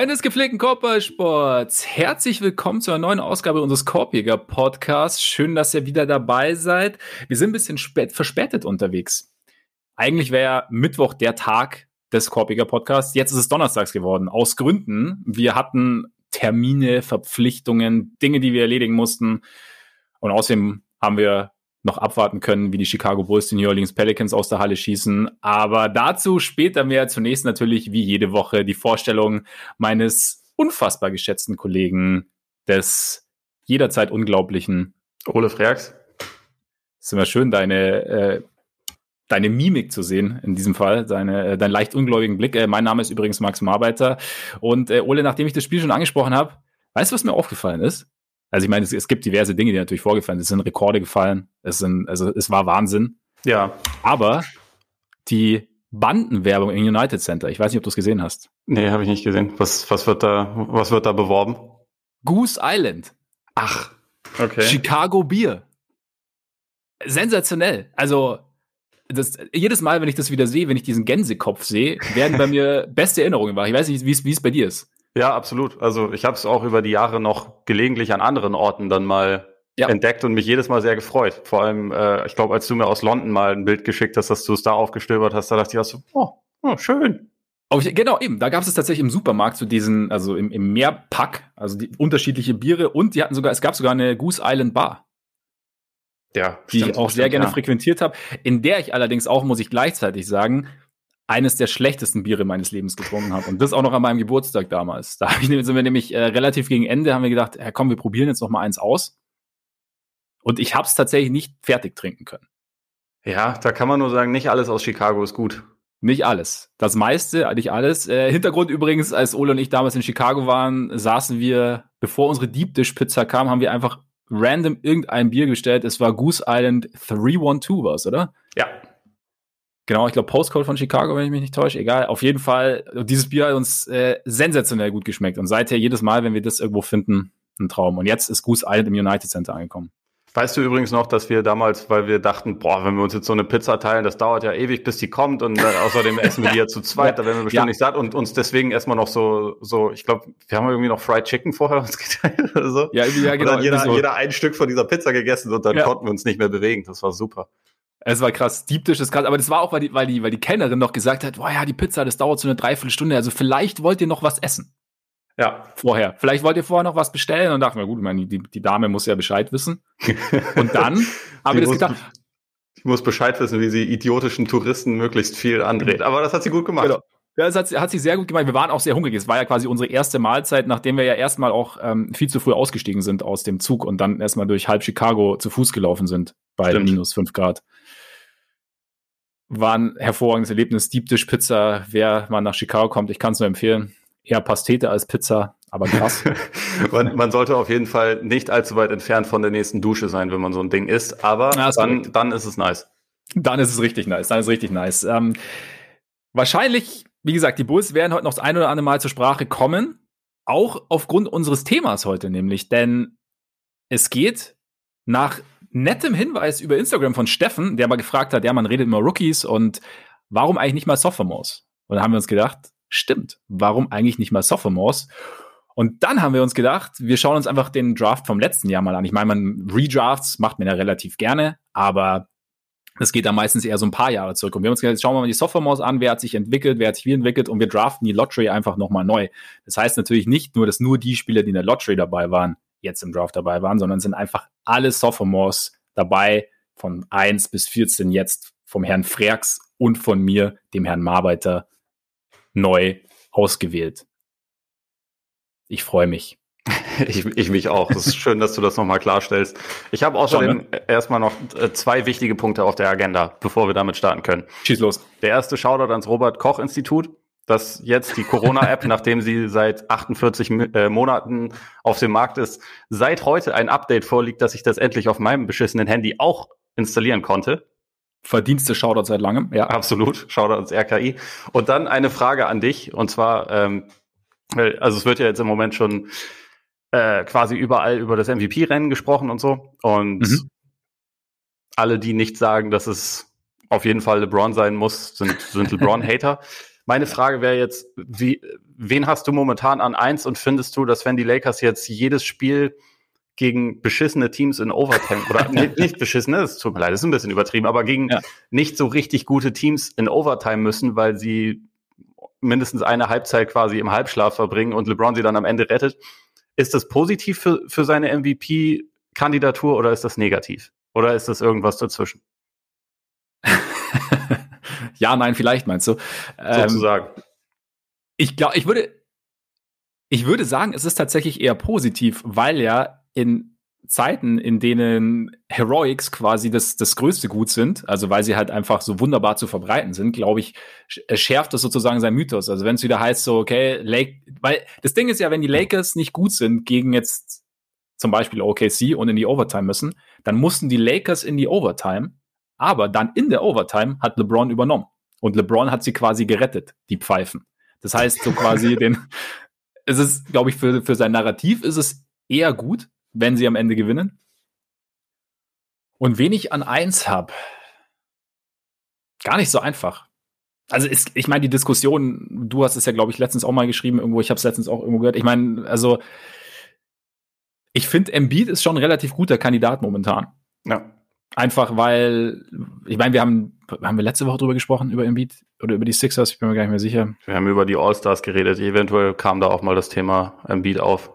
Freunde des gepflegten Korbballsports, herzlich willkommen zu einer neuen Ausgabe unseres Korbjäger Podcasts. Schön, dass ihr wieder dabei seid. Wir sind ein bisschen spät, verspätet unterwegs. Eigentlich wäre ja Mittwoch der Tag des Korbjäger Podcasts. Jetzt ist es donnerstags geworden. Aus Gründen. Wir hatten Termine, Verpflichtungen, Dinge, die wir erledigen mussten. Und außerdem haben wir noch abwarten können, wie die Chicago Bulls die New Orleans Pelicans aus der Halle schießen. Aber dazu später mehr. Zunächst natürlich wie jede Woche die Vorstellung meines unfassbar geschätzten Kollegen des jederzeit unglaublichen Ole Freaks. ist immer schön, deine, äh, deine Mimik zu sehen in diesem Fall, deine, äh, deinen leicht ungläubigen Blick. Äh, mein Name ist übrigens Max Marbeiter. Und äh, Ole, nachdem ich das Spiel schon angesprochen habe, weißt du, was mir aufgefallen ist? Also ich meine, es, es, gibt diverse Dinge, die natürlich vorgefallen sind. Es sind Rekorde gefallen. Es sind, also es war Wahnsinn. Ja. Aber die Bandenwerbung im United Center, ich weiß nicht, ob du es gesehen hast. Nee, habe ich nicht gesehen. Was, was wird da, was wird da beworben? Goose Island. Ach, okay. Chicago Bier. Sensationell. Also, das, jedes Mal, wenn ich das wieder sehe, wenn ich diesen Gänsekopf sehe, werden bei mir beste Erinnerungen wach. Ich weiß nicht, wie es bei dir ist. Ja, absolut. Also ich habe es auch über die Jahre noch gelegentlich an anderen Orten dann mal ja. entdeckt und mich jedes Mal sehr gefreut. Vor allem, äh, ich glaube, als du mir aus London mal ein Bild geschickt hast, dass du es da aufgestöbert hast, da dachte ich auch so, oh, oh schön. Oh, genau, eben. Da gab es tatsächlich im Supermarkt zu so diesen, also im, im Mehrpack, also die unterschiedliche Biere und die hatten sogar, es gab sogar eine Goose Island Bar. Ja, die stimmt, ich auch sehr gerne ja. frequentiert habe, in der ich allerdings auch, muss ich gleichzeitig sagen, eines der schlechtesten Biere meines Lebens getrunken habe. Und das auch noch an meinem Geburtstag damals. Da ich, sind wir nämlich äh, relativ gegen Ende, haben wir gedacht, ja, komm, wir probieren jetzt noch mal eins aus. Und ich habe es tatsächlich nicht fertig trinken können. Ja, da kann man nur sagen, nicht alles aus Chicago ist gut. Nicht alles. Das meiste, nicht alles. Äh, Hintergrund übrigens, als Ole und ich damals in Chicago waren, saßen wir, bevor unsere Deep Dish Pizza kam, haben wir einfach random irgendein Bier gestellt. Es war Goose Island 312 was, oder? Ja. Genau, ich glaube Postcode von Chicago, wenn ich mich nicht täusche. Egal, auf jeden Fall. Dieses Bier hat uns äh, sensationell gut geschmeckt. Und seither jedes Mal, wenn wir das irgendwo finden, ein Traum. Und jetzt ist Goose Island im United Center angekommen. Weißt du übrigens noch, dass wir damals, weil wir dachten, boah, wenn wir uns jetzt so eine Pizza teilen, das dauert ja ewig, bis die kommt und äh, außerdem essen wir die ja zu zweit, da werden wir bestimmt ja. nicht satt und uns deswegen erstmal noch so, so, ich glaube, wir haben irgendwie noch Fried Chicken vorher uns geteilt oder so. Ja, ja genau. Und dann jeder, so. jeder ein Stück von dieser Pizza gegessen und dann ja. konnten wir uns nicht mehr bewegen. Das war super. Es war krass, Deep Dish ist krass, aber das war auch, weil die, weil die, weil die Kellnerin noch gesagt hat, boah ja, die Pizza, das dauert so eine Dreiviertelstunde, also vielleicht wollt ihr noch was essen. Ja. Vorher. Vielleicht wollt ihr vorher noch was bestellen und dachten wir, gut, ich meine, die, die Dame muss ja Bescheid wissen. Und dann haben wir das gedacht. Ich muss Bescheid wissen, wie sie idiotischen Touristen möglichst viel andreht. Aber das hat sie gut gemacht. Genau. Ja, das hat, hat sie sehr gut gemacht. Wir waren auch sehr hungrig. Es war ja quasi unsere erste Mahlzeit, nachdem wir ja erstmal auch ähm, viel zu früh ausgestiegen sind aus dem Zug und dann erstmal durch halb Chicago zu Fuß gelaufen sind bei Stimmt. minus fünf Grad war ein hervorragendes Erlebnis. Deep Dish Pizza, wer mal nach Chicago kommt, ich kann es nur empfehlen. Eher Pastete als Pizza, aber krass. man, man, sollte auf jeden Fall nicht allzu weit entfernt von der nächsten Dusche sein, wenn man so ein Ding isst, aber ja, dann, dann ist es nice. Dann ist es richtig nice, dann ist es richtig nice. Ähm, wahrscheinlich, wie gesagt, die Bulls werden heute noch das ein oder andere Mal zur Sprache kommen, auch aufgrund unseres Themas heute nämlich, denn es geht nach nettem Hinweis über Instagram von Steffen, der mal gefragt hat, ja, man redet immer Rookies und warum eigentlich nicht mal Sophomores? Und da haben wir uns gedacht, stimmt, warum eigentlich nicht mal Sophomores? Und dann haben wir uns gedacht, wir schauen uns einfach den Draft vom letzten Jahr mal an. Ich meine, man Redrafts macht man ja relativ gerne, aber es geht da meistens eher so ein paar Jahre zurück. Und wir haben uns gedacht, schauen wir mal die Sophomores an, wer hat sich entwickelt, wer hat sich wie entwickelt und wir draften die Lottery einfach nochmal neu. Das heißt natürlich nicht nur, dass nur die Spieler, die in der Lottery dabei waren, jetzt im Draft dabei waren, sondern sind einfach alle Sophomores dabei, von 1 bis 14 jetzt vom Herrn Freaks und von mir, dem Herrn Marbeiter, neu ausgewählt. Ich freue mich. Ich, ich mich auch. Es ist schön, dass du das nochmal klarstellst. Ich habe außerdem Schon, ne? erstmal noch äh, zwei wichtige Punkte auf der Agenda, bevor wir damit starten können. Schieß los. Der erste Shoutout ans Robert Koch Institut dass jetzt die Corona-App, nachdem sie seit 48 äh, Monaten auf dem Markt ist, seit heute ein Update vorliegt, dass ich das endlich auf meinem beschissenen Handy auch installieren konnte. Verdienste Shoutout seit langem, ja. Absolut, Shoutout ans RKI. Und dann eine Frage an dich, und zwar, ähm, also es wird ja jetzt im Moment schon äh, quasi überall über das MVP-Rennen gesprochen und so. Und mhm. alle, die nicht sagen, dass es auf jeden Fall LeBron sein muss, sind, sind LeBron-Hater. meine Frage wäre jetzt, wie, wen hast du momentan an eins und findest du, dass wenn die Lakers jetzt jedes Spiel gegen beschissene Teams in Overtime oder nicht, nicht beschissene, das tut mir leid, das ist ein bisschen übertrieben, aber gegen ja. nicht so richtig gute Teams in Overtime müssen, weil sie mindestens eine Halbzeit quasi im Halbschlaf verbringen und LeBron sie dann am Ende rettet. Ist das positiv für, für seine MVP-Kandidatur oder ist das negativ? Oder ist das irgendwas dazwischen? ja, nein, vielleicht meinst du. Ähm, Sozusagen. Ich glaube, ich würde, ich würde sagen, es ist tatsächlich eher positiv, weil ja in Zeiten, in denen Heroics quasi das, das größte Gut sind, also weil sie halt einfach so wunderbar zu verbreiten sind, glaube ich, schärft das sozusagen sein Mythos. Also wenn es wieder heißt so, okay, Lake, weil das Ding ist ja, wenn die Lakers nicht gut sind gegen jetzt zum Beispiel OKC und in die Overtime müssen, dann mussten die Lakers in die Overtime, aber dann in der Overtime hat LeBron übernommen. Und LeBron hat sie quasi gerettet, die Pfeifen. Das heißt, so quasi den, es ist, glaube ich, für, für sein Narrativ ist es eher gut, wenn sie am Ende gewinnen. Und wen ich an eins habe, gar nicht so einfach. Also ist, ich meine, die Diskussion, du hast es ja, glaube ich, letztens auch mal geschrieben, irgendwo, ich habe es letztens auch irgendwo gehört. Ich meine, also ich finde, Embiid ist schon ein relativ guter Kandidat momentan. Ja. Einfach weil, ich meine, wir haben, haben wir letzte Woche drüber gesprochen, über Embiid oder über die Sixers, ich bin mir gar nicht mehr sicher. Wir haben über die All-Stars geredet, eventuell kam da auch mal das Thema Embiid auf.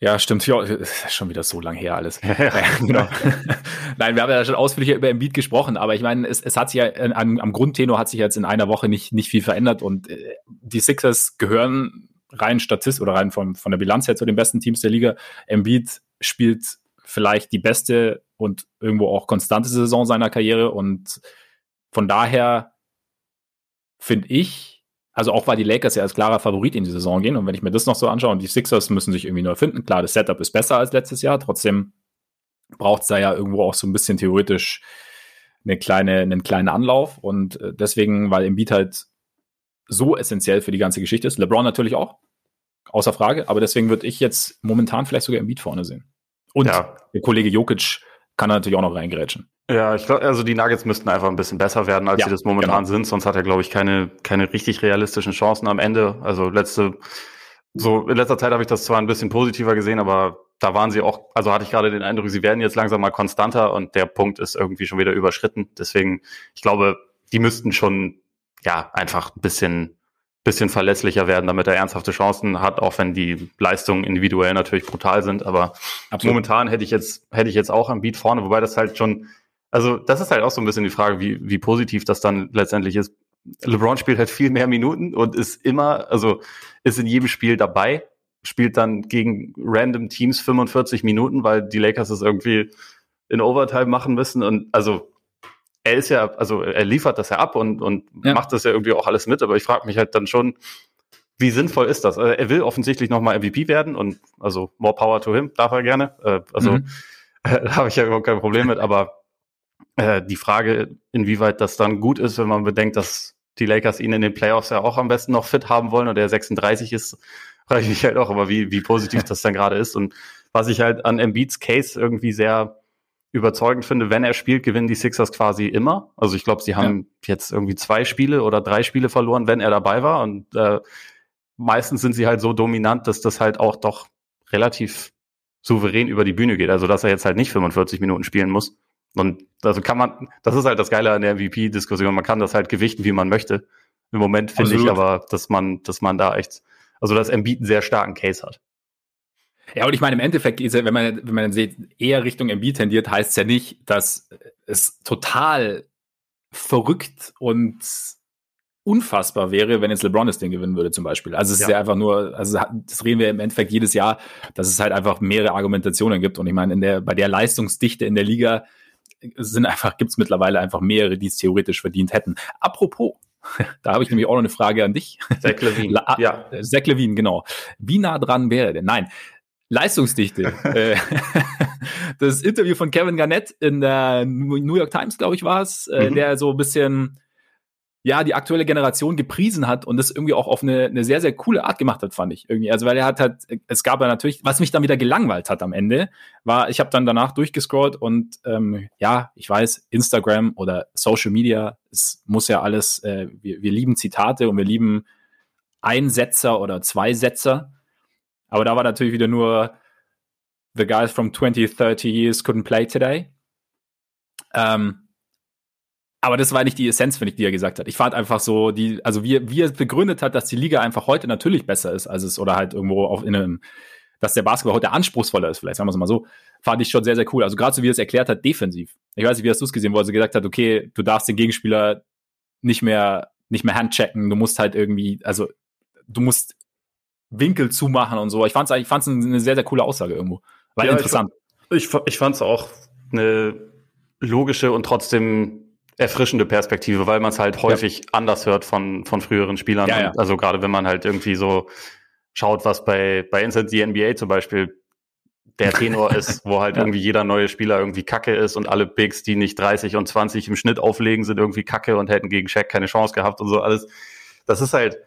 Ja, stimmt. Ja, ist schon wieder so lang her alles. Ja, genau. Nein, wir haben ja schon ausführlicher über Embiid gesprochen, aber ich meine, es, es hat sich ja am, am Grundtenor hat sich jetzt in einer Woche nicht, nicht viel verändert und äh, die Sixers gehören rein Statist oder rein von, von der Bilanz her zu den besten Teams der Liga. Embiid spielt vielleicht die beste und irgendwo auch konstante Saison seiner Karriere und von daher finde ich, also auch weil die Lakers ja als klarer Favorit in die Saison gehen. Und wenn ich mir das noch so anschaue und die Sixers müssen sich irgendwie neu finden, klar, das Setup ist besser als letztes Jahr, trotzdem braucht es da ja irgendwo auch so ein bisschen theoretisch eine kleine, einen kleinen Anlauf. Und äh, deswegen, weil Embiid halt so essentiell für die ganze Geschichte ist, LeBron natürlich auch, außer Frage, aber deswegen würde ich jetzt momentan vielleicht sogar Embiid vorne sehen. Und ja. der Kollege Jokic kann natürlich auch noch reingrätschen. Ja, ich glaube, also die Nuggets müssten einfach ein bisschen besser werden, als ja, sie das momentan genau. sind. Sonst hat er, glaube ich, keine, keine richtig realistischen Chancen am Ende. Also letzte, so in letzter Zeit habe ich das zwar ein bisschen positiver gesehen, aber da waren sie auch, also hatte ich gerade den Eindruck, sie werden jetzt langsam mal konstanter und der Punkt ist irgendwie schon wieder überschritten. Deswegen, ich glaube, die müssten schon, ja, einfach ein bisschen, bisschen verlässlicher werden, damit er ernsthafte Chancen hat, auch wenn die Leistungen individuell natürlich brutal sind. Aber Absolut. momentan hätte ich jetzt, hätte ich jetzt auch am Beat vorne, wobei das halt schon also, das ist halt auch so ein bisschen die Frage, wie, wie positiv das dann letztendlich ist. LeBron spielt halt viel mehr Minuten und ist immer, also ist in jedem Spiel dabei, spielt dann gegen random Teams 45 Minuten, weil die Lakers es irgendwie in Overtime machen müssen. Und also er ist ja, also er liefert das ja ab und, und ja. macht das ja irgendwie auch alles mit, aber ich frage mich halt dann schon, wie sinnvoll ist das? Also er will offensichtlich nochmal MVP werden und also more power to him, darf er gerne. Äh, also mhm. da habe ich ja überhaupt kein Problem mit, aber äh, die Frage, inwieweit das dann gut ist, wenn man bedenkt, dass die Lakers ihn in den Playoffs ja auch am besten noch fit haben wollen und er 36 ist, frage ich mich halt auch aber wie, wie positiv das dann gerade ist. Und was ich halt an Embiids Case irgendwie sehr überzeugend finde, wenn er spielt, gewinnen die Sixers quasi immer. Also ich glaube, sie haben ja. jetzt irgendwie zwei Spiele oder drei Spiele verloren, wenn er dabei war. Und äh, meistens sind sie halt so dominant, dass das halt auch doch relativ souverän über die Bühne geht. Also dass er jetzt halt nicht 45 Minuten spielen muss. Und also kann man, das ist halt das Geile an der MVP-Diskussion, man kann das halt gewichten, wie man möchte. Im Moment finde ich aber, dass man, dass man da echt, also das Embiid einen sehr starken Case hat. Ja, und ich meine, im Endeffekt wenn man, wenn man sieht, eher Richtung Embiid tendiert, heißt es ja nicht, dass es total verrückt und unfassbar wäre, wenn jetzt LeBron das Ding gewinnen würde, zum Beispiel. Also es ja. ist ja einfach nur, also das reden wir im Endeffekt jedes Jahr, dass es halt einfach mehrere Argumentationen gibt. Und ich meine, in der, bei der Leistungsdichte in der Liga sind einfach, gibt es mittlerweile einfach mehrere, die es theoretisch verdient hätten. Apropos, da habe ich nämlich auch noch eine Frage an dich. Zach Levine. ja. Zach Levine, genau. Wie nah dran wäre er denn? Nein. Leistungsdichte. Äh, das Interview von Kevin Garnett in der New York Times, glaube ich, war es, äh, mhm. der so ein bisschen ja, die aktuelle Generation gepriesen hat und das irgendwie auch auf eine, eine sehr, sehr coole Art gemacht hat, fand ich irgendwie. Also, weil er hat halt, es gab ja natürlich, was mich dann wieder gelangweilt hat am Ende, war, ich habe dann danach durchgescrollt und ähm, ja, ich weiß, Instagram oder Social Media, es muss ja alles, äh, wir, wir lieben Zitate und wir lieben Einsetzer oder Zweisetzer. Aber da war natürlich wieder nur The guys from 20, 30 years couldn't play today. Ähm, aber das war nicht die Essenz, finde ich, die er gesagt hat. Ich fand einfach so, die, also wie, wie er begründet hat, dass die Liga einfach heute natürlich besser ist, als es, oder halt irgendwo auf in einem, dass der Basketball heute anspruchsvoller ist, vielleicht sagen wir es mal so, fand ich schon sehr, sehr cool. Also gerade so, wie er es erklärt hat, defensiv. Ich weiß nicht, wie hast du es gesehen, wo er so gesagt hat, okay, du darfst den Gegenspieler nicht mehr, nicht mehr handchecken, du musst halt irgendwie, also du musst Winkel zumachen und so. Ich fand es ich fand's eine sehr, sehr coole Aussage irgendwo. War ja, interessant. Ich, ich, ich fand es auch eine logische und trotzdem erfrischende Perspektive, weil man es halt häufig ja. anders hört von, von früheren Spielern. Ja, ja. Also gerade wenn man halt irgendwie so schaut, was bei, bei Inside the NBA zum Beispiel der Tenor ist, wo halt irgendwie jeder neue Spieler irgendwie kacke ist und alle Bigs, die nicht 30 und 20 im Schnitt auflegen, sind irgendwie kacke und hätten gegen Shaq keine Chance gehabt und so alles. Das ist halt,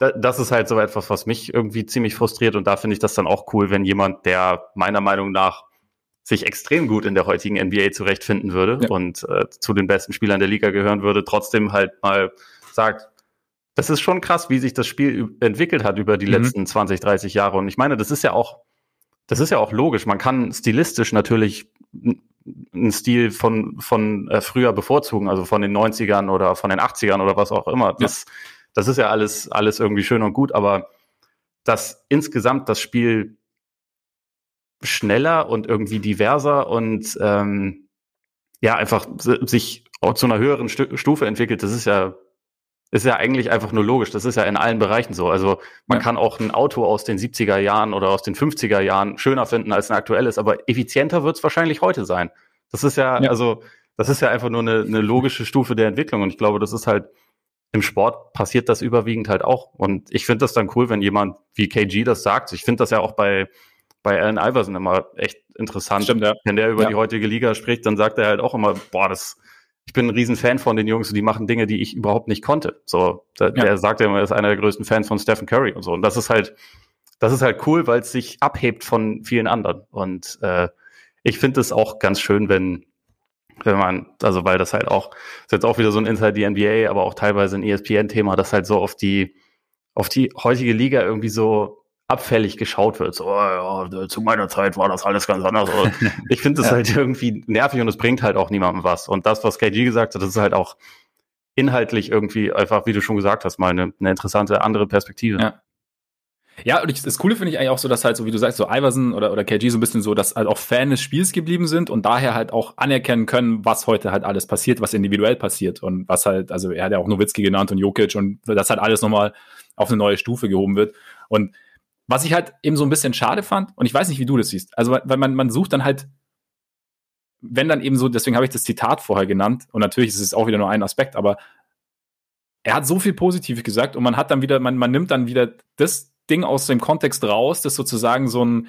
das ist halt so etwas, was mich irgendwie ziemlich frustriert und da finde ich das dann auch cool, wenn jemand, der meiner Meinung nach sich extrem gut in der heutigen NBA zurechtfinden würde ja. und äh, zu den besten Spielern der Liga gehören würde, trotzdem halt mal sagt, das ist schon krass, wie sich das Spiel entwickelt hat über die mhm. letzten 20, 30 Jahre. Und ich meine, das ist ja auch, das ist ja auch logisch. Man kann stilistisch natürlich einen Stil von, von äh, früher bevorzugen, also von den 90ern oder von den 80ern oder was auch immer. Das, ja. Das ist ja alles, alles irgendwie schön und gut, aber dass insgesamt das Spiel schneller und irgendwie diverser und ähm, ja, einfach sich auch zu einer höheren Stufe entwickelt, das ist ja, ist ja eigentlich einfach nur logisch. Das ist ja in allen Bereichen so. Also man ja. kann auch ein Auto aus den 70er Jahren oder aus den 50er Jahren schöner finden als ein aktuelles, aber effizienter wird es wahrscheinlich heute sein. Das ist ja, ja, also, das ist ja einfach nur eine, eine logische Stufe der Entwicklung. Und ich glaube, das ist halt, im Sport passiert das überwiegend halt auch. Und ich finde das dann cool, wenn jemand wie KG das sagt. Ich finde das ja auch bei, bei Allen Iverson immer echt interessant. Stimmt, ja. Wenn der über ja. die heutige Liga spricht, dann sagt er halt auch immer, boah, das, ich bin ein Riesenfan von den Jungs, die machen Dinge, die ich überhaupt nicht konnte. So, der, ja. der sagt ja immer, er ist einer der größten Fans von Stephen Curry und so. Und das ist halt, das ist halt cool, weil es sich abhebt von vielen anderen. Und äh, ich finde es auch ganz schön, wenn, wenn man, also weil das halt auch, ist jetzt auch wieder so ein Inside the NBA, aber auch teilweise ein ESPN-Thema, das halt so auf die, auf die heutige Liga irgendwie so abfällig geschaut wird. So, oh, ja, zu meiner Zeit war das alles ganz anders. ich finde das halt irgendwie nervig und es bringt halt auch niemandem was. Und das, was KG gesagt hat, das ist halt auch inhaltlich irgendwie einfach, wie du schon gesagt hast, mal eine, eine interessante andere Perspektive. Ja. Ja, und das Coole finde ich eigentlich auch so, dass halt so, wie du sagst, so Iverson oder, oder KG so ein bisschen so, dass halt auch Fan des Spiels geblieben sind und daher halt auch anerkennen können, was heute halt alles passiert, was individuell passiert und was halt, also er hat ja auch Nowitzki genannt und Jokic und das halt alles nochmal auf eine neue Stufe gehoben wird. Und was ich halt eben so ein bisschen schade fand, und ich weiß nicht, wie du das siehst, also weil man, man sucht dann halt, wenn dann eben so, deswegen habe ich das Zitat vorher genannt, und natürlich ist es auch wieder nur ein Aspekt, aber er hat so viel Positives gesagt und man hat dann wieder, man, man nimmt dann wieder das Ding aus dem Kontext raus, das sozusagen so ein,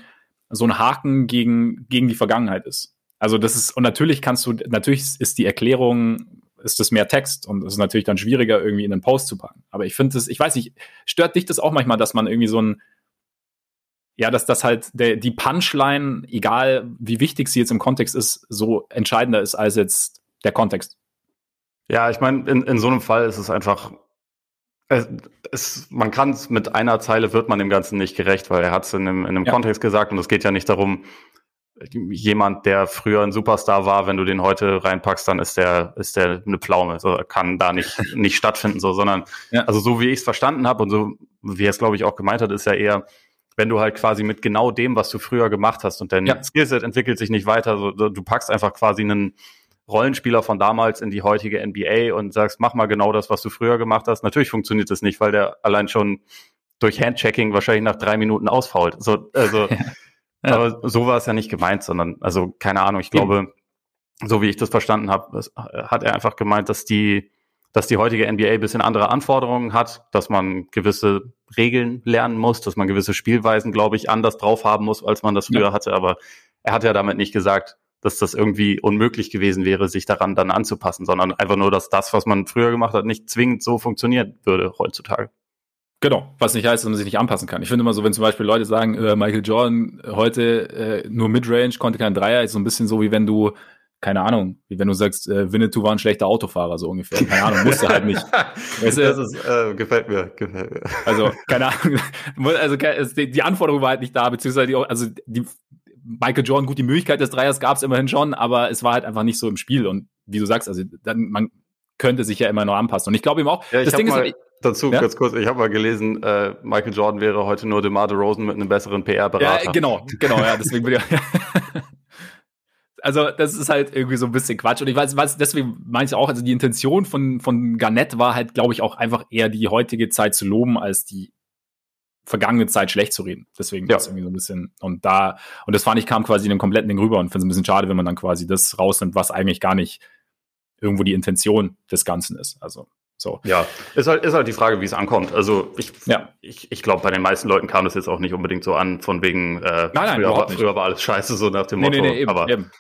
so ein Haken gegen, gegen die Vergangenheit ist. Also das ist, und natürlich kannst du, natürlich ist die Erklärung, ist das mehr Text und es ist natürlich dann schwieriger, irgendwie in einen Post zu packen. Aber ich finde das, ich weiß nicht, stört dich das auch manchmal, dass man irgendwie so ein, ja, dass das halt der, die Punchline, egal wie wichtig sie jetzt im Kontext ist, so entscheidender ist als jetzt der Kontext. Ja, ich meine, in, in so einem Fall ist es einfach, es, man kann es mit einer Zeile wird man dem Ganzen nicht gerecht, weil er hat es in einem, in einem ja. Kontext gesagt und es geht ja nicht darum, jemand, der früher ein Superstar war, wenn du den heute reinpackst, dann ist der, ist der eine Pflaume. So kann da nicht, nicht stattfinden, so, sondern ja. also so wie ich es verstanden habe und so wie er es, glaube ich, auch gemeint hat, ist ja eher, wenn du halt quasi mit genau dem, was du früher gemacht hast und dein ja. Skillset entwickelt sich nicht weiter, so, du packst einfach quasi einen Rollenspieler von damals in die heutige NBA und sagst, mach mal genau das, was du früher gemacht hast. Natürlich funktioniert das nicht, weil der allein schon durch Handchecking wahrscheinlich nach drei Minuten ausfault. So, also, ja. Ja. aber so war es ja nicht gemeint, sondern, also keine Ahnung, ich glaube, so wie ich das verstanden habe, hat er einfach gemeint, dass die dass die heutige NBA ein bisschen andere Anforderungen hat, dass man gewisse Regeln lernen muss, dass man gewisse Spielweisen, glaube ich, anders drauf haben muss, als man das früher ja. hatte. Aber er hat ja damit nicht gesagt, dass das irgendwie unmöglich gewesen wäre, sich daran dann anzupassen, sondern einfach nur, dass das, was man früher gemacht hat, nicht zwingend so funktionieren würde heutzutage. Genau, was nicht heißt, dass man sich nicht anpassen kann. Ich finde immer so, wenn zum Beispiel Leute sagen, äh, Michael Jordan heute äh, nur Midrange, konnte kein Dreier, ist so ein bisschen so, wie wenn du, keine Ahnung, wie wenn du sagst, äh, Winnetou war ein schlechter Autofahrer, so ungefähr. Keine Ahnung, musste halt nicht. weißt du? Das ist, äh, gefällt mir, gefällt mir. Also, keine Ahnung, also die Anforderung war halt nicht da, beziehungsweise die, also die Michael Jordan, gut, die Möglichkeit des Dreiers gab es immerhin schon, aber es war halt einfach nicht so im Spiel. Und wie du sagst, also dann, man könnte sich ja immer noch anpassen. Und ich glaube ihm auch, ja, das Ding ist halt, Dazu ja? ganz kurz, ich habe mal gelesen, äh, Michael Jordan wäre heute nur DeMar DeRozan mit einem besseren PR-Berater. Ja, genau, genau, ja, deswegen bin ich Also, das ist halt irgendwie so ein bisschen Quatsch. Und ich weiß, was, deswegen meine ich auch, also die Intention von, von Garnett war halt, glaube ich, auch einfach eher die heutige Zeit zu loben, als die vergangene Zeit schlecht zu reden. Deswegen ja. ist irgendwie so ein bisschen, und da, und das fand ich, kam quasi in einem kompletten Ding rüber und finde es ein bisschen schade, wenn man dann quasi das rausnimmt, was eigentlich gar nicht irgendwo die Intention des Ganzen ist. Also, so. Ja, ist halt, ist halt die Frage, wie es ankommt. Also ich, ja. ich, ich glaube, bei den meisten Leuten kam das jetzt auch nicht unbedingt so an, von wegen, äh, nein, nein, früher, war, früher war alles scheiße, so nach dem nee, Motto. Nee, nee, eben, aber eben.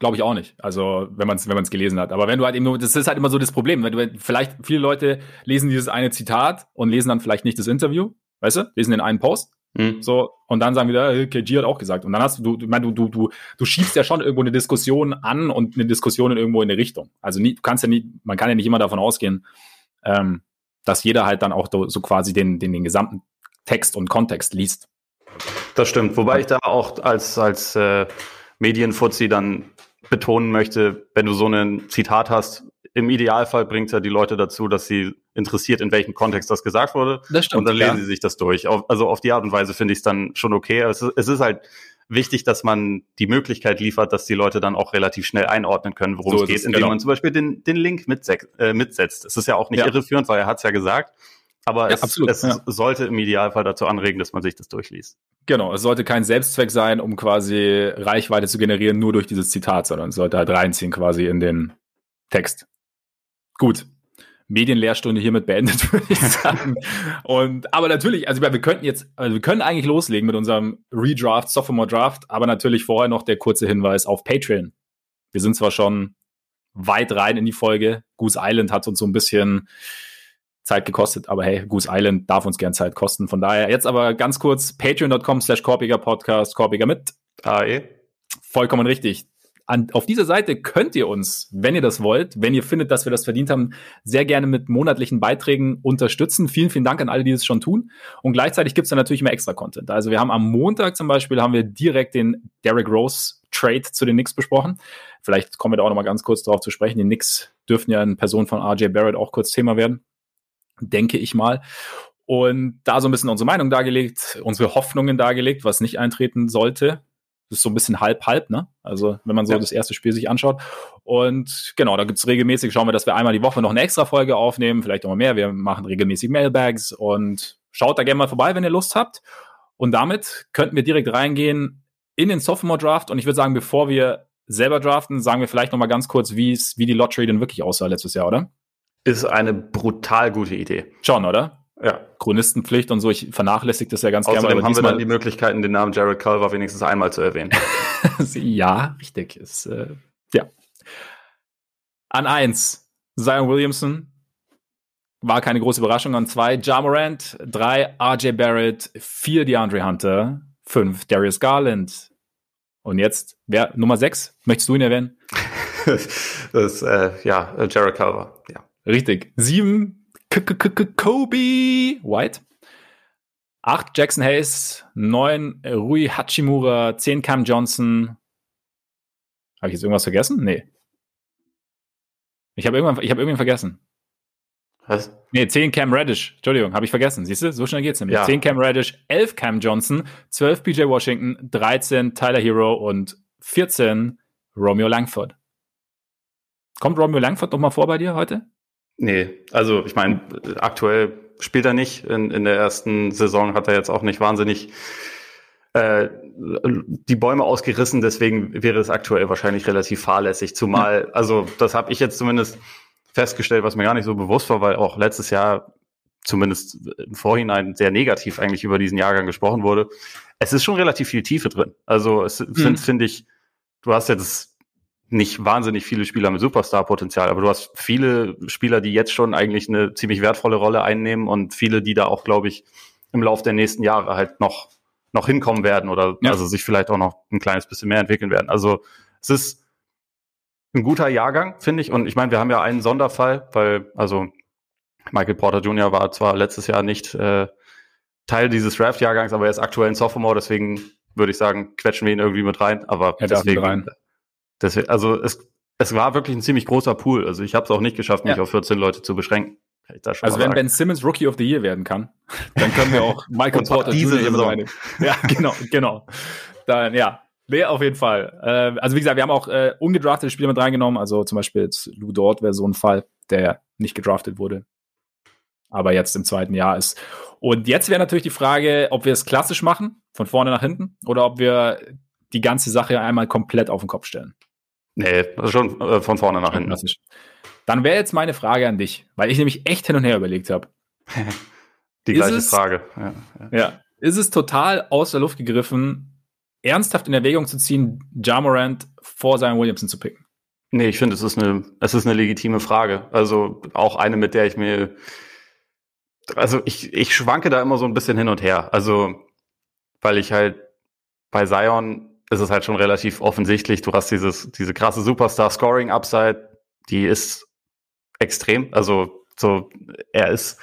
Glaube ich auch nicht. Also, wenn man es wenn man's gelesen hat. Aber wenn du halt eben nur, das ist halt immer so das Problem. Wenn du, vielleicht viele Leute lesen dieses eine Zitat und lesen dann vielleicht nicht das Interview, weißt du, lesen den einen Post Mhm. So, und dann sagen wieder, hey, KG hat auch gesagt. Und dann hast du, du, du, du, du, du schiebst ja schon irgendwo eine Diskussion an und eine Diskussion in irgendwo in eine Richtung. Also nie, du kannst ja nicht, man kann ja nicht immer davon ausgehen, ähm, dass jeder halt dann auch so quasi den, den, den gesamten Text und Kontext liest. Das stimmt, wobei ich da auch als, als äh, Medienfuzzi dann betonen möchte, wenn du so ein Zitat hast, im Idealfall bringt es ja die Leute dazu, dass sie interessiert, in welchem Kontext das gesagt wurde. Das stimmt, und dann lesen ja. sie sich das durch. Auf, also auf die Art und Weise finde ich es dann schon okay. Es ist, es ist halt wichtig, dass man die Möglichkeit liefert, dass die Leute dann auch relativ schnell einordnen können, worum so es geht, indem genau. man zum Beispiel den, den Link äh, mitsetzt. Es ist ja auch nicht ja. irreführend, weil er hat es ja gesagt. Aber ja, es, absolut, es ja. sollte im Idealfall dazu anregen, dass man sich das durchliest. Genau, es sollte kein Selbstzweck sein, um quasi Reichweite zu generieren, nur durch dieses Zitat, sondern es sollte halt reinziehen quasi in den Text. Gut. Medienlehrstunde hiermit beendet, würde ich sagen. und, aber natürlich, also wir könnten jetzt, also wir können eigentlich loslegen mit unserem Redraft, Sophomore Draft, aber natürlich vorher noch der kurze Hinweis auf Patreon. Wir sind zwar schon weit rein in die Folge. Goose Island hat uns so ein bisschen Zeit gekostet, aber hey, Goose Island darf uns gern Zeit kosten. Von daher jetzt aber ganz kurz patreon.com slash Korpiger Podcast, Korpiger mit AE. Vollkommen richtig an, auf dieser Seite könnt ihr uns, wenn ihr das wollt, wenn ihr findet, dass wir das verdient haben, sehr gerne mit monatlichen Beiträgen unterstützen. Vielen, vielen Dank an alle, die es schon tun. Und gleichzeitig gibt es dann natürlich immer extra Content. Also wir haben am Montag zum Beispiel haben wir direkt den Derek Rose Trade zu den Knicks besprochen. Vielleicht kommen wir da auch noch mal ganz kurz darauf zu sprechen. Die Knicks dürften ja in Person von RJ Barrett auch kurz Thema werden. Denke ich mal und da so ein bisschen unsere Meinung dargelegt, unsere Hoffnungen dargelegt, was nicht eintreten sollte. Das ist so ein bisschen halb-halb, ne? Also, wenn man so ja. das erste Spiel sich anschaut. Und genau, da gibt's regelmäßig, schauen wir, dass wir einmal die Woche noch eine extra Folge aufnehmen, vielleicht auch mal mehr. Wir machen regelmäßig Mailbags und schaut da gerne mal vorbei, wenn ihr Lust habt. Und damit könnten wir direkt reingehen in den Sophomore Draft. Und ich würde sagen, bevor wir selber draften, sagen wir vielleicht noch mal ganz kurz, wie es, wie die Lottery denn wirklich aussah letztes Jahr, oder? Ist eine brutal gute Idee. Schon, oder? Ja. Chronistenpflicht und so, ich vernachlässige das ja ganz Außerdem gerne. haben wir dann die Möglichkeiten, den Namen Jared Culver wenigstens einmal zu erwähnen. ja, richtig. Ist, äh, ja. An eins, Zion Williamson. War keine große Überraschung. An zwei, Ja Morant. Drei, RJ Barrett. Vier, DeAndre Hunter. Fünf, Darius Garland. Und jetzt, wer, Nummer sechs? Möchtest du ihn erwähnen? das, äh, ja, Jared Culver. Richtig. Sieben, Kobe White. 8 Jackson Hayes, 9 Rui Hachimura, 10 Cam Johnson. Habe ich jetzt irgendwas vergessen? Nee. Ich habe irgendwann, ich hab irgendwann vergessen. Was? Nee, 10 Cam Reddish. Entschuldigung, habe ich vergessen. Siehst du, so schnell geht's nämlich. Ja. 10 Cam Reddish, 11 Cam Johnson, 12 PJ Washington, 13 Tyler Hero und 14 Romeo Langford. Kommt Romeo Langford noch mal vor bei dir heute? Nee, also ich meine, aktuell spielt er nicht. In, in der ersten Saison hat er jetzt auch nicht wahnsinnig äh, die Bäume ausgerissen, deswegen wäre es aktuell wahrscheinlich relativ fahrlässig. Zumal, also das habe ich jetzt zumindest festgestellt, was mir gar nicht so bewusst war, weil auch letztes Jahr zumindest im Vorhinein sehr negativ eigentlich über diesen Jahrgang gesprochen wurde. Es ist schon relativ viel Tiefe drin. Also es mhm. sind, finde ich, du hast jetzt nicht wahnsinnig viele Spieler mit Superstar-Potenzial, aber du hast viele Spieler, die jetzt schon eigentlich eine ziemlich wertvolle Rolle einnehmen und viele, die da auch, glaube ich, im Laufe der nächsten Jahre halt noch, noch hinkommen werden oder ja. also sich vielleicht auch noch ein kleines bisschen mehr entwickeln werden. Also es ist ein guter Jahrgang, finde ich. Und ich meine, wir haben ja einen Sonderfall, weil, also Michael Porter Jr. war zwar letztes Jahr nicht äh, Teil dieses Draft-Jahrgangs, aber er ist aktuell ein Sophomore, deswegen würde ich sagen, quetschen wir ihn irgendwie mit rein. Aber er deswegen, rein. Deswegen, also es, es war wirklich ein ziemlich großer Pool. Also ich habe es auch nicht geschafft, mich ja. auf 14 Leute zu beschränken. Also wenn Ben Simmons Rookie of the Year werden kann, dann können wir auch Michael Porter diese. Saison. Ja, genau, genau. Dann ja, Nee, auf jeden Fall. Äh, also wie gesagt, wir haben auch äh, ungedraftete Spieler mit reingenommen. Also zum Beispiel jetzt Lou Dort wäre so ein Fall, der nicht gedraftet wurde, aber jetzt im zweiten Jahr ist. Und jetzt wäre natürlich die Frage, ob wir es klassisch machen, von vorne nach hinten, oder ob wir die ganze Sache einmal komplett auf den Kopf stellen. Nee, schon äh, von vorne nach hinten. Dann wäre jetzt meine Frage an dich, weil ich nämlich echt hin und her überlegt habe. die gleiche es, Frage. Ja, ja. ja. Ist es total aus der Luft gegriffen, ernsthaft in Erwägung zu ziehen, Jamorant vor Zion Williamson zu picken? Nee, ich finde, es ist eine, es ist eine legitime Frage. Also auch eine, mit der ich mir, also ich, ich schwanke da immer so ein bisschen hin und her. Also, weil ich halt bei Zion ist es halt schon relativ offensichtlich. Du hast dieses, diese krasse Superstar-Scoring-Upside, die ist extrem. Also, so, er ist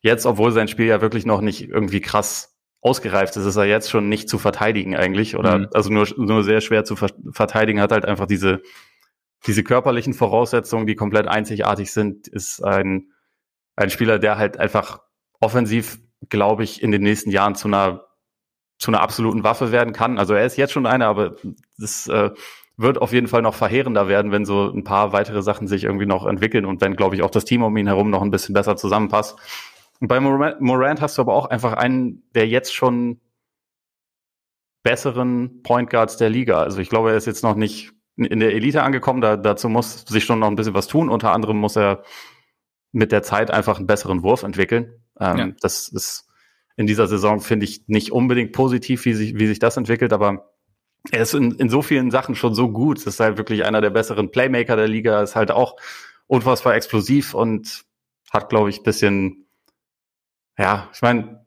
jetzt, obwohl sein Spiel ja wirklich noch nicht irgendwie krass ausgereift ist, ist er jetzt schon nicht zu verteidigen eigentlich oder mhm. also nur, nur sehr schwer zu ver verteidigen, hat halt einfach diese, diese körperlichen Voraussetzungen, die komplett einzigartig sind, ist ein, ein Spieler, der halt einfach offensiv, glaube ich, in den nächsten Jahren zu einer, zu einer absoluten Waffe werden kann. Also er ist jetzt schon einer, aber das äh, wird auf jeden Fall noch verheerender werden, wenn so ein paar weitere Sachen sich irgendwie noch entwickeln und wenn, glaube ich, auch das Team um ihn herum noch ein bisschen besser zusammenpasst. Und bei Morant hast du aber auch einfach einen, der jetzt schon besseren Point Guards der Liga. Also ich glaube, er ist jetzt noch nicht in der Elite angekommen. Da, dazu muss sich schon noch ein bisschen was tun. Unter anderem muss er mit der Zeit einfach einen besseren Wurf entwickeln. Ähm, ja. Das ist in dieser Saison, finde ich, nicht unbedingt positiv, wie sich, wie sich das entwickelt, aber er ist in, in so vielen Sachen schon so gut. Das ist halt wirklich einer der besseren Playmaker der Liga, ist halt auch unfassbar explosiv und hat, glaube ich, bisschen ja, ich meine,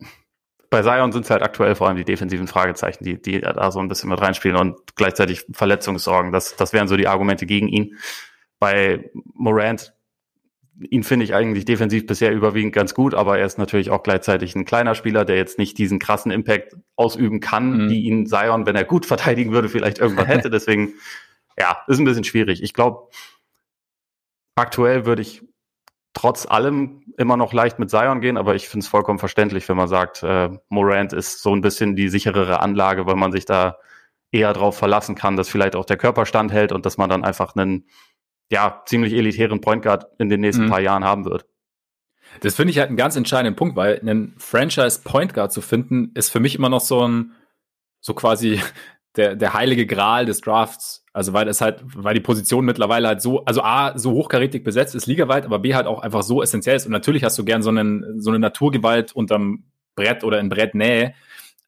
bei Zion sind es halt aktuell vor allem die defensiven Fragezeichen, die, die da so ein bisschen mit reinspielen und gleichzeitig Verletzungssorgen. Das, das wären so die Argumente gegen ihn. Bei Morant, ihn finde ich eigentlich defensiv bisher überwiegend ganz gut, aber er ist natürlich auch gleichzeitig ein kleiner Spieler, der jetzt nicht diesen krassen Impact ausüben kann, mhm. die ihn Zion, wenn er gut verteidigen würde, vielleicht irgendwann hätte. Deswegen, ja, ist ein bisschen schwierig. Ich glaube, aktuell würde ich trotz allem immer noch leicht mit Zion gehen, aber ich finde es vollkommen verständlich, wenn man sagt, äh, Morant ist so ein bisschen die sicherere Anlage, weil man sich da eher darauf verlassen kann, dass vielleicht auch der Körper standhält und dass man dann einfach einen ja ziemlich elitären Point Guard in den nächsten mhm. paar Jahren haben wird. Das finde ich halt einen ganz entscheidenden Punkt, weil einen Franchise Point Guard zu finden, ist für mich immer noch so ein so quasi der, der heilige Gral des Drafts. Also weil es halt, weil die Position mittlerweile halt so, also A, so hochkarätig besetzt ist, ligaweit, aber B halt auch einfach so essentiell ist. Und natürlich hast du gern so, einen, so eine Naturgewalt unterm Brett oder in Brettnähe.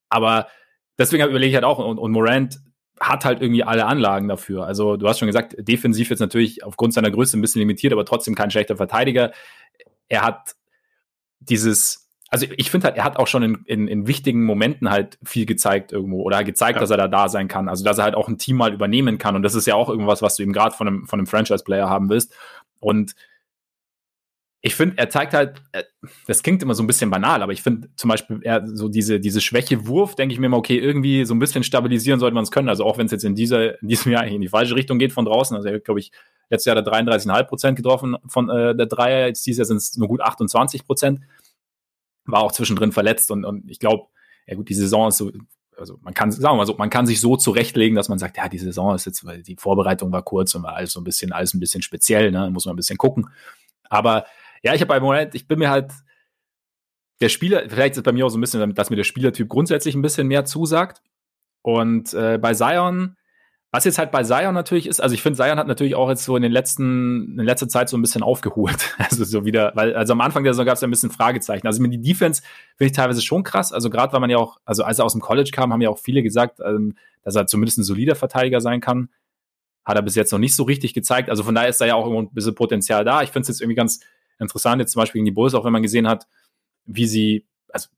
Aber deswegen überlege ich halt auch, und, und Morant hat halt irgendwie alle Anlagen dafür. Also du hast schon gesagt, defensiv jetzt natürlich aufgrund seiner Größe ein bisschen limitiert, aber trotzdem kein schlechter Verteidiger. Er hat dieses, also ich finde halt, er hat auch schon in, in, in wichtigen Momenten halt viel gezeigt irgendwo oder gezeigt, ja. dass er da da sein kann. Also dass er halt auch ein Team mal übernehmen kann. Und das ist ja auch irgendwas, was du eben gerade von einem, von einem Franchise-Player haben willst. Und ich finde, er zeigt halt, äh, das klingt immer so ein bisschen banal, aber ich finde zum Beispiel, er so diese, diese Schwäche-Wurf, denke ich mir immer, okay, irgendwie so ein bisschen stabilisieren sollte man es können. Also auch wenn es jetzt in dieser, in diesem Jahr in die falsche Richtung geht von draußen. Also er glaube ich, letztes Jahr hat er 33,5 Prozent getroffen von äh, der Dreier, jetzt dieses Jahr sind es nur gut 28 Prozent war auch zwischendrin verletzt und, und ich glaube, ja gut, die Saison ist so, also man kann, sagen wir mal so, man kann sich so zurechtlegen, dass man sagt, ja, die Saison ist jetzt, weil die Vorbereitung war kurz und war alles so ein bisschen, alles ein bisschen speziell, ne, muss man ein bisschen gucken. Aber ja, ich habe bei Moment, ich bin mir halt, der Spieler, vielleicht ist es bei mir auch so ein bisschen, dass mir der Spielertyp grundsätzlich ein bisschen mehr zusagt. Und äh, bei Zion, was jetzt halt bei Zion natürlich ist, also ich finde, Zion hat natürlich auch jetzt so in den letzten, in letzter Zeit so ein bisschen aufgeholt. Also so wieder, weil, also am Anfang der Saison gab es ja ein bisschen Fragezeichen. Also mit die Defense finde ich teilweise schon krass. Also gerade weil man ja auch, also als er aus dem College kam, haben ja auch viele gesagt, ähm, dass er zumindest ein solider Verteidiger sein kann. hat er bis jetzt noch nicht so richtig gezeigt. Also von daher ist da ja auch irgendwo ein bisschen Potenzial da. Ich finde es jetzt irgendwie ganz interessant, jetzt zum Beispiel gegen die Bulls, auch wenn man gesehen hat, wie sie, also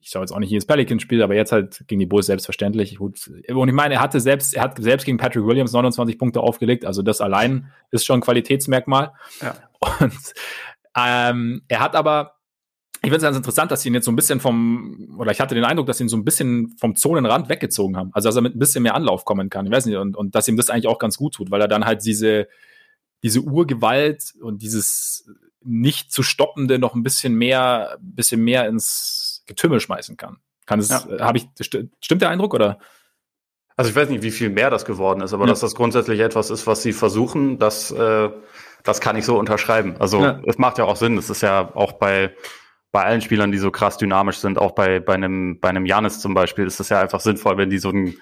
ich schaue jetzt auch nicht jedes Pelican-Spiel, aber jetzt halt gegen die Bulls selbstverständlich. Und ich meine, er hatte selbst, er hat selbst gegen Patrick Williams 29 Punkte aufgelegt, also das allein ist schon ein Qualitätsmerkmal. Ja. Und ähm, er hat aber, ich finde es ganz interessant, dass sie ihn jetzt so ein bisschen vom, oder ich hatte den Eindruck, dass sie ihn so ein bisschen vom Zonenrand weggezogen haben. Also dass er mit ein bisschen mehr Anlauf kommen kann. Ich weiß nicht, und, und dass ihm das eigentlich auch ganz gut tut, weil er dann halt diese, diese Urgewalt und dieses nicht zu stoppende noch ein bisschen mehr, bisschen mehr ins Getümmel schmeißen kann. Kann es, ja. habe ich, stimmt der Eindruck oder? Also ich weiß nicht, wie viel mehr das geworden ist, aber ja. dass das grundsätzlich etwas ist, was sie versuchen, das, äh, das kann ich so unterschreiben. Also ja. es macht ja auch Sinn. Es ist ja auch bei, bei allen Spielern, die so krass dynamisch sind, auch bei, bei einem, bei einem Janis zum Beispiel, ist es ja einfach sinnvoll, wenn die so einen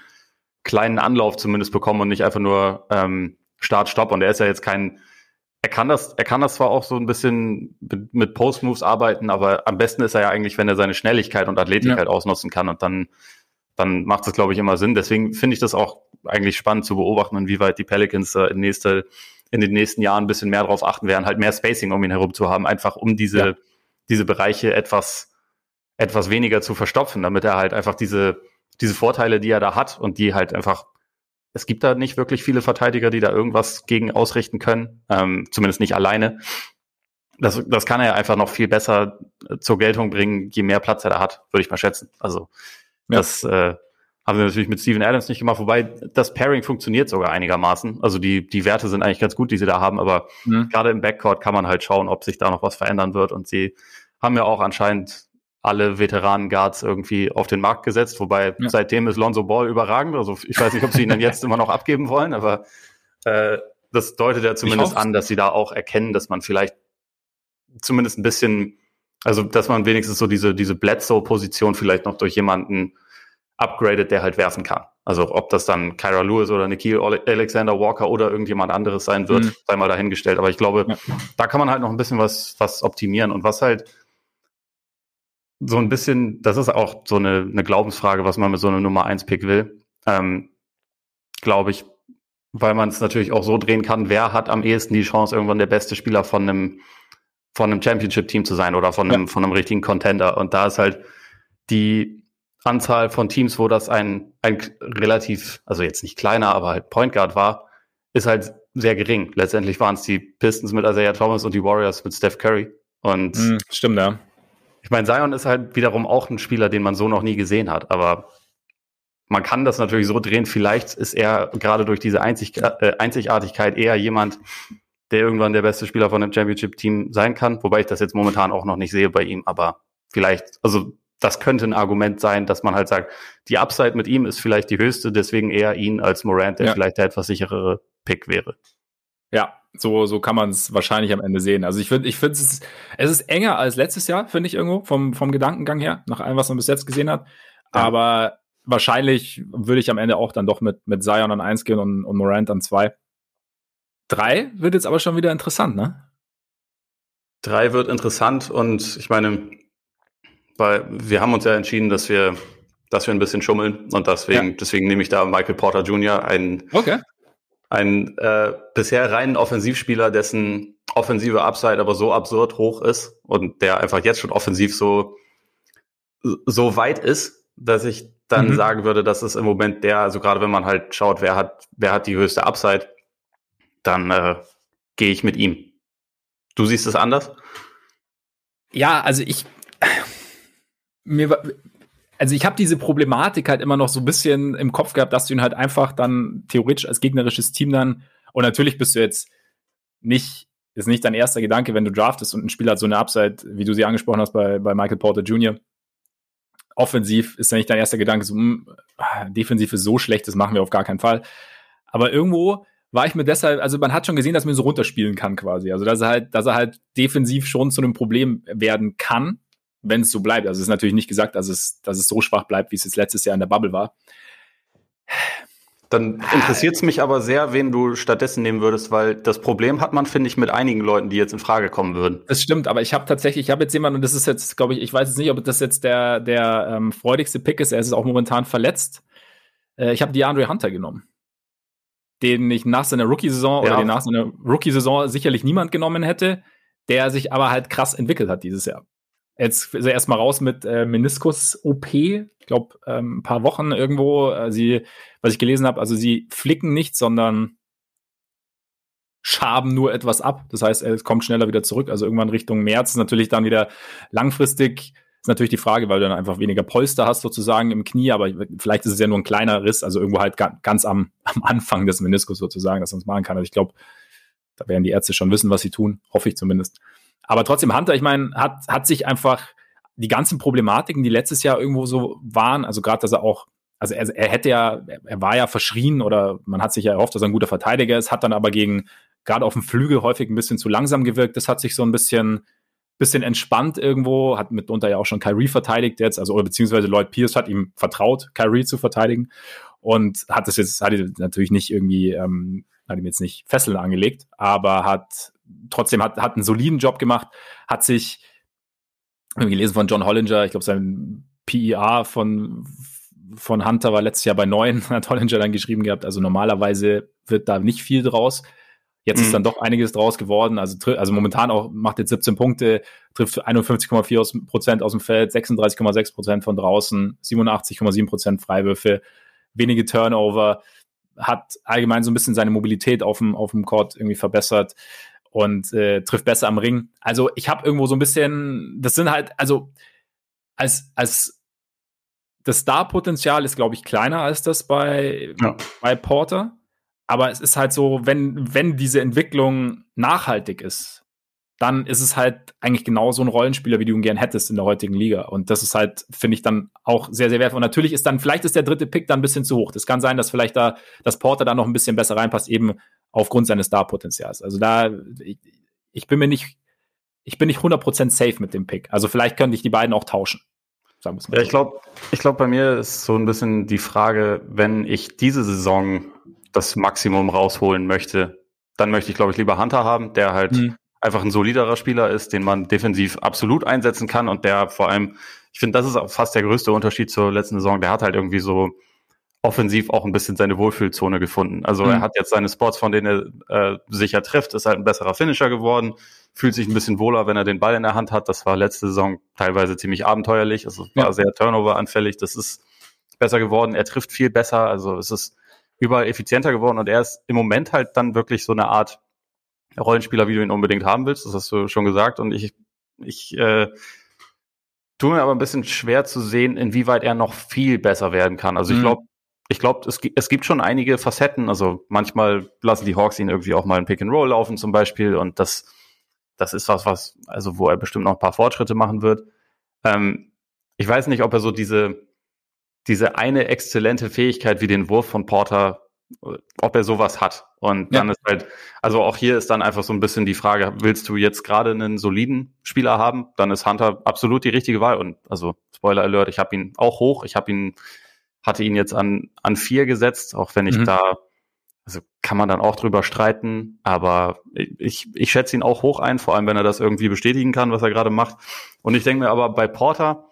kleinen Anlauf zumindest bekommen und nicht einfach nur ähm, Start, Stopp. Und er ist ja jetzt kein, er kann das, er kann das zwar auch so ein bisschen mit Post-Moves arbeiten, aber am besten ist er ja eigentlich, wenn er seine Schnelligkeit und Athletik ja. halt ausnutzen kann und dann, dann macht es, glaube ich, immer Sinn. Deswegen finde ich das auch eigentlich spannend zu beobachten, inwieweit die Pelicans äh, in, nächste, in den nächsten Jahren ein bisschen mehr darauf achten werden, halt mehr Spacing um ihn herum zu haben, einfach um diese, ja. diese Bereiche etwas, etwas weniger zu verstopfen, damit er halt einfach diese, diese Vorteile, die er da hat und die halt einfach es gibt da nicht wirklich viele Verteidiger, die da irgendwas gegen ausrichten können, ähm, zumindest nicht alleine. Das, das kann er ja einfach noch viel besser äh, zur Geltung bringen, je mehr Platz er da hat, würde ich mal schätzen. Also ja. das äh, haben wir natürlich mit Steven Adams nicht gemacht, wobei das Pairing funktioniert sogar einigermaßen. Also die, die Werte sind eigentlich ganz gut, die sie da haben, aber mhm. gerade im Backcourt kann man halt schauen, ob sich da noch was verändern wird. Und sie haben ja auch anscheinend alle Veteranen-Guards irgendwie auf den Markt gesetzt, wobei ja. seitdem ist Lonzo Ball überragend. Also ich weiß nicht, ob sie ihn dann jetzt immer noch abgeben wollen, aber äh, das deutet ja zumindest an, dass sie da auch erkennen, dass man vielleicht zumindest ein bisschen, also dass man wenigstens so diese, diese Bledsoe-Position vielleicht noch durch jemanden upgradet, der halt werfen kann. Also ob das dann Kyra Lewis oder Nikhil Alexander Walker oder irgendjemand anderes sein wird, mhm. sei mal dahingestellt. Aber ich glaube, ja. da kann man halt noch ein bisschen was, was optimieren. Und was halt so ein bisschen, das ist auch so eine, eine Glaubensfrage, was man mit so einem Nummer 1 Pick will. Ähm, Glaube ich, weil man es natürlich auch so drehen kann, wer hat am ehesten die Chance, irgendwann der beste Spieler von einem, von einem Championship-Team zu sein oder von einem, ja. von einem richtigen Contender. Und da ist halt die Anzahl von Teams, wo das ein, ein relativ, also jetzt nicht kleiner, aber halt Point Guard war, ist halt sehr gering. Letztendlich waren es die Pistons mit Isaiah Thomas und die Warriors mit Steph Curry. Und mm, stimmt, ja. Ich meine, Zion ist halt wiederum auch ein Spieler, den man so noch nie gesehen hat, aber man kann das natürlich so drehen. Vielleicht ist er gerade durch diese Einzig äh, Einzigartigkeit eher jemand, der irgendwann der beste Spieler von einem Championship-Team sein kann, wobei ich das jetzt momentan auch noch nicht sehe bei ihm, aber vielleicht, also das könnte ein Argument sein, dass man halt sagt, die Upside mit ihm ist vielleicht die höchste, deswegen eher ihn als Morant, der ja. vielleicht der etwas sicherere Pick wäre. Ja, so, so kann man es wahrscheinlich am Ende sehen. Also ich finde, ich finde es, ist, es ist enger als letztes Jahr, finde ich irgendwo, vom, vom Gedankengang her, nach allem, was man bis jetzt gesehen hat. Ja. Aber wahrscheinlich würde ich am Ende auch dann doch mit, mit Zion an eins gehen und, und Morant an zwei. Drei wird jetzt aber schon wieder interessant, ne? Drei wird interessant und ich meine, weil wir haben uns ja entschieden, dass wir, dass wir ein bisschen schummeln und deswegen, ja. deswegen nehme ich da Michael Porter Jr., einen, okay ein äh, bisher reinen Offensivspieler, dessen offensive Upside aber so absurd hoch ist und der einfach jetzt schon offensiv so so weit ist, dass ich dann mhm. sagen würde, dass es im Moment der, also gerade wenn man halt schaut, wer hat wer hat die höchste Upside, dann äh, gehe ich mit ihm. Du siehst es anders? Ja, also ich mir also ich habe diese Problematik halt immer noch so ein bisschen im Kopf gehabt, dass du ihn halt einfach dann theoretisch als gegnerisches Team dann, und natürlich bist du jetzt nicht, ist nicht dein erster Gedanke, wenn du draftest und ein Spieler hat so eine Upside, wie du sie angesprochen hast bei, bei Michael Porter Jr. Offensiv ist ja nicht dein erster Gedanke, so, mh, hm, defensiv ist so schlecht, das machen wir auf gar keinen Fall. Aber irgendwo war ich mir deshalb, also man hat schon gesehen, dass man ihn so runterspielen kann quasi. Also dass er halt, dass er halt defensiv schon zu einem Problem werden kann wenn es so bleibt. Also es ist natürlich nicht gesagt, dass es, dass es so schwach bleibt, wie es jetzt letztes Jahr in der Bubble war. Dann interessiert es mich aber sehr, wen du stattdessen nehmen würdest, weil das Problem hat man, finde ich, mit einigen Leuten, die jetzt in Frage kommen würden. Das stimmt, aber ich habe tatsächlich, ich habe jetzt jemanden, und das ist jetzt, glaube ich, ich weiß jetzt nicht, ob das jetzt der, der ähm, freudigste Pick ist, er ist auch momentan verletzt. Äh, ich habe DeAndre Hunter genommen. den ich nach seiner Rookie-Saison ja. oder den nach seiner Rookie-Saison sicherlich niemand genommen hätte, der sich aber halt krass entwickelt hat dieses Jahr. Jetzt ist er erstmal raus mit äh, Meniskus-OP, ich glaube, ähm, ein paar Wochen irgendwo. Äh, sie, was ich gelesen habe, also sie flicken nicht, sondern schaben nur etwas ab. Das heißt, er kommt schneller wieder zurück. Also irgendwann Richtung März ist natürlich dann wieder langfristig. Ist natürlich die Frage, weil du dann einfach weniger Polster hast sozusagen im Knie, aber vielleicht ist es ja nur ein kleiner Riss, also irgendwo halt ganz am, am Anfang des Meniskus sozusagen, dass man es machen kann. Also ich glaube, da werden die Ärzte schon wissen, was sie tun, hoffe ich zumindest. Aber trotzdem, Hunter, ich meine, hat, hat sich einfach die ganzen Problematiken, die letztes Jahr irgendwo so waren, also gerade, dass er auch also er, er hätte ja, er war ja verschrien oder man hat sich ja erhofft, dass er ein guter Verteidiger ist, hat dann aber gegen gerade auf dem Flügel häufig ein bisschen zu langsam gewirkt. Das hat sich so ein bisschen, bisschen entspannt irgendwo, hat mitunter ja auch schon Kyrie verteidigt jetzt, also oder beziehungsweise Lloyd Pierce hat ihm vertraut, Kyrie zu verteidigen und hat das jetzt, hat ihn natürlich nicht irgendwie, ähm, hat ihm jetzt nicht Fesseln angelegt, aber hat trotzdem hat, hat einen soliden Job gemacht, hat sich gelesen von John Hollinger, ich glaube sein PER von von Hunter war letztes Jahr bei neun, hat Hollinger dann geschrieben gehabt. Also normalerweise wird da nicht viel draus. Jetzt mhm. ist dann doch einiges draus geworden. Also, also momentan auch macht jetzt 17 Punkte, trifft 51,4 Prozent aus dem Feld, 36,6 Prozent von draußen, 87,7 Prozent Freiwürfe, wenige Turnover, hat allgemein so ein bisschen seine Mobilität auf dem, auf dem Court irgendwie verbessert und äh, trifft besser am Ring. Also ich habe irgendwo so ein bisschen, das sind halt, also als, als das Star-Potenzial ist, glaube ich, kleiner als das bei, ja. bei Porter. Aber es ist halt so, wenn, wenn diese Entwicklung nachhaltig ist, dann ist es halt eigentlich genau so ein Rollenspieler, wie du ihn gern hättest in der heutigen Liga. Und das ist halt, finde ich, dann auch sehr, sehr wertvoll. Und natürlich ist dann, vielleicht ist der dritte Pick dann ein bisschen zu hoch. Das kann sein, dass vielleicht da, das Porter da noch ein bisschen besser reinpasst, eben aufgrund seines Star-Potenzials. Also da, ich, ich bin mir nicht, ich bin nicht 100% safe mit dem Pick. Also vielleicht könnte ich die beiden auch tauschen. Sagen ja, so. ich glaube, ich glaube, bei mir ist so ein bisschen die Frage, wenn ich diese Saison das Maximum rausholen möchte, dann möchte ich, glaube ich, lieber Hunter haben, der halt mhm. einfach ein soliderer Spieler ist, den man defensiv absolut einsetzen kann und der vor allem, ich finde, das ist auch fast der größte Unterschied zur letzten Saison. Der hat halt irgendwie so offensiv auch ein bisschen seine Wohlfühlzone gefunden. Also mhm. er hat jetzt seine Spots, von denen er äh, sicher trifft, ist halt ein besserer Finisher geworden, fühlt sich ein bisschen wohler, wenn er den Ball in der Hand hat. Das war letzte Saison teilweise ziemlich abenteuerlich. Also war ja. sehr Turnover-anfällig. Das ist besser geworden. Er trifft viel besser. Also es ist überall effizienter geworden und er ist im Moment halt dann wirklich so eine Art Rollenspieler, wie du ihn unbedingt haben willst. Das hast du schon gesagt und ich, ich äh, tue mir aber ein bisschen schwer zu sehen, inwieweit er noch viel besser werden kann. Also ich mhm. glaube, ich glaube, es, es gibt schon einige Facetten. Also manchmal lassen die Hawks ihn irgendwie auch mal ein Pick and Roll laufen zum Beispiel und das, das ist was, was, also wo er bestimmt noch ein paar Fortschritte machen wird. Ähm, ich weiß nicht, ob er so diese diese eine exzellente Fähigkeit wie den Wurf von Porter, ob er sowas hat. Und dann ja. ist halt, also auch hier ist dann einfach so ein bisschen die Frage, willst du jetzt gerade einen soliden Spieler haben? Dann ist Hunter absolut die richtige Wahl. Und also Spoiler Alert, ich habe ihn auch hoch. Ich habe ihn, hatte ihn jetzt an, an vier gesetzt, auch wenn ich mhm. da, also kann man dann auch drüber streiten, aber ich, ich schätze ihn auch hoch ein, vor allem wenn er das irgendwie bestätigen kann, was er gerade macht. Und ich denke mir aber bei Porter,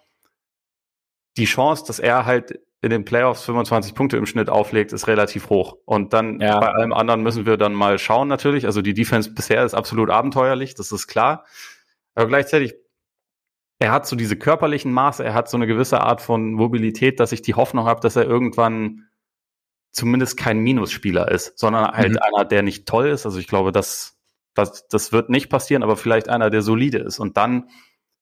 die Chance, dass er halt in den Playoffs 25 Punkte im Schnitt auflegt, ist relativ hoch. Und dann ja. bei allem anderen müssen wir dann mal schauen natürlich. Also die Defense bisher ist absolut abenteuerlich, das ist klar. Aber gleichzeitig, er hat so diese körperlichen Maße, er hat so eine gewisse Art von Mobilität, dass ich die Hoffnung habe, dass er irgendwann zumindest kein Minusspieler ist, sondern halt mhm. einer, der nicht toll ist. Also ich glaube, das, das, das wird nicht passieren, aber vielleicht einer, der solide ist. Und dann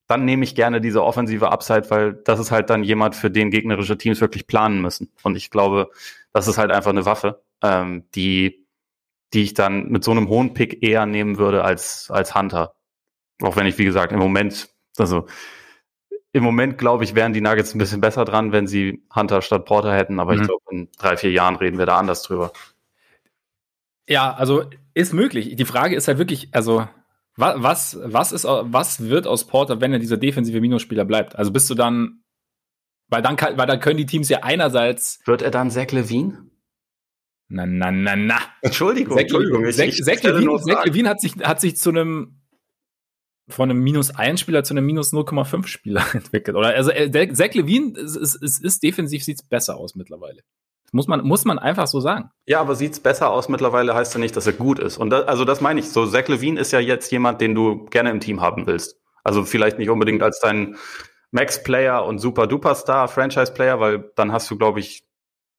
dann nehme ich gerne diese offensive Upside, weil das ist halt dann jemand, für den gegnerische Teams wirklich planen müssen. Und ich glaube, das ist halt einfach eine Waffe, ähm, die, die ich dann mit so einem hohen Pick eher nehmen würde als, als Hunter. Auch wenn ich, wie gesagt, im Moment, also im Moment glaube ich, wären die Nuggets ein bisschen besser dran, wenn sie Hunter statt Porter hätten, aber mhm. ich glaube, in drei, vier Jahren reden wir da anders drüber. Ja, also ist möglich. Die Frage ist halt wirklich, also was, was, ist, was wird aus Porter, wenn er dieser defensive Minusspieler bleibt? Also bist du dann, weil dann, kann, weil dann können die Teams ja einerseits. Wird er dann Zach Levine? Na, na, na, na. Entschuldigung, Zach, Entschuldigung. Zach, ich, Zach, Levine, Zach Levine hat sich, hat sich zu einem, von einem minus 1 Spieler zu einem minus 0,5 Spieler entwickelt. Oder, also, äh, Zach Levine, es, es, es ist defensiv sieht's besser aus mittlerweile. Muss man, muss man einfach so sagen. Ja, aber sieht's besser aus mittlerweile, heißt ja nicht, dass er gut ist. Und da, also das meine ich. So, Zach Levine ist ja jetzt jemand, den du gerne im Team haben willst. Also vielleicht nicht unbedingt als dein Max-Player und Super-Duper-Star, Franchise-Player, weil dann hast du, glaube ich,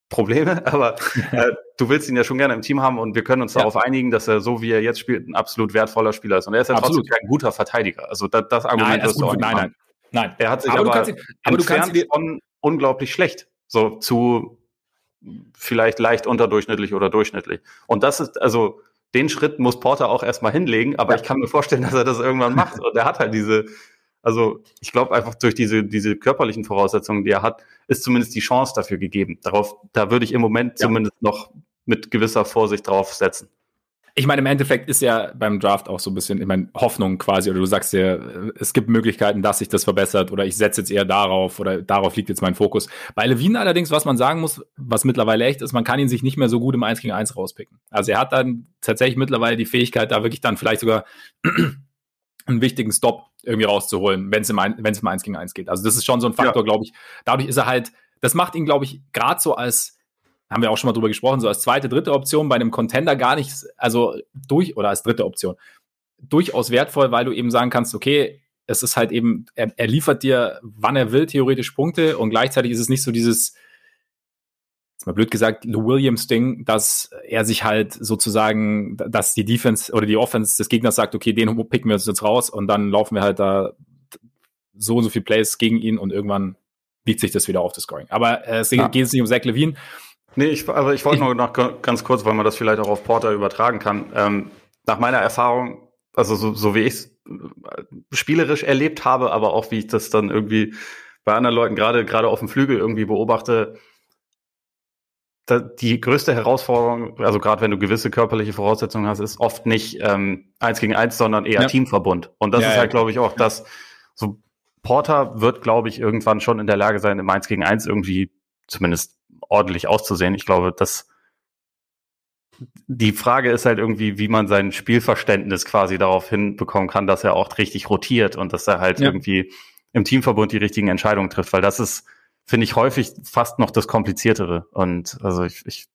Probleme, aber äh, du willst ihn ja schon gerne im Team haben und wir können uns ja. darauf einigen, dass er so wie er jetzt spielt ein absolut wertvoller Spieler ist und er ist ja absolut. trotzdem kein guter Verteidiger. Also das, das Argument nein, ist auch nein, nein, nein. Er hat sich aber, aber, du kannst ihn, aber du kannst ihn von unglaublich schlecht so zu vielleicht leicht unterdurchschnittlich oder durchschnittlich. Und das ist also den Schritt muss Porter auch erstmal hinlegen, aber ja. ich kann mir vorstellen, dass er das irgendwann macht und er hat halt diese also ich glaube einfach durch diese, diese körperlichen Voraussetzungen, die er hat, ist zumindest die Chance dafür gegeben. Darauf, da würde ich im Moment ja. zumindest noch mit gewisser Vorsicht drauf setzen. Ich meine, im Endeffekt ist ja beim Draft auch so ein bisschen, ich meine, Hoffnung quasi, oder du sagst ja, es gibt Möglichkeiten, dass sich das verbessert, oder ich setze jetzt eher darauf, oder darauf liegt jetzt mein Fokus. Bei Levine allerdings, was man sagen muss, was mittlerweile echt ist, man kann ihn sich nicht mehr so gut im 1 gegen 1 rauspicken. Also er hat dann tatsächlich mittlerweile die Fähigkeit, da wirklich dann vielleicht sogar einen wichtigen Stop irgendwie rauszuholen, wenn es im, wenn es im 1 gegen 1 geht. Also das ist schon so ein Faktor, ja. glaube ich. Dadurch ist er halt, das macht ihn, glaube ich, gerade so als, haben wir auch schon mal drüber gesprochen, so als zweite, dritte Option bei einem Contender gar nicht, also durch, oder als dritte Option, durchaus wertvoll, weil du eben sagen kannst, okay, es ist halt eben, er, er liefert dir, wann er will, theoretisch Punkte und gleichzeitig ist es nicht so dieses, mal blöd gesagt, Lou Williams-Ding, dass er sich halt sozusagen, dass die Defense oder die Offense des Gegners sagt, okay, den picken wir uns jetzt raus und dann laufen wir halt da so und so viele Plays gegen ihn und irgendwann biegt sich das wieder auf das Scoring. Aber äh, es ja. geht es nicht um Zach Levine. Nee, ich, aber ich wollte nur noch ganz kurz, weil man das vielleicht auch auf Porter übertragen kann. Ähm, nach meiner Erfahrung, also so, so wie ich es äh, spielerisch erlebt habe, aber auch wie ich das dann irgendwie bei anderen Leuten gerade gerade auf dem Flügel irgendwie beobachte, die größte Herausforderung, also gerade wenn du gewisse körperliche Voraussetzungen hast, ist oft nicht ähm, eins gegen eins, sondern eher ja. Teamverbund. Und das ja, ist halt, glaube ich, auch das, so Porter wird, glaube ich, irgendwann schon in der Lage sein, im eins gegen eins irgendwie zumindest ordentlich auszusehen. Ich glaube, dass die Frage ist halt irgendwie, wie man sein Spielverständnis quasi darauf hinbekommen kann, dass er auch richtig rotiert und dass er halt ja. irgendwie im Teamverbund die richtigen Entscheidungen trifft, weil das ist finde ich häufig fast noch das Kompliziertere. Und also ich, ich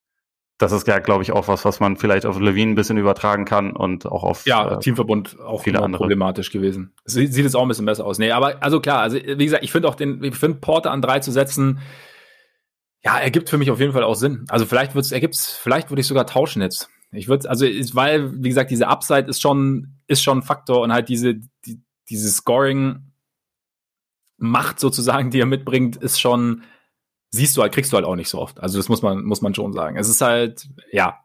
das ist ja, glaube ich, auch was, was man vielleicht auf Levine ein bisschen übertragen kann und auch auf ja, äh, Teamverbund auch viele andere. problematisch gewesen. Sieht, sieht es auch ein bisschen besser aus. Nee, aber also klar, also wie gesagt, ich finde auch den, ich finde Porter an drei zu setzen, ja, ergibt für mich auf jeden Fall auch Sinn. Also vielleicht wird's, ergibt's, vielleicht würde ich sogar tauschen jetzt. Ich würde, also weil, wie gesagt, diese Upside ist schon, ist schon ein Faktor und halt diese, die, dieses Scoring Macht sozusagen, die er mitbringt, ist schon, siehst du halt, kriegst du halt auch nicht so oft. Also das muss man, muss man schon sagen. Es ist halt, ja,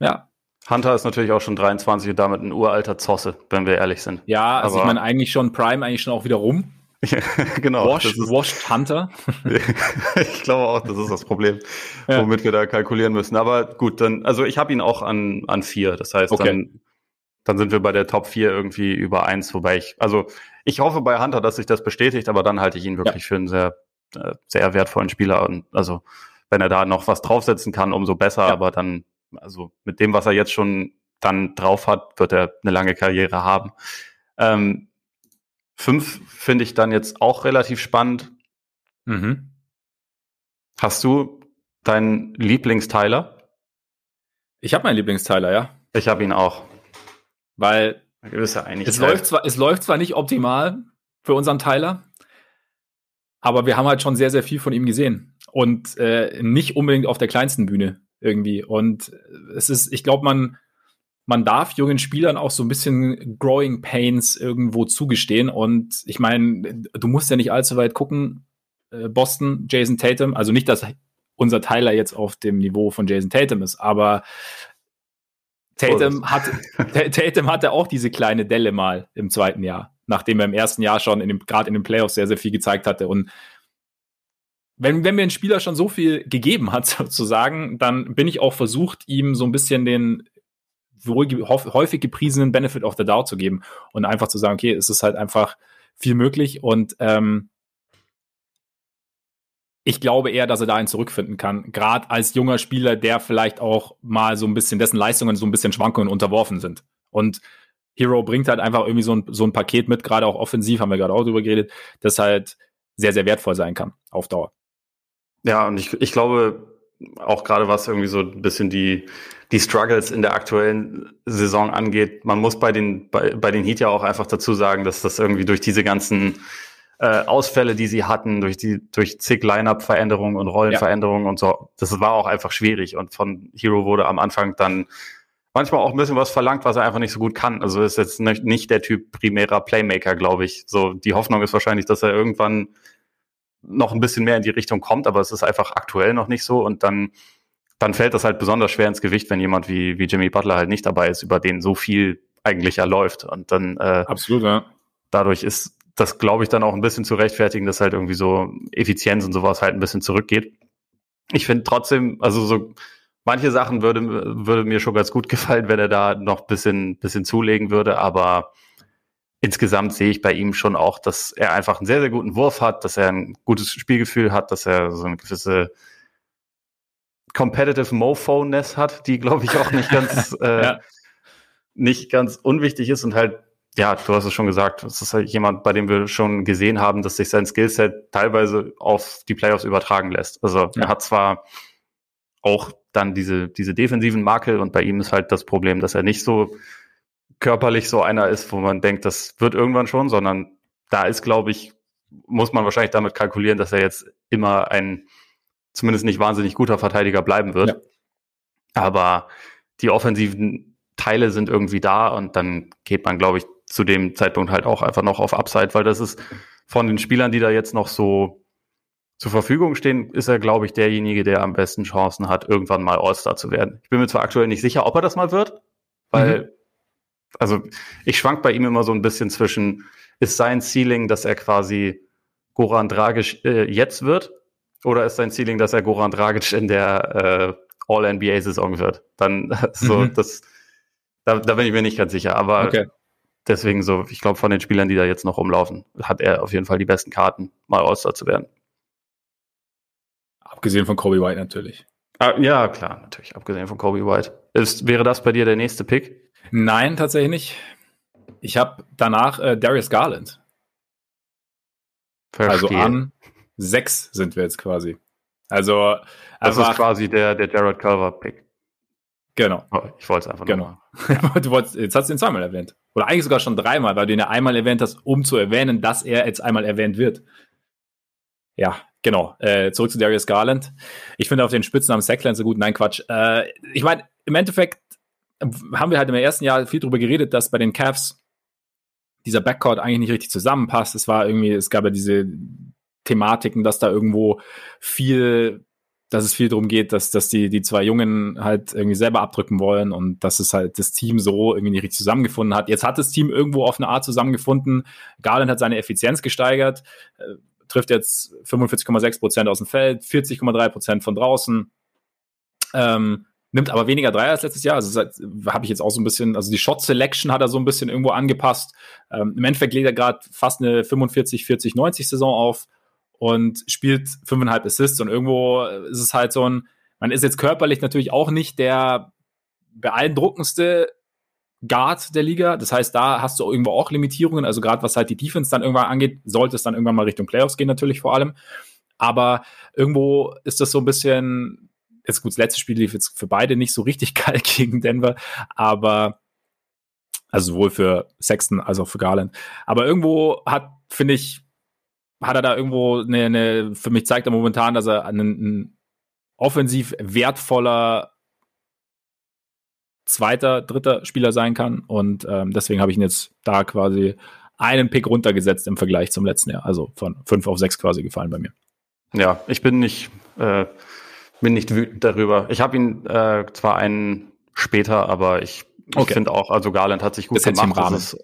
ja. Hunter ist natürlich auch schon 23 und damit ein uralter Zosse, wenn wir ehrlich sind. Ja, also Aber ich meine eigentlich schon Prime, eigentlich schon auch wieder rum. genau. Washed, washed Hunter. ich glaube auch, das ist das Problem, ja. womit wir da kalkulieren müssen. Aber gut, dann, also ich habe ihn auch an, an vier. Das heißt, okay. dann, dann sind wir bei der Top 4 irgendwie über eins, wobei ich, also ich hoffe bei Hunter, dass sich das bestätigt, aber dann halte ich ihn wirklich ja. für einen sehr, äh, sehr wertvollen Spieler. Und also, wenn er da noch was draufsetzen kann, umso besser. Ja. Aber dann, also mit dem, was er jetzt schon dann drauf hat, wird er eine lange Karriere haben. Ähm, fünf finde ich dann jetzt auch relativ spannend. Mhm. Hast du deinen Lieblingsteiler? Ich habe meinen Lieblingsteiler, ja. Ich habe ihn auch. Weil es läuft, zwar, es läuft zwar nicht optimal für unseren Teiler, aber wir haben halt schon sehr, sehr viel von ihm gesehen. Und äh, nicht unbedingt auf der kleinsten Bühne irgendwie. Und es ist, ich glaube, man, man darf jungen Spielern auch so ein bisschen Growing Pains irgendwo zugestehen. Und ich meine, du musst ja nicht allzu weit gucken. Äh, Boston, Jason Tatum, also nicht, dass unser Teiler jetzt auf dem Niveau von Jason Tatum ist, aber Tatum, hat, Tatum hatte auch diese kleine Delle mal im zweiten Jahr, nachdem er im ersten Jahr schon in dem, gerade in den Playoffs sehr, sehr viel gezeigt hatte. Und wenn, wenn mir ein Spieler schon so viel gegeben hat, sozusagen, dann bin ich auch versucht, ihm so ein bisschen den wohl häufig gepriesenen Benefit of the Doubt zu geben und einfach zu sagen, okay, es ist halt einfach viel möglich und ähm, ich glaube eher, dass er dahin zurückfinden kann. Gerade als junger Spieler, der vielleicht auch mal so ein bisschen, dessen Leistungen so ein bisschen Schwankungen unterworfen sind. Und Hero bringt halt einfach irgendwie so ein, so ein Paket mit, gerade auch offensiv, haben wir gerade auch drüber geredet, das halt sehr, sehr wertvoll sein kann auf Dauer. Ja, und ich, ich glaube, auch gerade was irgendwie so ein bisschen die, die Struggles in der aktuellen Saison angeht. Man muss bei den, bei, bei den Heat ja auch einfach dazu sagen, dass das irgendwie durch diese ganzen äh, Ausfälle, die sie hatten, durch die, durch zig Line-Up-Veränderungen und Rollenveränderungen ja. und so, das war auch einfach schwierig. Und von Hero wurde am Anfang dann manchmal auch ein bisschen was verlangt, was er einfach nicht so gut kann. Also ist jetzt nicht der Typ primärer Playmaker, glaube ich. So, die Hoffnung ist wahrscheinlich, dass er irgendwann noch ein bisschen mehr in die Richtung kommt, aber es ist einfach aktuell noch nicht so und dann, dann fällt das halt besonders schwer ins Gewicht, wenn jemand wie, wie Jimmy Butler halt nicht dabei ist, über den so viel eigentlich erläuft und dann, äh, Absolut, ja. dadurch ist das, glaube ich, dann auch ein bisschen zu rechtfertigen, dass halt irgendwie so Effizienz und sowas halt ein bisschen zurückgeht. Ich finde trotzdem, also so, manche Sachen würde, würde mir schon ganz gut gefallen, wenn er da noch ein bisschen, bisschen zulegen würde, aber insgesamt sehe ich bei ihm schon auch, dass er einfach einen sehr, sehr guten Wurf hat, dass er ein gutes Spielgefühl hat, dass er so eine gewisse Competitive Mofo-Ness hat, die, glaube ich, auch nicht ganz, äh, ja. nicht ganz unwichtig ist und halt, ja, du hast es schon gesagt, es ist halt jemand, bei dem wir schon gesehen haben, dass sich sein Skillset teilweise auf die Playoffs übertragen lässt. Also ja. er hat zwar auch dann diese, diese defensiven Makel und bei ihm ist halt das Problem, dass er nicht so körperlich so einer ist, wo man denkt, das wird irgendwann schon, sondern da ist, glaube ich, muss man wahrscheinlich damit kalkulieren, dass er jetzt immer ein zumindest nicht wahnsinnig guter Verteidiger bleiben wird. Ja. Aber die offensiven Teile sind irgendwie da und dann geht man, glaube ich, zu dem Zeitpunkt halt auch einfach noch auf Upside, weil das ist von den Spielern, die da jetzt noch so zur Verfügung stehen, ist er, glaube ich, derjenige, der am besten Chancen hat, irgendwann mal All-Star zu werden. Ich bin mir zwar aktuell nicht sicher, ob er das mal wird, weil mhm also ich schwank bei ihm immer so ein bisschen zwischen, ist sein Ceiling, dass er quasi Goran Dragic äh, jetzt wird, oder ist sein Ceiling, dass er Goran Dragic in der äh, All-NBA-Saison wird? Dann so, mhm. das, da, da bin ich mir nicht ganz sicher, aber okay. Deswegen so, ich glaube, von den Spielern, die da jetzt noch rumlaufen, hat er auf jeden Fall die besten Karten, mal All-Star zu werden. Abgesehen von Kobe White natürlich. Ah, ja, klar, natürlich, abgesehen von Kobe White. Ist, wäre das bei dir der nächste Pick? Nein, tatsächlich nicht. Ich habe danach äh, Darius Garland. Verstehe. Also an sechs sind wir jetzt quasi. Also das ist quasi der, der Jared Culver-Pick. Genau. Oh, ich wollte es einfach genau. Ja. du wolltest, jetzt hast du ihn zweimal erwähnt. Oder eigentlich sogar schon dreimal, weil du ihn ja einmal erwähnt hast, um zu erwähnen, dass er jetzt einmal erwähnt wird. Ja, genau. Äh, zurück zu Darius Garland. Ich finde auf den Spitznamen Sackland so gut. Nein, Quatsch. Äh, ich meine, im Endeffekt haben wir halt im ersten Jahr viel darüber geredet, dass bei den Cavs dieser Backcourt eigentlich nicht richtig zusammenpasst. Es war irgendwie, es gab ja diese Thematiken, dass da irgendwo viel, dass es viel darum geht, dass, dass die, die zwei Jungen halt irgendwie selber abdrücken wollen und dass es halt das Team so irgendwie nicht richtig zusammengefunden hat. Jetzt hat das Team irgendwo auf eine Art zusammengefunden. Garland hat seine Effizienz gesteigert, äh, trifft jetzt 45,6 Prozent aus dem Feld, 40,3 Prozent von draußen. Ähm, nimmt aber weniger Dreier als letztes Jahr. Also habe ich jetzt auch so ein bisschen, also die Shot Selection hat er so ein bisschen irgendwo angepasst. Ähm, Im Endeffekt legt er gerade fast eine 45, 40, 90 Saison auf und spielt fünfeinhalb Assists und irgendwo ist es halt so ein, man ist jetzt körperlich natürlich auch nicht der beeindruckendste Guard der Liga. Das heißt, da hast du irgendwo auch Limitierungen. Also gerade was halt die Defense dann irgendwann angeht, sollte es dann irgendwann mal Richtung Playoffs gehen natürlich vor allem. Aber irgendwo ist das so ein bisschen jetzt gut, das letzte Spiel lief jetzt für beide nicht so richtig geil gegen Denver, aber also sowohl für Sexton als auch für Garland. Aber irgendwo hat, finde ich, hat er da irgendwo eine, eine, für mich zeigt er momentan, dass er ein, ein offensiv wertvoller zweiter, dritter Spieler sein kann. Und ähm, deswegen habe ich ihn jetzt da quasi einen Pick runtergesetzt im Vergleich zum letzten Jahr. Also von fünf auf sechs quasi gefallen bei mir. Ja, ich bin nicht äh, bin nicht wütend darüber. Ich habe ihn äh, zwar einen später, aber ich, okay. ich finde auch, also Garland hat sich gut das gemacht. Ist,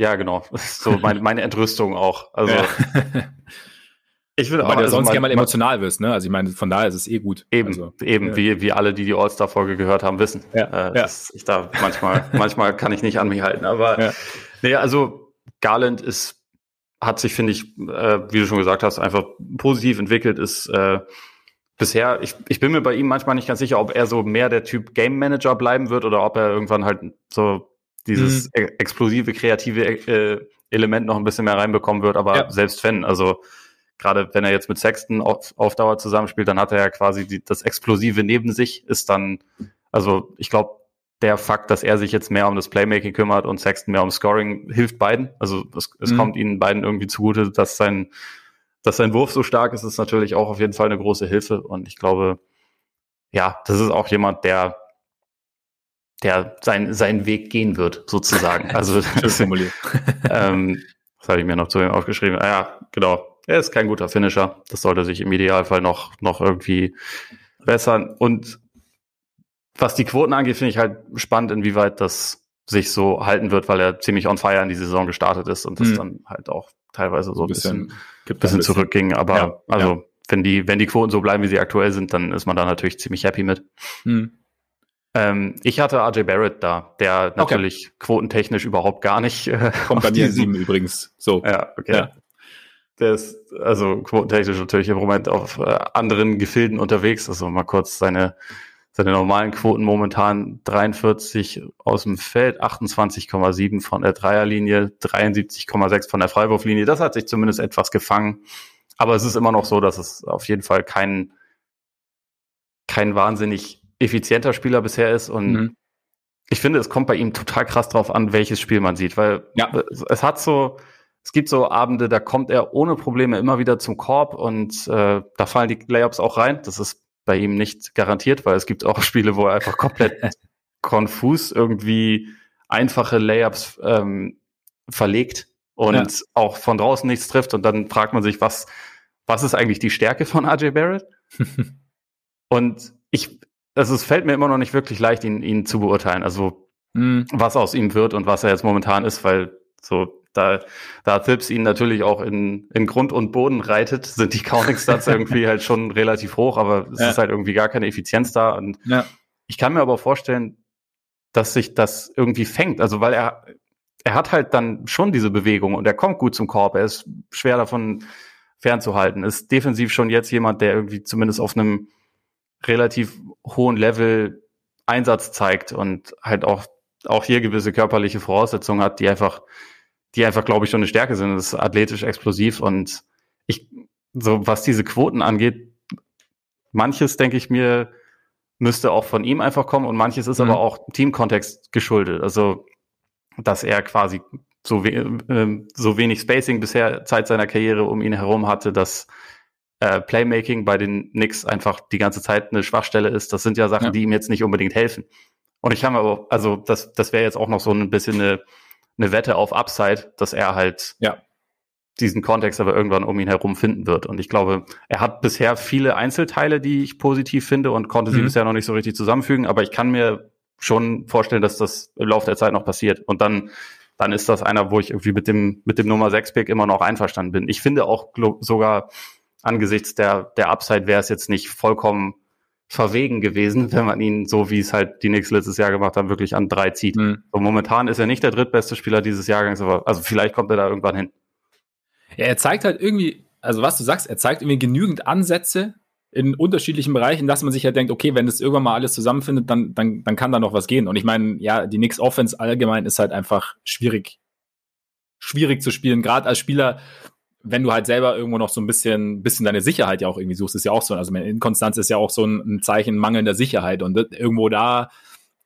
ja, genau. So meine, meine Entrüstung auch. Also ja. ich auch, Weil du also sonst gerne mal emotional wirst, ne? Also ich meine, von daher ist es eh gut. Eben, also, eben, ja. wie, wie alle, die die All-Star-Folge gehört haben, wissen. Ja. Äh, ja. ich da manchmal, manchmal kann ich nicht an mich halten. Aber ja. nee, also Garland ist hat sich, finde ich, äh, wie du schon gesagt hast, einfach positiv entwickelt, ist äh, bisher, ich, ich bin mir bei ihm manchmal nicht ganz sicher, ob er so mehr der Typ Game Manager bleiben wird oder ob er irgendwann halt so dieses mhm. E-, explosive, kreative äh, Element noch ein bisschen mehr reinbekommen wird. Aber ja. selbst wenn, also gerade wenn er jetzt mit Sexton auf, auf Dauer zusammenspielt, dann hat er ja quasi die, das Explosive neben sich, ist dann, also ich glaube, der Fakt, dass er sich jetzt mehr um das Playmaking kümmert und Sexton mehr um Scoring, hilft beiden. Also es, es mhm. kommt ihnen beiden irgendwie zugute, dass sein, dass sein Wurf so stark ist, ist natürlich auch auf jeden Fall eine große Hilfe. Und ich glaube, ja, das ist auch jemand, der der sein, seinen Weg gehen wird, sozusagen. Also formuliert. ähm, das habe ich mir noch zu ihm aufgeschrieben. Ah ja, genau. Er ist kein guter Finisher. Das sollte sich im Idealfall noch, noch irgendwie bessern. Und was die Quoten angeht, finde ich halt spannend, inwieweit das sich so halten wird, weil er ziemlich on fire in die Saison gestartet ist und das mhm. dann halt auch teilweise so ein bisschen, bisschen, bisschen, bisschen zurückging. Aber ja, also, ja. wenn die, wenn die Quoten so bleiben, wie sie aktuell sind, dann ist man da natürlich ziemlich happy mit. Mhm. Ähm, ich hatte RJ Barrett da, der natürlich okay. quotentechnisch überhaupt gar nicht. Äh, Kommt bei mir sieben übrigens. So. Ja, okay. Ja. Der ist also quotentechnisch natürlich im Moment auf äh, anderen Gefilden unterwegs. Also mal kurz seine, seine normalen Quoten momentan 43 aus dem Feld, 28,7 von der Dreierlinie, 73,6 von der Freiwurflinie. Das hat sich zumindest etwas gefangen. Aber es ist immer noch so, dass es auf jeden Fall kein, kein wahnsinnig effizienter Spieler bisher ist und mhm. ich finde, es kommt bei ihm total krass drauf an, welches Spiel man sieht, weil ja. es hat so, es gibt so Abende, da kommt er ohne Probleme immer wieder zum Korb und äh, da fallen die Layups auch rein. Das ist bei ihm nicht garantiert, weil es gibt auch Spiele, wo er einfach komplett konfus irgendwie einfache Layups ähm, verlegt und ja. auch von draußen nichts trifft und dann fragt man sich, was, was ist eigentlich die Stärke von RJ Barrett? und ich, also es fällt mir immer noch nicht wirklich leicht, ihn, ihn zu beurteilen. Also mhm. was aus ihm wird und was er jetzt momentan ist, weil so da, da Phipps ihn natürlich auch in, in Grund und Boden reitet, sind die Counting Stats irgendwie halt schon relativ hoch, aber es ja. ist halt irgendwie gar keine Effizienz da. Und ja. ich kann mir aber vorstellen, dass sich das irgendwie fängt. Also weil er, er hat halt dann schon diese Bewegung und er kommt gut zum Korb. Er ist schwer davon fernzuhalten. Ist defensiv schon jetzt jemand, der irgendwie zumindest auf einem relativ hohen Level Einsatz zeigt und halt auch, auch hier gewisse körperliche Voraussetzungen hat, die einfach, die einfach, glaube ich, schon eine Stärke sind. Das ist athletisch explosiv und ich, so was diese Quoten angeht, manches denke ich mir, müsste auch von ihm einfach kommen und manches ist mhm. aber auch Teamkontext geschuldet. Also, dass er quasi so, we äh, so wenig Spacing bisher Zeit seiner Karriere um ihn herum hatte, dass äh, Playmaking bei den Knicks einfach die ganze Zeit eine Schwachstelle ist. Das sind ja Sachen, ja. die ihm jetzt nicht unbedingt helfen. Und ich habe aber, also das, das wäre jetzt auch noch so ein bisschen eine, eine Wette auf Upside, dass er halt ja. diesen Kontext aber irgendwann um ihn herum finden wird. Und ich glaube, er hat bisher viele Einzelteile, die ich positiv finde und konnte sie mhm. bisher noch nicht so richtig zusammenfügen. Aber ich kann mir schon vorstellen, dass das im Laufe der Zeit noch passiert. Und dann, dann ist das einer, wo ich irgendwie mit dem, mit dem Nummer 6 Pick immer noch einverstanden bin. Ich finde auch sogar, angesichts der, der Upside wäre es jetzt nicht vollkommen verwegen gewesen, wenn man ihn, so wie es halt die Knicks letztes Jahr gemacht haben, wirklich an drei zieht. Mhm. So momentan ist er nicht der drittbeste Spieler dieses Jahrgangs, aber also vielleicht kommt er da irgendwann hin. Ja, er zeigt halt irgendwie, also was du sagst, er zeigt irgendwie genügend Ansätze in unterschiedlichen Bereichen, dass man sich ja denkt, okay, wenn das irgendwann mal alles zusammenfindet, dann, dann, dann kann da noch was gehen. Und ich meine, ja, die Knicks Offense allgemein ist halt einfach schwierig, schwierig zu spielen, gerade als Spieler, wenn du halt selber irgendwo noch so ein bisschen, bisschen deine Sicherheit ja auch irgendwie suchst, ist ja auch so. Also Inkonstanz ist ja auch so ein, ein Zeichen mangelnder Sicherheit und irgendwo da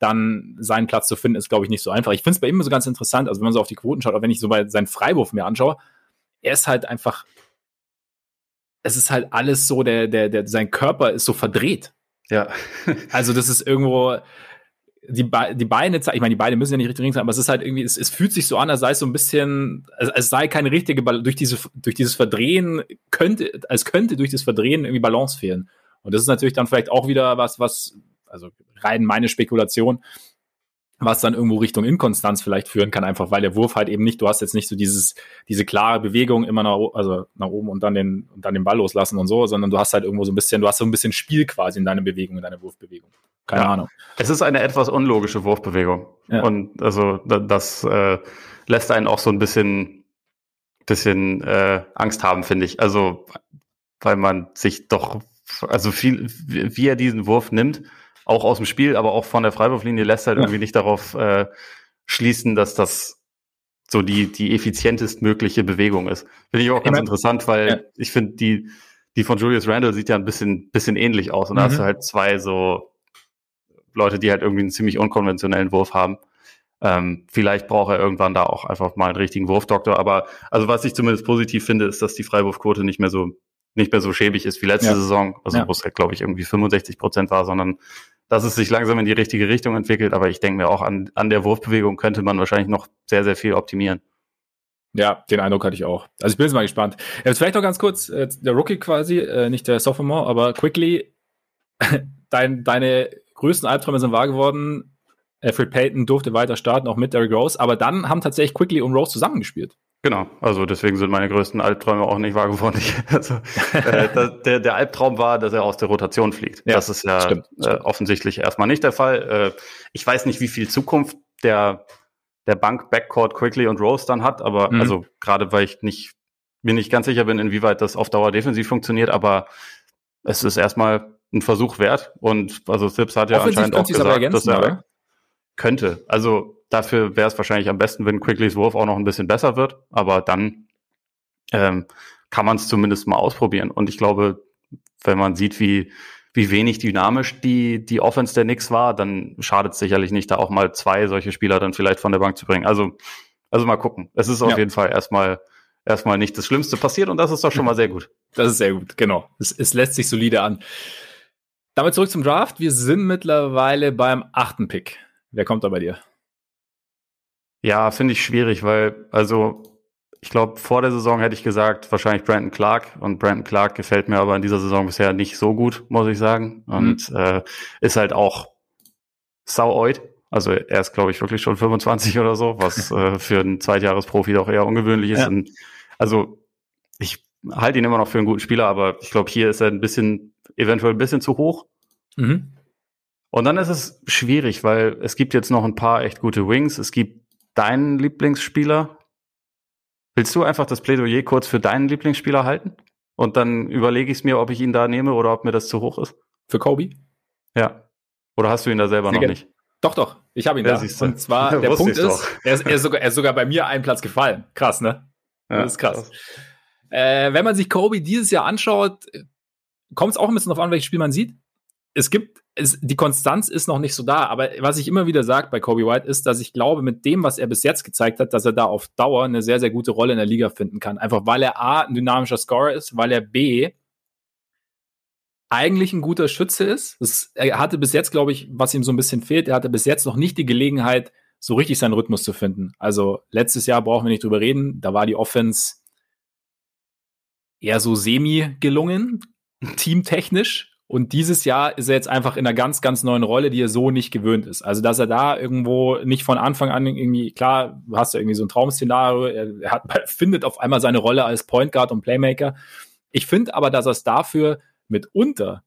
dann seinen Platz zu finden, ist, glaube ich, nicht so einfach. Ich finde es bei ihm so ganz interessant, also wenn man so auf die Quoten schaut, auch wenn ich so bei seinen Freiwurf mir anschaue, er ist halt einfach, es ist halt alles so, der, der, der, sein Körper ist so verdreht. Ja. also das ist irgendwo, die, Be die Beine, ich meine, die Beine müssen ja nicht richtig sein, aber es ist halt irgendwie, es, es fühlt sich so an, als sei es so ein bisschen, als, als sei keine richtige, durch diese, durch dieses Verdrehen könnte, als könnte durch das Verdrehen irgendwie Balance fehlen. Und das ist natürlich dann vielleicht auch wieder was, was, also rein meine Spekulation, was dann irgendwo Richtung Inkonstanz vielleicht führen kann, einfach weil der Wurf halt eben nicht, du hast jetzt nicht so dieses, diese klare Bewegung immer nach, also nach oben und dann den, und dann den Ball loslassen und so, sondern du hast halt irgendwo so ein bisschen, du hast so ein bisschen Spiel quasi in deiner Bewegung, in deiner Wurfbewegung. Keine ja. Ahnung. Es ist eine etwas unlogische Wurfbewegung. Ja. Und also das äh, lässt einen auch so ein bisschen, bisschen äh, Angst haben, finde ich. Also, weil man sich doch, also viel, wie er diesen Wurf nimmt, auch aus dem Spiel, aber auch von der Freiwurflinie lässt halt ja. irgendwie nicht darauf äh, schließen, dass das so die, die effizientest mögliche Bewegung ist. Finde ich auch ganz ich interessant, weil ja. ich finde, die, die von Julius Randle sieht ja ein bisschen, bisschen ähnlich aus. Und mhm. da hast du halt zwei so Leute, die halt irgendwie einen ziemlich unkonventionellen Wurf haben. Ähm, vielleicht braucht er irgendwann da auch einfach mal einen richtigen Wurfdoktor. Aber also was ich zumindest positiv finde, ist, dass die Freiwurfquote nicht mehr so nicht mehr so schäbig ist wie letzte ja. Saison, also ja. wo es halt, glaube ich, irgendwie 65 Prozent war, sondern dass es sich langsam in die richtige Richtung entwickelt. Aber ich denke mir auch an, an der Wurfbewegung könnte man wahrscheinlich noch sehr, sehr viel optimieren. Ja, den Eindruck hatte ich auch. Also ich bin jetzt mal gespannt. Jetzt vielleicht noch ganz kurz, äh, der Rookie quasi, äh, nicht der Sophomore, aber quickly, dein, deine größten Albträume sind wahr geworden. Alfred Payton durfte weiter starten, auch mit Derrick Rose, aber dann haben tatsächlich Quickly und Rose zusammengespielt. Genau, also deswegen sind meine größten Albträume auch nicht wahr geworden. also, äh, der, der Albtraum war, dass er aus der Rotation fliegt. Ja, das ist ja stimmt, äh, offensichtlich erstmal nicht der Fall. Äh, ich weiß nicht, wie viel Zukunft der, der Bank Backcourt Quickly und Rose dann hat, aber mhm. also gerade weil ich nicht mir nicht ganz sicher bin, inwieweit das auf Dauer defensiv funktioniert, aber es ist erstmal ein Versuch wert. Und also Sips hat ja anscheinend auch gesagt, dass er oder? könnte. Also dafür wäre es wahrscheinlich am besten, wenn Quicklys Wurf auch noch ein bisschen besser wird. Aber dann ähm, kann man es zumindest mal ausprobieren. Und ich glaube, wenn man sieht, wie wie wenig dynamisch die, die Offense der Knicks war, dann schadet es sicherlich nicht, da auch mal zwei solche Spieler dann vielleicht von der Bank zu bringen. Also, also mal gucken. Es ist auf ja. jeden Fall erstmal, erstmal nicht das Schlimmste passiert und das ist doch schon mal sehr gut. Das ist sehr gut, genau. Es, es lässt sich solide an. Damit zurück zum Draft. Wir sind mittlerweile beim achten Pick. Wer kommt da bei dir? Ja, finde ich schwierig, weil, also, ich glaube, vor der Saison hätte ich gesagt, wahrscheinlich Brandon Clark. Und Brandon Clark gefällt mir aber in dieser Saison bisher nicht so gut, muss ich sagen. Und mhm. äh, ist halt auch sauoid. Also er ist, glaube ich, wirklich schon 25 oder so, was äh, für einen Zweitjahresprofi doch eher ungewöhnlich ist. Ja. Und, also ich halte ihn immer noch für einen guten Spieler, aber ich glaube, hier ist er ein bisschen eventuell ein bisschen zu hoch. Mhm. Und dann ist es schwierig, weil es gibt jetzt noch ein paar echt gute Wings. Es gibt deinen Lieblingsspieler. Willst du einfach das Plädoyer kurz für deinen Lieblingsspieler halten? Und dann überlege ich es mir, ob ich ihn da nehme oder ob mir das zu hoch ist. Für Kobe? Ja. Oder hast du ihn da selber Sehr noch nicht? Doch, doch. Ich habe ihn ja, da. Und zwar, der Punkt ist, er ist, er, ist sogar, er ist sogar bei mir einen Platz gefallen. Krass, ne? Ja, das ist krass. krass. Äh, wenn man sich Kobe dieses Jahr anschaut, kommt es auch ein bisschen darauf an, welches Spiel man sieht. Es gibt, es, die Konstanz ist noch nicht so da, aber was ich immer wieder sage bei Kobe White ist, dass ich glaube, mit dem, was er bis jetzt gezeigt hat, dass er da auf Dauer eine sehr, sehr gute Rolle in der Liga finden kann. Einfach weil er A, ein dynamischer Scorer ist, weil er B, eigentlich ein guter Schütze ist. Das, er hatte bis jetzt, glaube ich, was ihm so ein bisschen fehlt, er hatte bis jetzt noch nicht die Gelegenheit, so richtig seinen Rhythmus zu finden. Also letztes Jahr brauchen wir nicht drüber reden, da war die Offense eher so semi gelungen, teamtechnisch. Und dieses Jahr ist er jetzt einfach in einer ganz, ganz neuen Rolle, die er so nicht gewöhnt ist. Also, dass er da irgendwo nicht von Anfang an irgendwie, klar, du hast ja irgendwie so ein Traum-Szenario, er, er hat, findet auf einmal seine Rolle als Point Guard und Playmaker. Ich finde aber, dass er es dafür mitunter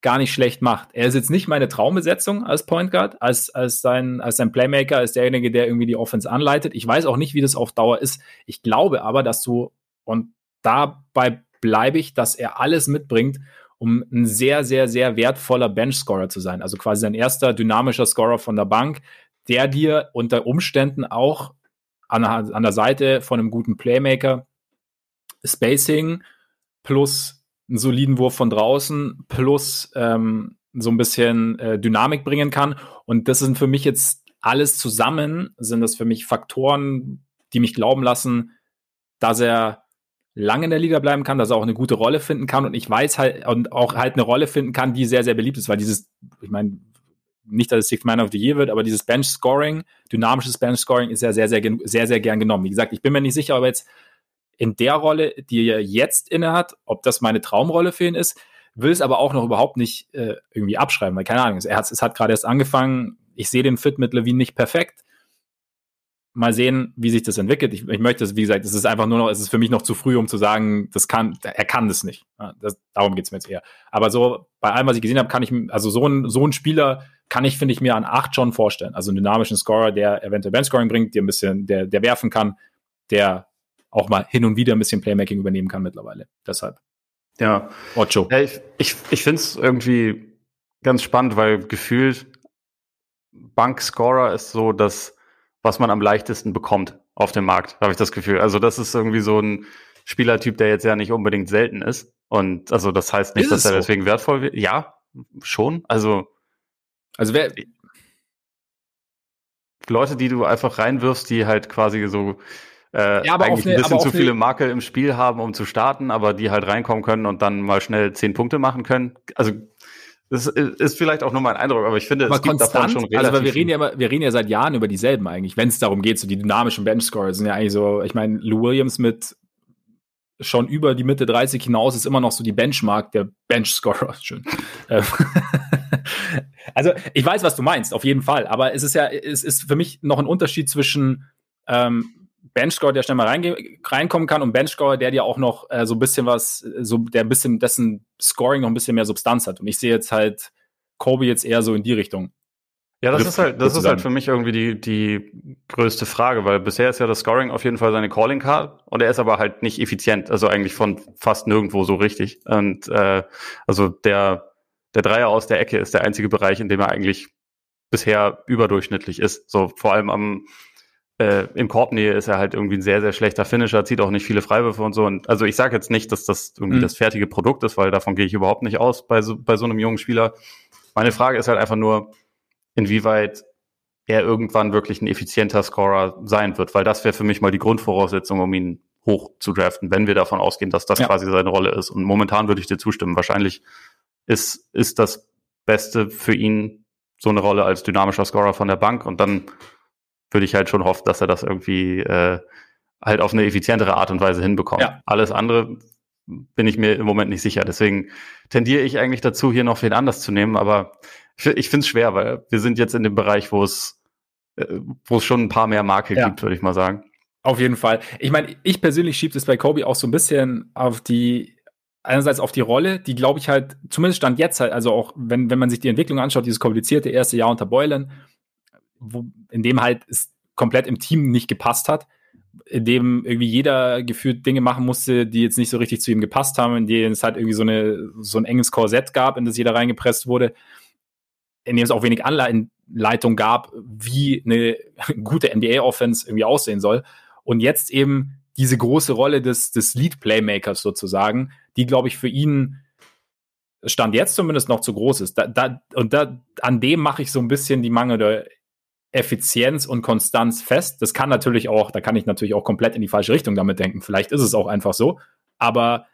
gar nicht schlecht macht. Er ist jetzt nicht meine Traumbesetzung als Point Guard, als, als, sein, als sein Playmaker, als derjenige, der irgendwie die Offense anleitet. Ich weiß auch nicht, wie das auf Dauer ist. Ich glaube aber, dass du, und dabei bleibe ich, dass er alles mitbringt, um ein sehr, sehr, sehr wertvoller Bench-Scorer zu sein. Also quasi sein erster dynamischer Scorer von der Bank, der dir unter Umständen auch an, an der Seite von einem guten Playmaker Spacing plus einen soliden Wurf von draußen plus ähm, so ein bisschen äh, Dynamik bringen kann. Und das sind für mich jetzt alles zusammen, sind das für mich Faktoren, die mich glauben lassen, dass er lange in der Liga bleiben kann, dass er auch eine gute Rolle finden kann und ich weiß halt und auch halt eine Rolle finden kann, die sehr, sehr beliebt ist, weil dieses, ich meine, nicht, dass es Sixth Man of the Year wird, aber dieses Bench-Scoring, dynamisches Bench-Scoring ist ja sehr, sehr, sehr, sehr gern genommen. Wie gesagt, ich bin mir nicht sicher, ob jetzt in der Rolle, die er jetzt innehat, ob das meine Traumrolle für ihn ist, will es aber auch noch überhaupt nicht äh, irgendwie abschreiben, weil keine Ahnung, er hat, es hat gerade erst angefangen, ich sehe den Fit mit Levine nicht perfekt, mal sehen, wie sich das entwickelt. Ich, ich möchte es, wie gesagt, es ist einfach nur noch, es ist für mich noch zu früh, um zu sagen, das kann, er kann das nicht. Das, darum geht's mir jetzt eher. Aber so, bei allem, was ich gesehen habe, kann ich, also so ein, so ein Spieler kann ich, finde ich, mir an acht schon vorstellen. Also einen dynamischen Scorer, der eventuell Bench-Scoring bringt, der ein bisschen, der, der werfen kann, der auch mal hin und wieder ein bisschen Playmaking übernehmen kann mittlerweile. Deshalb. Ja. Ocho. Ja, ich ich, ich finde es irgendwie ganz spannend, weil gefühlt Bank-Scorer ist so, dass was man am leichtesten bekommt. auf dem Markt, habe ich das Gefühl. Also das ist irgendwie so ein Spielertyp, der jetzt ja nicht unbedingt selten ist. Und also das heißt nicht, ist dass er so? deswegen wertvoll wird. Ja, schon. Also, also wer Leute, die du einfach reinwirfst, die halt quasi so äh, ja, eigentlich eine, ein bisschen zu viele Makel im Spiel haben, um zu starten, aber die halt reinkommen können und dann mal schnell zehn Punkte machen können. Also das ist vielleicht auch nur mein Eindruck, aber ich finde, aber es gibt davon schon relativ Also wir reden ja, wir reden ja seit Jahren über dieselben eigentlich, wenn es darum geht, so die dynamischen Benchscorer sind ja eigentlich so, ich meine, Lou Williams mit schon über die Mitte 30 hinaus ist immer noch so die Benchmark der Benchscorer. Schön. Ähm, also ich weiß, was du meinst, auf jeden Fall. Aber es ist ja, es ist für mich noch ein Unterschied zwischen ähm, Benchscore, der schnell mal reinkommen kann, und Benchscore, der dir auch noch äh, so ein bisschen was, so der ein bisschen dessen Scoring noch ein bisschen mehr Substanz hat. Und ich sehe jetzt halt Kobe jetzt eher so in die Richtung. Ja, das ist halt, das ist halt für mich irgendwie die, die größte Frage, weil bisher ist ja das Scoring auf jeden Fall seine Calling Card und er ist aber halt nicht effizient, also eigentlich von fast nirgendwo so richtig. Und äh, also der, der Dreier aus der Ecke ist der einzige Bereich, in dem er eigentlich bisher überdurchschnittlich ist. So vor allem am äh, in Korbnähe ist er halt irgendwie ein sehr, sehr schlechter Finisher, zieht auch nicht viele Freiwürfe und so. Und also ich sage jetzt nicht, dass das irgendwie mhm. das fertige Produkt ist, weil davon gehe ich überhaupt nicht aus bei so, bei so einem jungen Spieler. Meine Frage ist halt einfach nur, inwieweit er irgendwann wirklich ein effizienter Scorer sein wird, weil das wäre für mich mal die Grundvoraussetzung, um ihn hoch zu draften, wenn wir davon ausgehen, dass das ja. quasi seine Rolle ist. Und momentan würde ich dir zustimmen. Wahrscheinlich ist, ist das Beste für ihn so eine Rolle als dynamischer Scorer von der Bank und dann würde ich halt schon hoffen, dass er das irgendwie äh, halt auf eine effizientere Art und Weise hinbekommt. Ja. Alles andere bin ich mir im Moment nicht sicher. Deswegen tendiere ich eigentlich dazu, hier noch wen anders zu nehmen, aber ich finde es schwer, weil wir sind jetzt in dem Bereich, wo es äh, wo es schon ein paar mehr Marke ja. gibt, würde ich mal sagen. Auf jeden Fall. Ich meine, ich persönlich schiebe es bei Kobe auch so ein bisschen auf die einerseits auf die Rolle, die glaube ich halt, zumindest stand jetzt halt, also auch wenn, wenn man sich die Entwicklung anschaut, dieses komplizierte erste Jahr unter Boylan, wo, in dem halt es komplett im Team nicht gepasst hat, in dem irgendwie jeder gefühlt Dinge machen musste, die jetzt nicht so richtig zu ihm gepasst haben, in denen es halt irgendwie so, eine, so ein enges Korsett gab, in das jeder reingepresst wurde in dem es auch wenig Anleitung gab, wie eine gute NBA-Offense irgendwie aussehen soll. Und jetzt eben diese große Rolle des, des Lead-Playmakers sozusagen, die, glaube ich, für ihn Stand jetzt zumindest noch zu groß ist. Da, da, und da, an dem mache ich so ein bisschen die mangelnde Effizienz und Konstanz fest. Das kann natürlich auch, da kann ich natürlich auch komplett in die falsche Richtung damit denken. Vielleicht ist es auch einfach so. Aber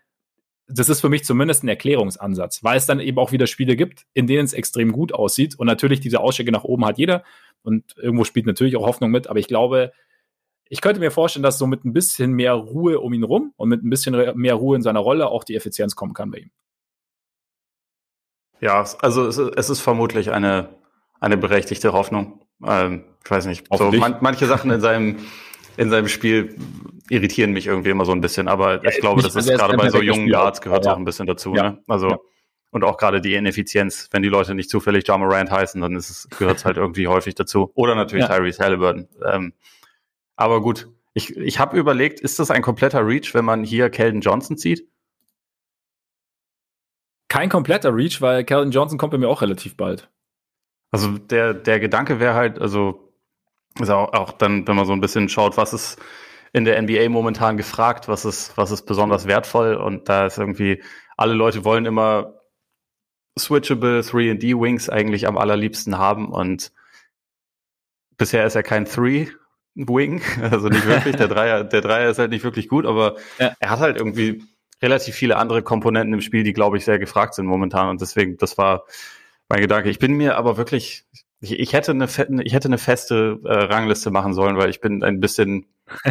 das ist für mich zumindest ein Erklärungsansatz, weil es dann eben auch wieder Spiele gibt, in denen es extrem gut aussieht. Und natürlich diese Ausschläge nach oben hat jeder. Und irgendwo spielt natürlich auch Hoffnung mit. Aber ich glaube, ich könnte mir vorstellen, dass so mit ein bisschen mehr Ruhe um ihn rum und mit ein bisschen mehr Ruhe in seiner Rolle auch die Effizienz kommen kann bei ihm. Ja, also es, ist vermutlich eine, eine berechtigte Hoffnung. Ähm, ich weiß nicht. So, man, manche Sachen in seinem in seinem Spiel irritieren mich irgendwie immer so ein bisschen, aber ja, ich glaube, das ist gerade bei so jungen Guards gehört ja. auch ein bisschen dazu. Ja. Ne? Also ja. und auch gerade die Ineffizienz, wenn die Leute nicht zufällig John Morant heißen, dann ist es, gehört es halt irgendwie häufig dazu. Oder natürlich Tyrese Halliburton. Ähm, aber gut, ich, ich habe überlegt, ist das ein kompletter Reach, wenn man hier Keldon Johnson zieht? Kein kompletter Reach, weil Keldon Johnson kommt bei mir auch relativ bald. Also der, der Gedanke wäre halt, also ist auch, auch dann, wenn man so ein bisschen schaut, was ist in der NBA momentan gefragt, was ist, was ist besonders wertvoll? Und da ist irgendwie, alle Leute wollen immer switchable 3D Wings eigentlich am allerliebsten haben und bisher ist er kein 3 Wing, also nicht wirklich, der Dreier, der Dreier ist halt nicht wirklich gut, aber ja. er hat halt irgendwie relativ viele andere Komponenten im Spiel, die glaube ich sehr gefragt sind momentan. Und deswegen, das war mein Gedanke. Ich bin mir aber wirklich, ich, ich, hätte eine, ich hätte eine feste äh, Rangliste machen sollen, weil ich bin ein bisschen,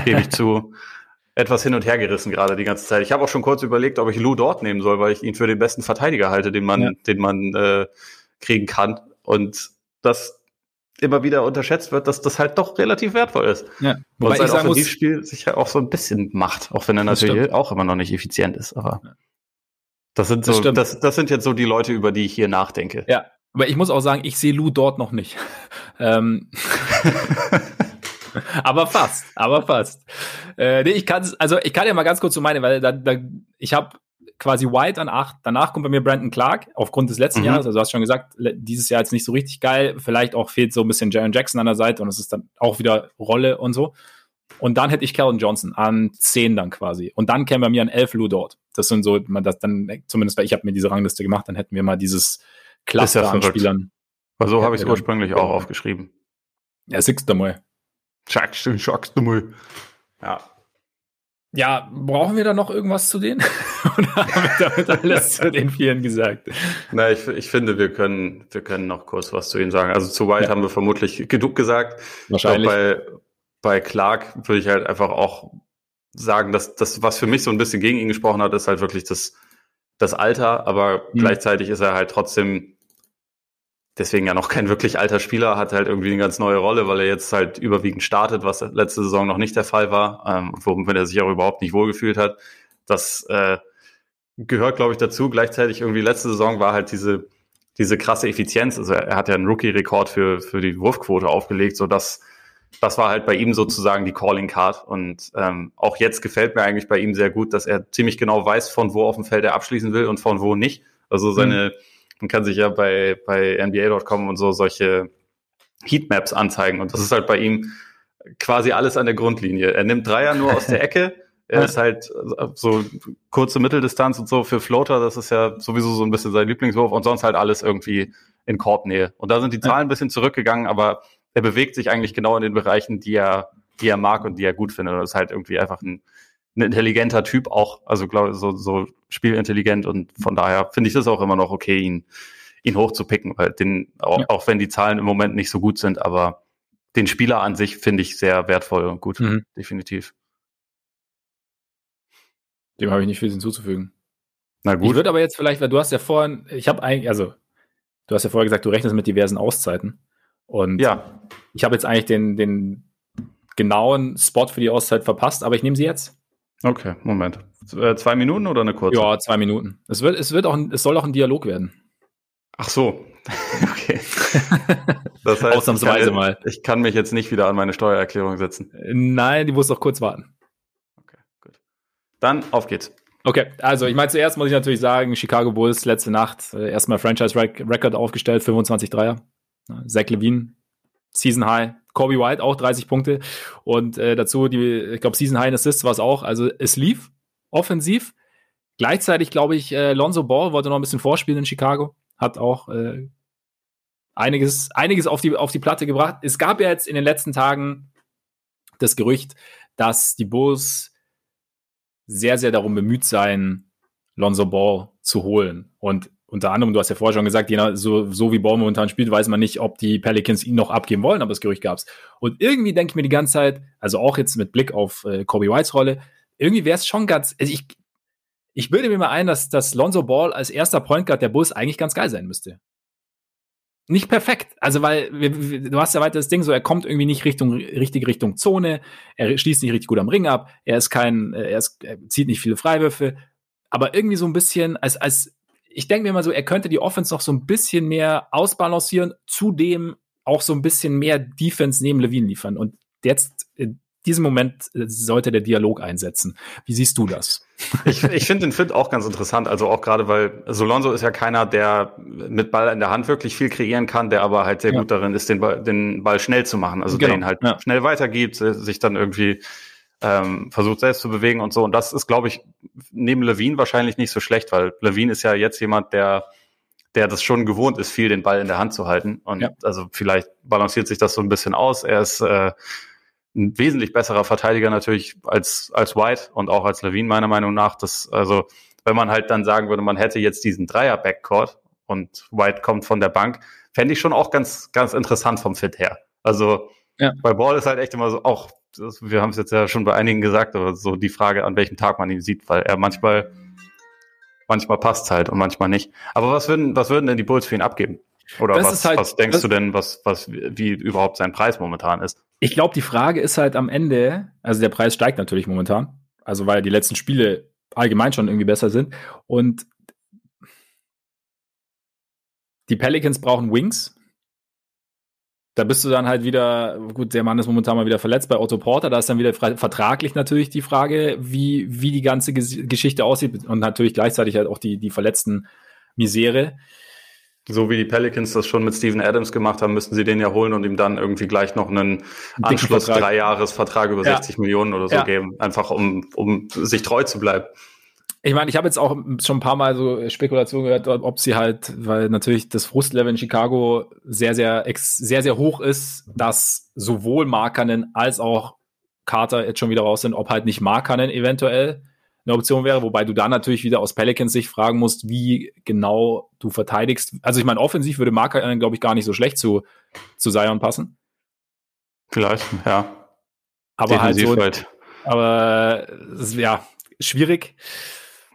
gebe ich zu, etwas hin und her gerissen gerade die ganze Zeit. Ich habe auch schon kurz überlegt, ob ich Lou dort nehmen soll, weil ich ihn für den besten Verteidiger halte, den man, ja. den man äh, kriegen kann. Und das immer wieder unterschätzt wird, dass das halt doch relativ wertvoll ist. Ja. Wobei und sein Offensivspiel sich ja auch so ein bisschen macht, auch wenn er natürlich auch immer noch nicht effizient ist. Aber das sind so, das, das, das, sind jetzt so die Leute, über die ich hier nachdenke. Ja, aber ich muss auch sagen, ich sehe Lou dort noch nicht. ähm. aber fast, aber fast. Äh, nee, ich kann also ich kann ja mal ganz kurz so meine, weil da, da, ich habe quasi White an acht. Danach kommt bei mir Brandon Clark aufgrund des letzten mhm. Jahres. Also du hast schon gesagt, dieses Jahr jetzt nicht so richtig geil. Vielleicht auch fehlt so ein bisschen Jaron Jackson an der Seite und es ist dann auch wieder Rolle und so. Und dann hätte ich Calvin Johnson an 10 dann quasi. Und dann käme bei mir an 11 Lou dort. Das sind so, man das dann, zumindest weil ich habe mir diese Rangliste gemacht, dann hätten wir mal dieses Cluster ja an Spielern. Weil so habe ich es ursprünglich auch aufgeschrieben. Ja, siehst du mal. Schackst du, schackst du mal. Ja. Ja, brauchen wir da noch irgendwas zu denen? Oder haben wir damit alles zu den Vieren gesagt? Na, ich, ich finde, wir können, wir können noch kurz was zu ihnen sagen. Also zu White ja. haben wir vermutlich genug gesagt. Wahrscheinlich. Bei, bei Clark würde ich halt einfach auch sagen, dass das, was für mich so ein bisschen gegen ihn gesprochen hat, ist halt wirklich das, das Alter, aber mhm. gleichzeitig ist er halt trotzdem deswegen ja noch kein wirklich alter Spieler, hat halt irgendwie eine ganz neue Rolle, weil er jetzt halt überwiegend startet, was letzte Saison noch nicht der Fall war, ähm, womit er sich auch überhaupt nicht wohlgefühlt hat. Das äh, gehört, glaube ich, dazu. Gleichzeitig irgendwie letzte Saison war halt diese, diese krasse Effizienz. Also er hat ja einen Rookie-Rekord für, für die Wurfquote aufgelegt, so dass das war halt bei ihm sozusagen die Calling Card. Und ähm, auch jetzt gefällt mir eigentlich bei ihm sehr gut, dass er ziemlich genau weiß, von wo auf dem Feld er abschließen will und von wo nicht. Also seine, mhm man kann sich ja bei, bei NBA.com und so solche Heatmaps anzeigen. Und das ist halt bei ihm quasi alles an der Grundlinie. Er nimmt Dreier nur aus der Ecke. Er ist halt so kurze Mitteldistanz und so für Floater. Das ist ja sowieso so ein bisschen sein Lieblingswurf und sonst halt alles irgendwie in Korbnähe. Und da sind die Zahlen ein bisschen zurückgegangen, aber er bewegt sich eigentlich genau in den Bereichen, die er, die er mag und die er gut findet. Und ist halt irgendwie einfach ein, ein intelligenter Typ auch, also glaube so, so spielintelligent und von daher finde ich das auch immer noch okay, ihn, ihn hochzupicken, weil den, auch, ja. auch wenn die Zahlen im Moment nicht so gut sind, aber den Spieler an sich finde ich sehr wertvoll und gut, mhm. definitiv. Dem habe ich nicht viel hinzuzufügen. Na gut. Ich würde aber jetzt vielleicht, weil du hast ja vorhin, ich habe eigentlich, also du hast ja vorher gesagt, du rechnest mit diversen Auszeiten. Und ja. ich habe jetzt eigentlich den, den genauen Spot für die Auszeit verpasst, aber ich nehme sie jetzt. Okay, Moment. Äh, zwei Minuten oder eine kurze? Ja, zwei Minuten. Es wird, es wird auch, es soll auch ein Dialog werden. Ach so. okay. Das heißt, Ausnahmsweise ich kann, mal. Ich kann mich jetzt nicht wieder an meine Steuererklärung setzen. Nein, die muss doch kurz warten. Okay, gut. Dann auf geht's. Okay, also ich meine, zuerst muss ich natürlich sagen, Chicago Bulls letzte Nacht äh, erstmal Franchise-Record aufgestellt, 25 Dreier. Zach Levine, Season High, Kobe White auch 30 Punkte. Und äh, dazu, die, ich glaube, Season High in Assists war es auch. Also es lief offensiv. Gleichzeitig, glaube ich, äh, Lonzo Ball wollte noch ein bisschen vorspielen in Chicago. Hat auch äh, einiges, einiges auf, die, auf die Platte gebracht. Es gab ja jetzt in den letzten Tagen das Gerücht, dass die Bulls sehr, sehr darum bemüht seien, Lonzo Ball zu holen. Und unter anderem, du hast ja vorher schon gesagt, so, so wie Ball momentan spielt, weiß man nicht, ob die Pelicans ihn noch abgeben wollen, aber das Gerücht gab's. Und irgendwie denke ich mir die ganze Zeit, also auch jetzt mit Blick auf äh, Kobe Whites Rolle, irgendwie wäre es schon ganz, also ich, ich bilde mir mal ein, dass, dass Lonzo Ball als erster Point Guard der Bulls eigentlich ganz geil sein müsste. Nicht perfekt, also weil du hast ja weiter das Ding so, er kommt irgendwie nicht Richtung richtig Richtung Zone, er schließt nicht richtig gut am Ring ab, er ist kein, er, ist, er zieht nicht viele Freiwürfe, aber irgendwie so ein bisschen als als ich denke mir mal so, er könnte die Offense noch so ein bisschen mehr ausbalancieren, zudem auch so ein bisschen mehr Defense neben Levine liefern. Und jetzt, in diesem Moment, äh, sollte der Dialog einsetzen. Wie siehst du das? Ich, ich finde den Fit auch ganz interessant. Also auch gerade, weil Solonso ist ja keiner, der mit Ball in der Hand wirklich viel kreieren kann, der aber halt sehr ja. gut darin ist, den Ball, den Ball schnell zu machen. Also genau. der ihn halt ja. schnell weitergibt, sich dann irgendwie ähm, versucht selbst zu bewegen und so. Und das ist, glaube ich, neben Levine wahrscheinlich nicht so schlecht, weil Levine ist ja jetzt jemand, der der das schon gewohnt ist, viel den Ball in der Hand zu halten. Und ja. also vielleicht balanciert sich das so ein bisschen aus. Er ist äh, ein wesentlich besserer Verteidiger natürlich als, als White und auch als Levine, meiner Meinung nach. Das, also, wenn man halt dann sagen würde, man hätte jetzt diesen Dreier-Backcourt und White kommt von der Bank, fände ich schon auch ganz, ganz interessant vom Fit her. Also, ja. bei Ball ist halt echt immer so, auch das, wir haben es jetzt ja schon bei einigen gesagt, aber so die Frage, an welchem Tag man ihn sieht, weil er manchmal, manchmal passt halt und manchmal nicht. Aber was würden, was würden denn die Bulls für ihn abgeben? Oder das was, halt, was denkst du denn, was, was, wie überhaupt sein Preis momentan ist? Ich glaube, die Frage ist halt am Ende, also der Preis steigt natürlich momentan, also weil die letzten Spiele allgemein schon irgendwie besser sind und die Pelicans brauchen Wings, da bist du dann halt wieder, gut, der Mann ist momentan mal wieder verletzt bei Otto Porter, da ist dann wieder vertraglich natürlich die Frage, wie, wie die ganze Geschichte aussieht und natürlich gleichzeitig halt auch die, die verletzten Misere. So wie die Pelicans das schon mit Steven Adams gemacht haben, müssten sie den ja holen und ihm dann irgendwie gleich noch einen Anschluss drei Jahres Vertrag über ja. 60 Millionen oder so ja. geben, einfach um, um sich treu zu bleiben. Ich meine, ich habe jetzt auch schon ein paar Mal so Spekulationen gehört, ob sie halt, weil natürlich das Frustlevel in Chicago sehr, sehr, sehr, sehr hoch ist, dass sowohl Markanen als auch Carter jetzt schon wieder raus sind, ob halt nicht Markanen eventuell eine Option wäre, wobei du da natürlich wieder aus Pelicans sich fragen musst, wie genau du verteidigst. Also ich meine, offensiv würde Marker, glaube ich, gar nicht so schlecht zu, zu Zion passen. Vielleicht, ja. Aber halt so, halt. aber ja, schwierig.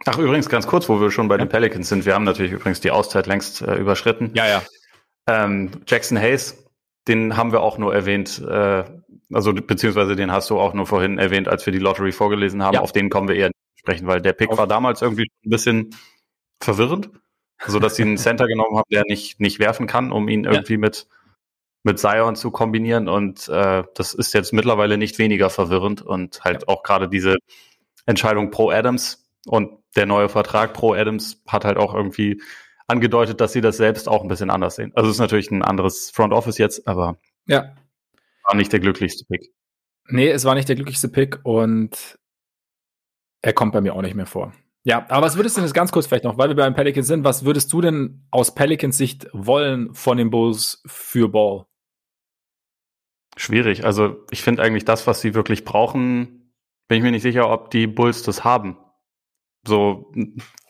Ach, übrigens ganz kurz, wo wir schon bei ja. den Pelicans sind. Wir haben natürlich übrigens die Auszeit längst äh, überschritten. Ja, ja. Ähm, Jackson Hayes, den haben wir auch nur erwähnt, äh, also beziehungsweise den hast du auch nur vorhin erwähnt, als wir die Lottery vorgelesen haben. Ja. Auf den kommen wir eher sprechen, weil der Pick war damals irgendwie ein bisschen verwirrend, so dass sie einen Center genommen haben, der nicht, nicht werfen kann, um ihn irgendwie ja. mit, mit Zion zu kombinieren. Und äh, das ist jetzt mittlerweile nicht weniger verwirrend und halt auch gerade diese Entscheidung pro Adams und der neue Vertrag pro Adams hat halt auch irgendwie angedeutet, dass sie das selbst auch ein bisschen anders sehen. Also es ist natürlich ein anderes Front Office jetzt, aber ja. war nicht der glücklichste Pick. Nee, es war nicht der glücklichste Pick und er kommt bei mir auch nicht mehr vor. Ja, aber was würdest du denn jetzt ganz kurz vielleicht noch, weil wir beim Pelicans sind, was würdest du denn aus Pelicans Sicht wollen von den Bulls für Ball? Schwierig. Also ich finde eigentlich das, was sie wirklich brauchen, bin ich mir nicht sicher, ob die Bulls das haben. So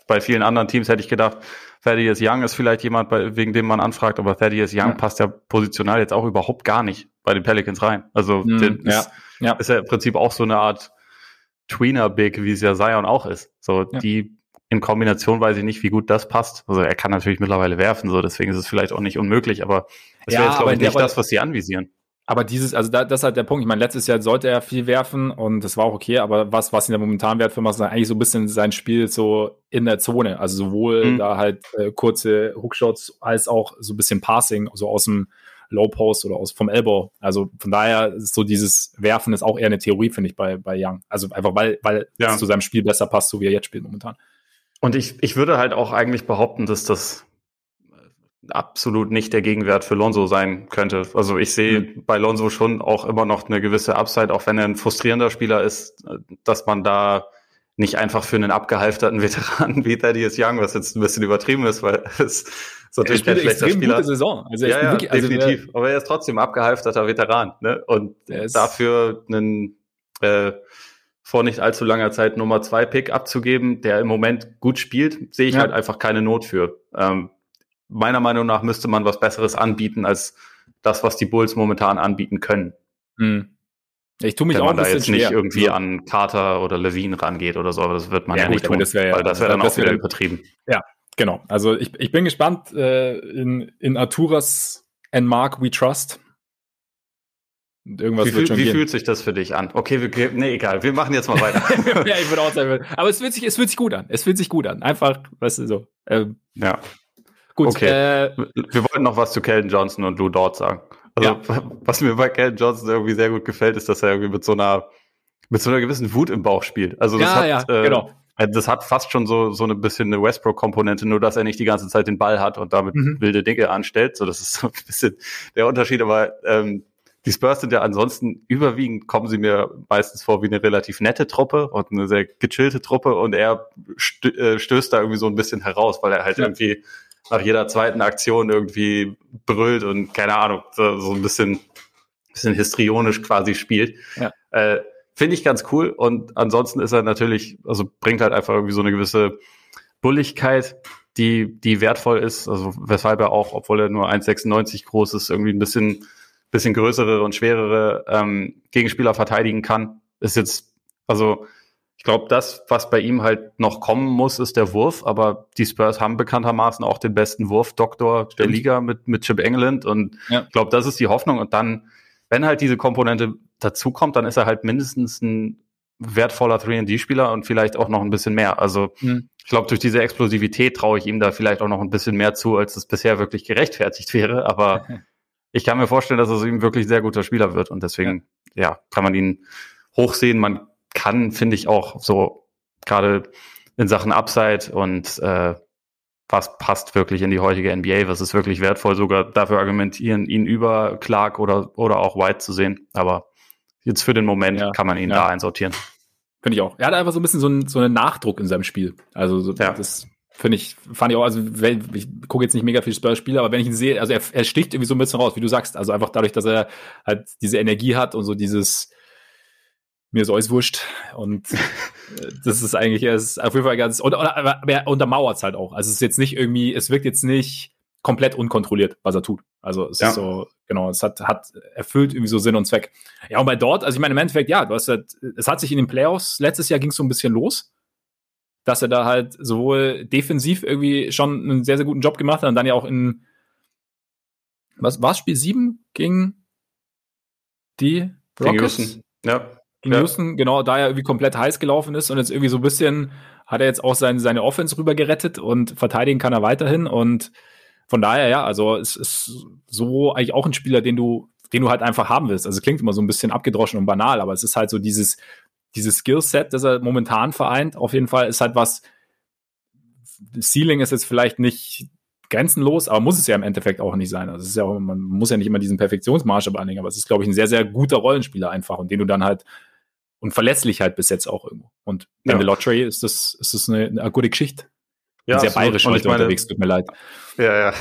bei vielen anderen Teams hätte ich gedacht, Thaddeus Young ist vielleicht jemand, bei, wegen dem man anfragt, aber Thaddeus Young ja. passt ja positional jetzt auch überhaupt gar nicht bei den Pelicans rein. Also mhm, ja, ist, ja. ist ja im Prinzip auch so eine Art Tweener Big, wie es ja Zion auch ist. So, ja. die in Kombination weiß ich nicht, wie gut das passt. Also er kann natürlich mittlerweile werfen, so deswegen ist es vielleicht auch nicht unmöglich, aber das ja, wäre jetzt, glaube ich, nicht das, was sie anvisieren. Aber dieses, also da, das ist halt der Punkt. Ich meine, letztes Jahr sollte er viel werfen und das war auch okay, aber was, was ihn da momentan wertvoll macht, ist eigentlich so ein bisschen sein Spiel so in der Zone. Also sowohl mhm. da halt äh, kurze Hookshots als auch so ein bisschen Passing, so aus dem Low Post oder aus vom Elbow. Also von daher ist so dieses Werfen ist auch eher eine Theorie, finde ich, bei, bei Young. Also einfach, weil, weil ja. es zu seinem Spiel besser passt, so wie er jetzt spielt momentan. Und ich, ich würde halt auch eigentlich behaupten, dass das absolut nicht der Gegenwert für Lonzo sein könnte. Also ich sehe mhm. bei Lonzo schon auch immer noch eine gewisse Upside, auch wenn er ein frustrierender Spieler ist, dass man da nicht einfach für einen abgehalfterten Veteranen wie Thaddeus Young, was jetzt ein bisschen übertrieben ist, weil es ist natürlich kein schlechter Spieler. Gute Saison. Also ja, ja wirklich, also definitiv. Also, Aber er ist trotzdem abgehalfterter Veteran. Ne? Und dafür einen äh, vor nicht allzu langer Zeit Nummer zwei Pick abzugeben, der im Moment gut spielt, sehe ich ja. halt einfach keine Not für. Ähm, meiner Meinung nach müsste man was Besseres anbieten als das, was die Bulls momentan anbieten können. Hm. Ich tue mich Wenn auch man da jetzt nicht irgendwie so. an Carter oder Levine rangeht oder so, aber das wird man ja, ja nicht tun, das wär, weil das wäre dann das auch wieder übertrieben. Ja, genau. Also ich, ich bin gespannt äh, in, in Arturas and Mark We Trust. Irgendwas wie, fühl, wie fühlt sich das für dich an? Okay, wir, nee, egal, wir machen jetzt mal weiter. ja, ich würde auch sagen, aber es fühlt sich, es fühlt sich gut an. Es fühlt sich gut an. Einfach, weißt du, so. Ähm, ja. Gut. Okay. Äh, wir wollten noch was zu Kelvin Johnson und Lou Dort sagen. Also, ja. was mir bei Ken Johnson irgendwie sehr gut gefällt, ist, dass er irgendwie mit so einer, mit so einer gewissen Wut im Bauch spielt. Also, das ja, hat, ja, äh, genau. Das hat fast schon so, so ein bisschen eine Westbrook-Komponente, nur dass er nicht die ganze Zeit den Ball hat und damit mhm. wilde Dinge anstellt. So, das ist so ein bisschen der Unterschied. Aber ähm, die Spurs sind ja ansonsten überwiegend, kommen sie mir meistens vor wie eine relativ nette Truppe und eine sehr gechillte Truppe und er äh, stößt da irgendwie so ein bisschen heraus, weil er halt ja. irgendwie nach jeder zweiten Aktion irgendwie brüllt und keine Ahnung, so, so ein bisschen, bisschen histrionisch quasi spielt. Ja. Äh, Finde ich ganz cool. Und ansonsten ist er natürlich, also bringt halt einfach irgendwie so eine gewisse Bulligkeit, die, die wertvoll ist. Also weshalb er auch, obwohl er nur 1,96 groß ist, irgendwie ein bisschen, bisschen größere und schwerere ähm, Gegenspieler verteidigen kann. Ist jetzt, also ich glaube, das, was bei ihm halt noch kommen muss, ist der Wurf. Aber die Spurs haben bekanntermaßen auch den besten Wurfdoktor der Liga mit, mit Chip England. Und ja. ich glaube, das ist die Hoffnung. Und dann, wenn halt diese Komponente dazukommt, dann ist er halt mindestens ein wertvoller 3D-Spieler und vielleicht auch noch ein bisschen mehr. Also mhm. ich glaube, durch diese Explosivität traue ich ihm da vielleicht auch noch ein bisschen mehr zu, als es bisher wirklich gerechtfertigt wäre. Aber ich kann mir vorstellen, dass es ihm wirklich sehr guter Spieler wird. Und deswegen, ja, ja kann man ihn hochsehen. Man kann, finde ich, auch so gerade in Sachen Upside und äh, was passt wirklich in die heutige NBA, was ist wirklich wertvoll, sogar dafür argumentieren, ihn über Clark oder, oder auch White zu sehen. Aber jetzt für den Moment ja, kann man ihn ja. da einsortieren. Finde ich auch. Er hat einfach so ein bisschen so, ein, so einen Nachdruck in seinem Spiel. Also so, ja. das finde ich, fand ich auch, also wenn, ich gucke jetzt nicht mega viel Spurs-Spiele, aber wenn ich ihn sehe, also er, er sticht irgendwie so ein bisschen raus, wie du sagst. Also einfach dadurch, dass er halt diese Energie hat und so dieses, mir ist alles wurscht. Und äh, das ist eigentlich, ist auf jeden Fall ganz, oder, aber er untermauert es halt auch. Also es ist jetzt nicht irgendwie, es wirkt jetzt nicht komplett unkontrolliert, was er tut. Also es ja. ist so, genau, es hat, hat erfüllt irgendwie so Sinn und Zweck. Ja, und bei dort, also ich meine, im Endeffekt, ja, du hast halt, es hat sich in den Playoffs, letztes Jahr ging es so ein bisschen los, dass er da halt sowohl defensiv irgendwie schon einen sehr, sehr guten Job gemacht hat und dann ja auch in, was war Spiel 7 gegen die Rockets? Ja gegen ja. Houston, genau, da er irgendwie komplett heiß gelaufen ist und jetzt irgendwie so ein bisschen hat er jetzt auch seine, seine Offense rüber gerettet und verteidigen kann er weiterhin und von daher, ja, also es ist so eigentlich auch ein Spieler, den du, den du halt einfach haben willst. Also klingt immer so ein bisschen abgedroschen und banal, aber es ist halt so dieses, dieses Skillset, das er momentan vereint, auf jeden Fall ist halt was, Ceiling ist jetzt vielleicht nicht grenzenlos, aber muss es ja im Endeffekt auch nicht sein. Also es ist ja man muss ja nicht immer diesen Perfektionsmaßstab anlegen, aber es ist, glaube ich, ein sehr, sehr guter Rollenspieler einfach und den du dann halt und verlässlich halt bis jetzt auch irgendwo. Und in ja. der Lottery ist das, ist das eine, eine gute Geschichte. Ja, sehr bayerisch heute meine, unterwegs, tut mir leid. Ja, ja.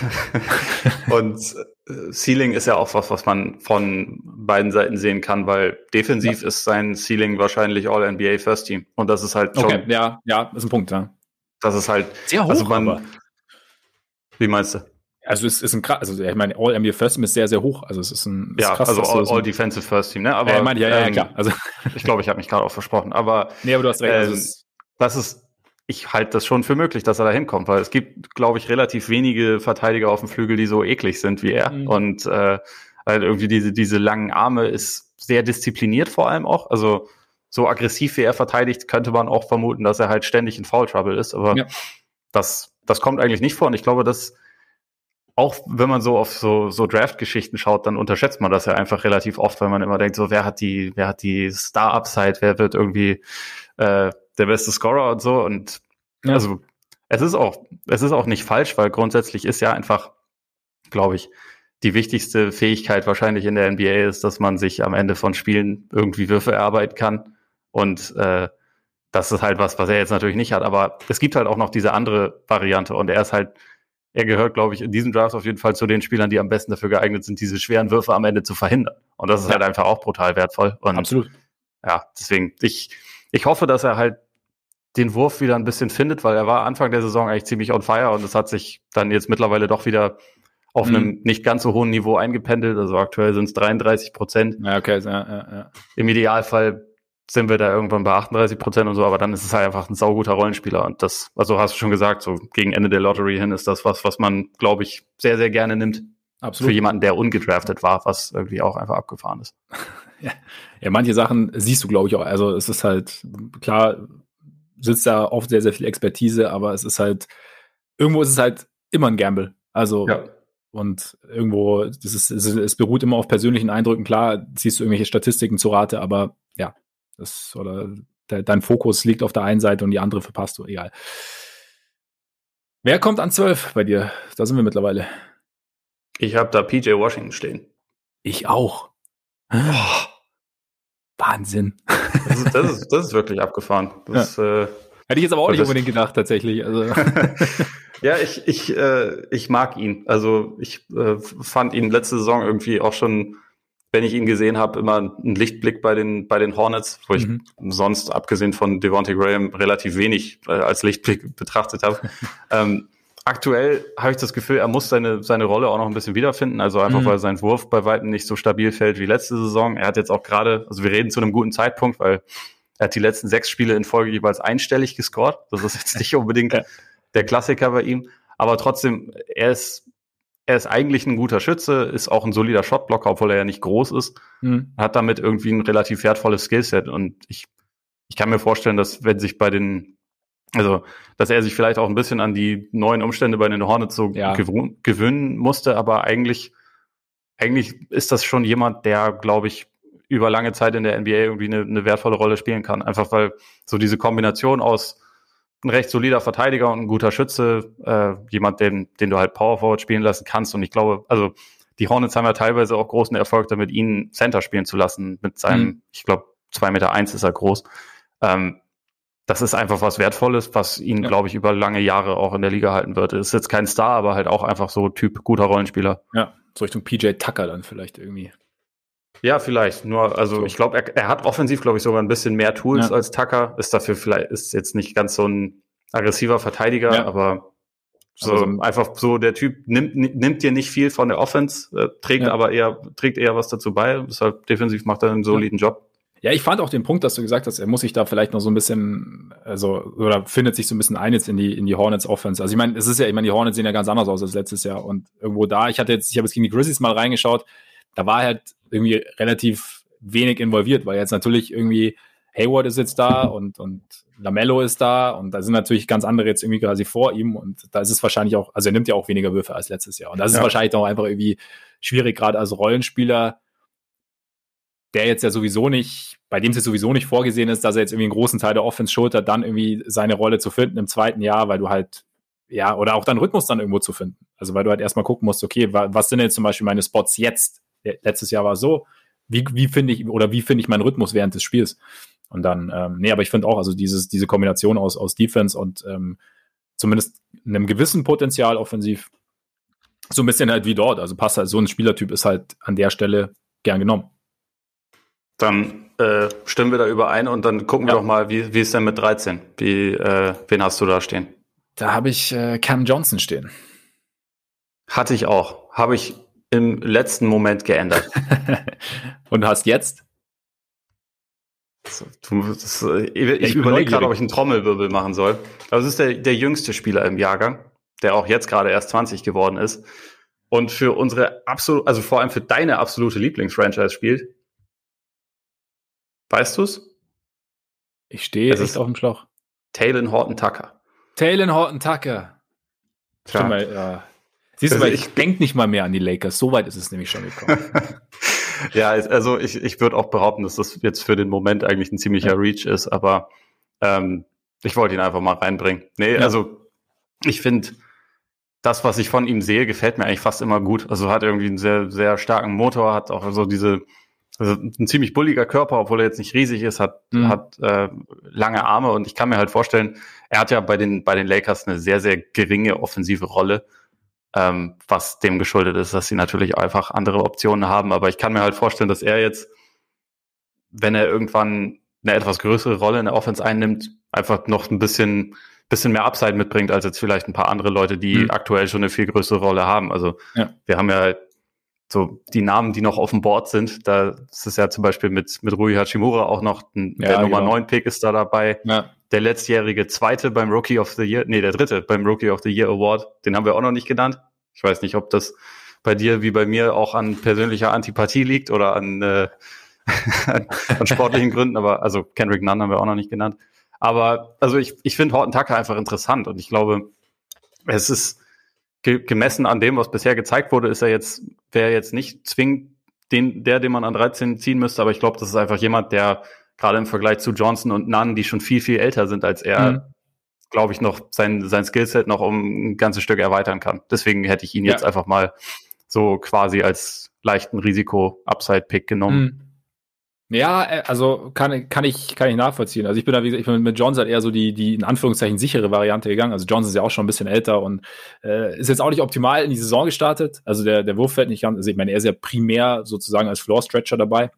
und äh, Ceiling ist ja auch was, was man von beiden Seiten sehen kann, weil defensiv ja. ist sein Ceiling wahrscheinlich All-NBA First Team. Und das ist halt schon. Okay, ja, ja, ist ein Punkt, ja. Das ist halt. Sehr hoch, also man, aber. Wie meinst du? Also es ist ein krass, also ich meine, All NBA First Team ist sehr, sehr hoch. Also es ist ein ist ja, krass, also All, All Defensive First Team, ne? Aber ja, ich meine, ja, ja, ähm, klar. Also ich glaube, ich habe mich gerade auch versprochen. Aber nee, aber du hast recht. Also ähm, das ist, ich halte das schon für möglich, dass er da hinkommt, weil es gibt, glaube ich, relativ wenige Verteidiger auf dem Flügel, die so eklig sind wie er. Mhm. Und äh, halt irgendwie diese diese langen Arme ist sehr diszipliniert vor allem auch. Also so aggressiv wie er verteidigt, könnte man auch vermuten, dass er halt ständig in Foul Trouble ist. Aber ja. das das kommt eigentlich nicht vor. Und ich glaube, dass auch wenn man so auf so, so Draft-Geschichten schaut, dann unterschätzt man das ja einfach relativ oft, weil man immer denkt, so wer hat die, wer hat die Star-Upside, wer wird irgendwie äh, der beste Scorer und so. Und ja. also es ist auch, es ist auch nicht falsch, weil grundsätzlich ist ja einfach, glaube ich, die wichtigste Fähigkeit wahrscheinlich in der NBA ist, dass man sich am Ende von Spielen irgendwie Würfe erarbeiten kann. Und äh, das ist halt was, was er jetzt natürlich nicht hat. Aber es gibt halt auch noch diese andere Variante und er ist halt er gehört, glaube ich, in diesem Draft auf jeden Fall zu den Spielern, die am besten dafür geeignet sind, diese schweren Würfe am Ende zu verhindern. Und das ist ja. halt einfach auch brutal wertvoll. Und Absolut. Ja, deswegen, ich, ich hoffe, dass er halt den Wurf wieder ein bisschen findet, weil er war Anfang der Saison eigentlich ziemlich on fire und es hat sich dann jetzt mittlerweile doch wieder auf mhm. einem nicht ganz so hohen Niveau eingependelt. Also aktuell sind es 33 Prozent. Ja, okay, ja, ja, ja. Im Idealfall sind wir da irgendwann bei 38 Prozent und so, aber dann ist es halt einfach ein sauguter Rollenspieler. Und das, also hast du schon gesagt, so gegen Ende der Lottery hin ist das was, was man, glaube ich, sehr, sehr gerne nimmt. Absolut. Für jemanden, der ungedraftet war, was irgendwie auch einfach abgefahren ist. ja. ja, manche Sachen siehst du, glaube ich, auch. Also es ist halt, klar, sitzt da oft sehr, sehr viel Expertise, aber es ist halt, irgendwo ist es halt immer ein Gamble. Also, ja. und irgendwo, das ist, es, es beruht immer auf persönlichen Eindrücken. Klar, siehst du irgendwelche Statistiken zu Rate, aber ja, das, oder de, dein Fokus liegt auf der einen Seite und die andere verpasst du, egal. Wer kommt an 12 bei dir? Da sind wir mittlerweile. Ich habe da PJ Washington stehen. Ich auch. Oh, Wahnsinn. Das ist, das, ist, das ist wirklich abgefahren. Das, ja. äh, Hätte ich jetzt aber auch nicht unbedingt gedacht, tatsächlich. Also. ja, ich, ich, äh, ich mag ihn. Also ich äh, fand ihn letzte Saison irgendwie auch schon wenn ich ihn gesehen habe, immer ein Lichtblick bei den, bei den Hornets, wo mhm. ich sonst, abgesehen von Devontae Graham, relativ wenig äh, als Lichtblick betrachtet habe. ähm, aktuell habe ich das Gefühl, er muss seine, seine Rolle auch noch ein bisschen wiederfinden, also einfach, mhm. weil sein Wurf bei weitem nicht so stabil fällt wie letzte Saison. Er hat jetzt auch gerade, also wir reden zu einem guten Zeitpunkt, weil er hat die letzten sechs Spiele in Folge jeweils einstellig gescored. Das ist jetzt nicht unbedingt der Klassiker bei ihm. Aber trotzdem, er ist er ist eigentlich ein guter Schütze, ist auch ein solider Shotblocker, obwohl er ja nicht groß ist, mhm. hat damit irgendwie ein relativ wertvolles Skillset und ich, ich kann mir vorstellen, dass wenn sich bei den, also, dass er sich vielleicht auch ein bisschen an die neuen Umstände bei den Hornets so ja. gewöhnen musste, aber eigentlich, eigentlich ist das schon jemand, der, glaube ich, über lange Zeit in der NBA irgendwie eine, eine wertvolle Rolle spielen kann. Einfach weil so diese Kombination aus ein recht solider Verteidiger und ein guter Schütze, äh, jemand, den, den du halt Power Forward spielen lassen kannst. Und ich glaube, also die Hornets haben ja teilweise auch großen Erfolg damit, ihn Center spielen zu lassen. Mit seinem, mhm. ich glaube, zwei Meter eins ist er groß. Ähm, das ist einfach was Wertvolles, was ihn, ja. glaube ich, über lange Jahre auch in der Liga halten wird. Ist jetzt kein Star, aber halt auch einfach so Typ guter Rollenspieler. Ja, so Richtung PJ Tucker dann vielleicht irgendwie. Ja, vielleicht. Nur, also so. ich glaube, er, er, hat offensiv, glaube ich, sogar ein bisschen mehr Tools ja. als Tucker. Ist dafür vielleicht, ist jetzt nicht ganz so ein aggressiver Verteidiger, ja. aber so also, einfach so der Typ nimmt, nimmt dir nicht viel von der Offense, äh, trägt ja. aber eher, trägt eher was dazu bei. Deshalb defensiv macht er einen soliden Job. Ja, ich fand auch den Punkt, dass du gesagt hast, er muss sich da vielleicht noch so ein bisschen, also, oder findet sich so ein bisschen ein jetzt in die, in die Hornets Offense. Also ich meine, es ist ja, ich meine, die Hornets sehen ja ganz anders aus als letztes Jahr. Und irgendwo da, ich hatte jetzt, ich habe jetzt gegen die Grizzlies mal reingeschaut, da war halt irgendwie relativ wenig involviert, weil jetzt natürlich irgendwie Hayward ist jetzt da und, und Lamello ist da und da sind natürlich ganz andere jetzt irgendwie quasi vor ihm und da ist es wahrscheinlich auch, also er nimmt ja auch weniger Würfe als letztes Jahr. Und das ist wahrscheinlich auch einfach irgendwie schwierig, gerade als Rollenspieler, der jetzt ja sowieso nicht, bei dem es jetzt sowieso nicht vorgesehen ist, dass er jetzt irgendwie einen großen Teil der Offense schultert, dann irgendwie seine Rolle zu finden im zweiten Jahr, weil du halt, ja, oder auch deinen Rhythmus dann irgendwo zu finden. Also weil du halt erstmal gucken musst, okay, was sind jetzt zum Beispiel meine Spots jetzt? Letztes Jahr war es so, wie, wie finde ich, oder wie finde ich meinen Rhythmus während des Spiels? Und dann, ähm, nee, aber ich finde auch, also dieses, diese Kombination aus, aus Defense und ähm, zumindest einem gewissen Potenzial offensiv, so ein bisschen halt wie dort. Also passt halt, so ein Spielertyp ist halt an der Stelle gern genommen. Dann äh, stimmen wir da überein und dann gucken ja. wir doch mal, wie, wie ist denn mit 13? Wie, äh, wen hast du da stehen? Da habe ich äh, Cam Johnson stehen. Hatte ich auch. Habe ich im letzten Moment geändert. und hast jetzt? Das, das, ich, ich überlege gerade, ob ich einen Trommelwirbel machen soll. Aber es ist der, der jüngste Spieler im Jahrgang, der auch jetzt gerade erst 20 geworden ist. Und für unsere absolut, also vor allem für deine absolute Lieblingsfranchise spielt. Weißt du's? Ich stehe echt auf dem Schlauch. Talon Horton Tucker. Talon Horton Tucker. Tja. Mal, ja. Siehst du, also ich, ich denke nicht mal mehr an die Lakers. So weit ist es nämlich schon gekommen. ja, also ich, ich würde auch behaupten, dass das jetzt für den Moment eigentlich ein ziemlicher ja. Reach ist, aber ähm, ich wollte ihn einfach mal reinbringen. Nee, ja. also ich finde, das, was ich von ihm sehe, gefällt mir eigentlich fast immer gut. Also hat irgendwie einen sehr, sehr starken Motor, hat auch so diese, also ein ziemlich bulliger Körper, obwohl er jetzt nicht riesig ist, hat, mhm. hat äh, lange Arme und ich kann mir halt vorstellen, er hat ja bei den, bei den Lakers eine sehr, sehr geringe offensive Rolle ähm, was dem geschuldet ist, dass sie natürlich einfach andere Optionen haben. Aber ich kann mir halt vorstellen, dass er jetzt, wenn er irgendwann eine etwas größere Rolle in der Offense einnimmt, einfach noch ein bisschen, bisschen mehr Upside mitbringt als jetzt vielleicht ein paar andere Leute, die mhm. aktuell schon eine viel größere Rolle haben. Also ja. wir haben ja so die Namen, die noch auf dem Board sind. Da ist es ja zum Beispiel mit, mit Rui Hachimura auch noch ein, ja, der Nummer genau. 9 Pick ist da dabei. Ja der letztjährige zweite beim Rookie of the Year, nee, der dritte beim Rookie of the Year Award, den haben wir auch noch nicht genannt. Ich weiß nicht, ob das bei dir wie bei mir auch an persönlicher Antipathie liegt oder an, äh, an sportlichen Gründen, aber also Kendrick Nunn haben wir auch noch nicht genannt. Aber also ich, ich finde Horton Tucker einfach interessant und ich glaube, es ist ge gemessen an dem, was bisher gezeigt wurde, ist er jetzt, wäre jetzt nicht zwingend den, der, den man an 13 ziehen müsste, aber ich glaube, das ist einfach jemand, der gerade im Vergleich zu Johnson und Nunn, die schon viel, viel älter sind als er, mhm. glaube ich, noch sein, sein Skillset noch um ein ganzes Stück erweitern kann. Deswegen hätte ich ihn ja. jetzt einfach mal so quasi als leichten Risiko-Upside-Pick genommen. Mhm. Ja, äh, also kann, kann ich kann ich nachvollziehen. Also ich bin da wie gesagt, ich bin mit Johnson halt eher so die die in Anführungszeichen sichere Variante gegangen. Also Johnson ist ja auch schon ein bisschen älter und äh, ist jetzt auch nicht optimal in die Saison gestartet. Also der der Wurf fällt nicht ganz. Also ich meine, er ist ja primär sozusagen als Floor Stretcher dabei.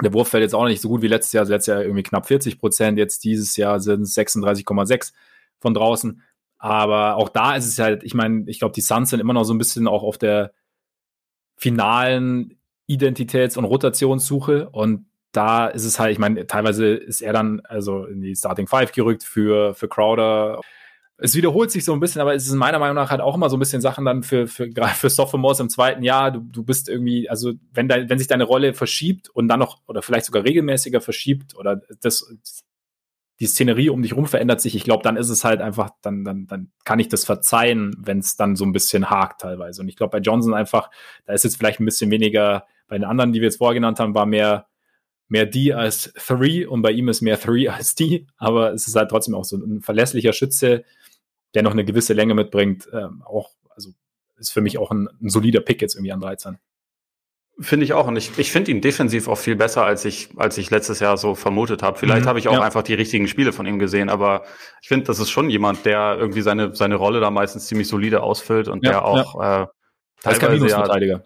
Der Wurf fällt jetzt auch nicht so gut wie letztes Jahr. Also letztes Jahr irgendwie knapp 40 Prozent. Jetzt dieses Jahr sind es 36,6 von draußen. Aber auch da ist es halt, ich meine, ich glaube, die Suns sind immer noch so ein bisschen auch auf der finalen Identitäts- und Rotationssuche. Und da ist es halt, ich meine, teilweise ist er dann also in die Starting Five gerückt für, für Crowder es wiederholt sich so ein bisschen, aber es ist meiner Meinung nach halt auch immer so ein bisschen Sachen dann für, für, für Sophomores im zweiten Jahr. Du, du bist irgendwie, also wenn, dein, wenn sich deine Rolle verschiebt und dann noch, oder vielleicht sogar regelmäßiger verschiebt oder das, die Szenerie um dich rum verändert sich, ich glaube, dann ist es halt einfach, dann, dann, dann kann ich das verzeihen, wenn es dann so ein bisschen hakt teilweise. Und ich glaube, bei Johnson einfach, da ist jetzt vielleicht ein bisschen weniger, bei den anderen, die wir jetzt vorher genannt haben, war mehr mehr D als Three und bei ihm ist mehr Three als D, aber es ist halt trotzdem auch so ein verlässlicher Schütze, der noch eine gewisse Länge mitbringt. Ähm, auch, also ist für mich auch ein, ein solider Pick jetzt irgendwie an 13. Finde ich auch. Und ich, ich finde ihn defensiv auch viel besser, als ich, als ich letztes Jahr so vermutet habe. Vielleicht mhm, habe ich auch ja. einfach die richtigen Spiele von ihm gesehen, aber ich finde, das ist schon jemand, der irgendwie seine, seine Rolle da meistens ziemlich solide ausfüllt und ja, der auch ja. äh, teilweise ja,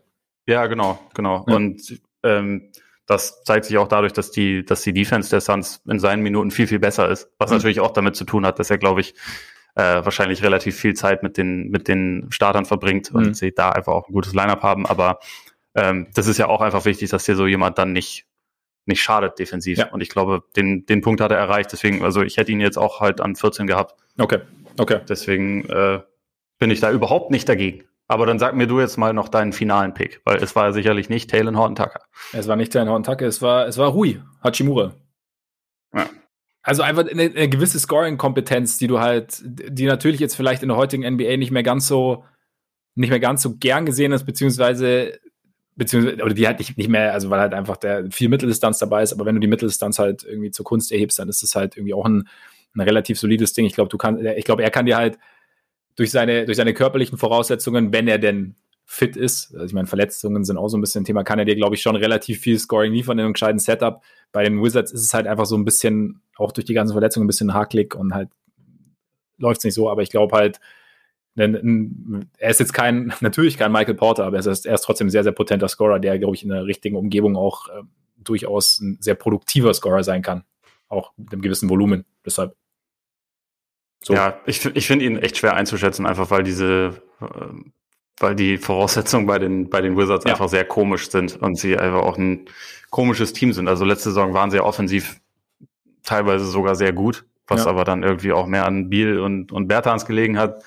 ja, genau, genau. Und ähm, das zeigt sich auch dadurch, dass die, dass die Defense der Suns in seinen Minuten viel, viel besser ist. Was mhm. natürlich auch damit zu tun hat, dass er, glaube ich, äh, wahrscheinlich relativ viel Zeit mit den, mit den Startern verbringt und mhm. sie da einfach auch ein gutes Lineup haben. Aber ähm, das ist ja auch einfach wichtig, dass dir so jemand dann nicht, nicht schadet defensiv. Ja. Und ich glaube, den, den Punkt hat er erreicht. Deswegen, also ich hätte ihn jetzt auch halt an 14 gehabt. Okay, okay. Deswegen äh, bin ich da überhaupt nicht dagegen. Aber dann sag mir du jetzt mal noch deinen finalen Pick, weil es war ja sicherlich nicht Talon Horton Tucker. Es war nicht Talon Horton Tucker, es war, es war Rui Hachimura. Ja. Also einfach eine, eine gewisse Scoring-Kompetenz, die du halt, die natürlich jetzt vielleicht in der heutigen NBA nicht mehr ganz so, nicht mehr ganz so gern gesehen ist, beziehungsweise beziehungsweise, oder die halt nicht, nicht mehr, also weil halt einfach der viel Mitteldistanz dabei ist, aber wenn du die Mitteldistanz halt irgendwie zur Kunst erhebst, dann ist das halt irgendwie auch ein, ein relativ solides Ding. Ich glaube, du kannst, ich glaube, er kann dir halt durch seine, durch seine körperlichen Voraussetzungen, wenn er denn fit ist, also ich meine, Verletzungen sind auch so ein bisschen ein Thema, kann er dir, glaube ich, schon relativ viel Scoring liefern in einem gescheiten Setup. Bei den Wizards ist es halt einfach so ein bisschen, auch durch die ganzen Verletzungen, ein bisschen hakelig und halt läuft es nicht so, aber ich glaube halt, er ist jetzt kein, natürlich kein Michael Porter, aber er ist, er ist trotzdem ein sehr, sehr potenter Scorer, der, glaube ich, in der richtigen Umgebung auch äh, durchaus ein sehr produktiver Scorer sein kann. Auch mit einem gewissen Volumen. Deshalb. So. Ja, ich, ich finde ihn echt schwer einzuschätzen, einfach weil diese, äh, weil die Voraussetzungen bei den, bei den Wizards ja. einfach sehr komisch sind und sie einfach auch ein komisches Team sind. Also letzte Saison waren sie offensiv teilweise sogar sehr gut, was ja. aber dann irgendwie auch mehr an Biel und, und Bertans gelegen hat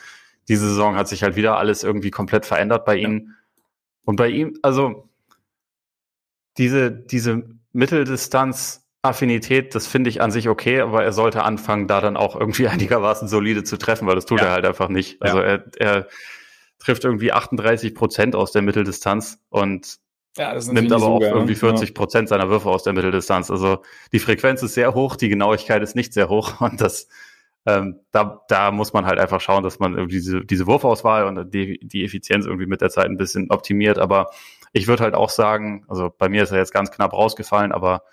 diese Saison hat sich halt wieder alles irgendwie komplett verändert bei ihm. Und bei ihm, also diese, diese Mitteldistanz-Affinität, das finde ich an sich okay, aber er sollte anfangen, da dann auch irgendwie einigermaßen solide zu treffen, weil das tut ja. er halt einfach nicht. Also er, er trifft irgendwie 38 Prozent aus der Mitteldistanz und ja, nimmt aber auch irgendwie 40 Prozent ja. seiner Würfe aus der Mitteldistanz. Also die Frequenz ist sehr hoch, die Genauigkeit ist nicht sehr hoch und das ähm, da, da muss man halt einfach schauen, dass man diese, diese Wurfauswahl und die, die Effizienz irgendwie mit der Zeit ein bisschen optimiert. Aber ich würde halt auch sagen, also bei mir ist er jetzt ganz knapp rausgefallen, aber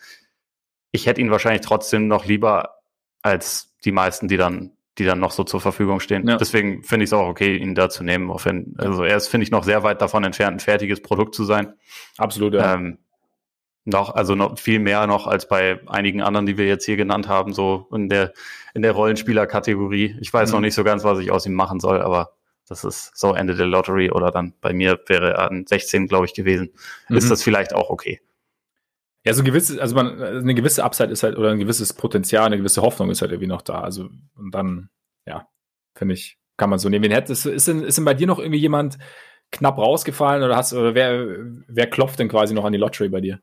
ich hätte ihn wahrscheinlich trotzdem noch lieber als die meisten, die dann, die dann noch so zur Verfügung stehen. Ja. Deswegen finde ich es auch okay, ihn da zu nehmen. Auch wenn, also er ist, finde ich, noch sehr weit davon entfernt, ein fertiges Produkt zu sein. Absolut, ja. Ähm, noch, also noch viel mehr noch als bei einigen anderen, die wir jetzt hier genannt haben, so in der, in der Rollenspieler-Kategorie. Ich weiß mhm. noch nicht so ganz, was ich aus ihm machen soll, aber das ist so Ende der Lottery oder dann bei mir wäre er an 16, glaube ich, gewesen. Mhm. Ist das vielleicht auch okay? Ja, so ein gewisses, also man, eine gewisse Upside ist halt, oder ein gewisses Potenzial, eine gewisse Hoffnung ist halt irgendwie noch da. Also, und dann, ja, finde ich, kann man so nehmen. Wen hätte, ist, ist, denn, ist denn bei dir noch irgendwie jemand knapp rausgefallen oder hast, oder wer, wer klopft denn quasi noch an die Lottery bei dir?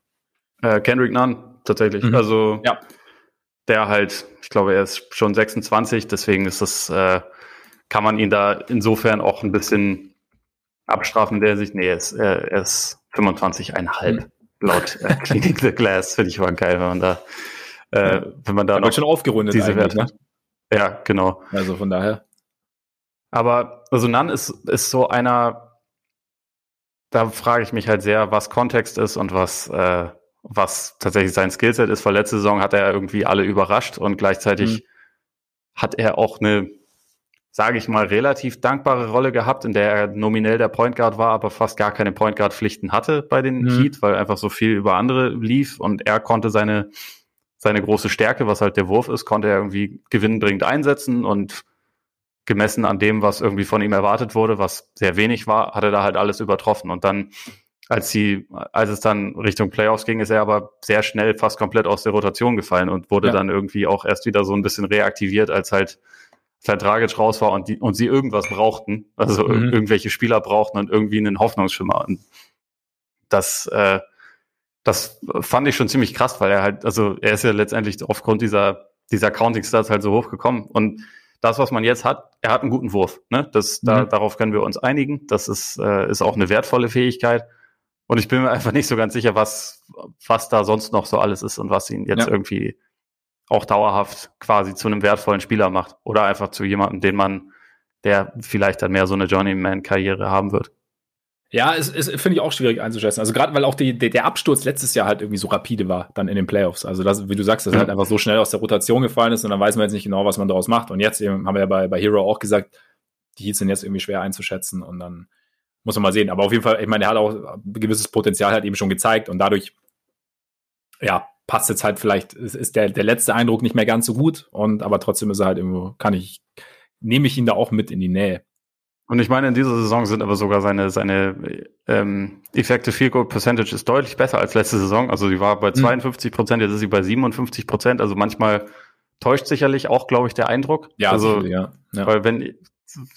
Äh, Kendrick Nunn, tatsächlich. Mhm. Also ja. der halt, ich glaube, er ist schon 26, deswegen ist das, äh, kann man ihn da insofern auch ein bisschen abstrafen, der sich, nee, er ist, er ist 25,5 mhm. Laut äh, Clinic the Glass, finde ich aber geil, wenn man da, äh, wenn man da noch schon aufgerundet diese Werte. Ne? Ja, genau. Also von daher. Aber also Nunn ist, ist so einer, da frage ich mich halt sehr, was Kontext ist und was, äh, was tatsächlich sein Skillset ist. Vor letzte Saison hat er irgendwie alle überrascht und gleichzeitig mhm. hat er auch eine, sage ich mal, relativ dankbare Rolle gehabt, in der er nominell der Point Guard war, aber fast gar keine Point Guard Pflichten hatte bei den mhm. Heat, weil einfach so viel über andere lief und er konnte seine seine große Stärke, was halt der Wurf ist, konnte er irgendwie gewinnbringend einsetzen und gemessen an dem, was irgendwie von ihm erwartet wurde, was sehr wenig war, hat er da halt alles übertroffen. Und dann als sie, als es dann Richtung Playoffs ging, ist er aber sehr schnell fast komplett aus der Rotation gefallen und wurde ja. dann irgendwie auch erst wieder so ein bisschen reaktiviert, als halt, Dragic raus war und die, und sie irgendwas brauchten, also mhm. irgendwelche Spieler brauchten und irgendwie einen Hoffnungsschimmer. Und das, äh, das fand ich schon ziemlich krass, weil er halt, also er ist ja letztendlich aufgrund dieser, dieser Counting Stats halt so hoch gekommen und das, was man jetzt hat, er hat einen guten Wurf. Ne? Das, da, mhm. Darauf können wir uns einigen. Das ist, äh, ist auch eine wertvolle Fähigkeit. Und ich bin mir einfach nicht so ganz sicher, was, was da sonst noch so alles ist und was ihn jetzt ja. irgendwie auch dauerhaft quasi zu einem wertvollen Spieler macht. Oder einfach zu jemandem, den man, der vielleicht dann mehr so eine Journeyman-Karriere haben wird. Ja, es, es finde ich auch schwierig einzuschätzen. Also gerade weil auch die, der Absturz letztes Jahr halt irgendwie so rapide war, dann in den Playoffs. Also das, wie du sagst, dass er halt einfach so schnell aus der Rotation gefallen ist und dann weiß man jetzt nicht genau, was man daraus macht. Und jetzt eben, haben wir ja bei, bei Hero auch gesagt, die Heats sind jetzt irgendwie schwer einzuschätzen und dann muss man mal sehen. Aber auf jeden Fall, ich meine, er hat auch ein gewisses Potenzial halt eben schon gezeigt und dadurch, ja, passt jetzt halt vielleicht, ist, der, der letzte Eindruck nicht mehr ganz so gut und aber trotzdem ist er halt irgendwo, kann ich, nehme ich ihn da auch mit in die Nähe. Und ich meine, in dieser Saison sind aber sogar seine, seine ähm, Effective Field Goal Percentage ist deutlich besser als letzte Saison. Also die war bei 52 hm. Prozent, jetzt ist sie bei 57 Prozent. Also manchmal täuscht sicherlich auch, glaube ich, der Eindruck. Ja, also, ja. ja. Weil wenn,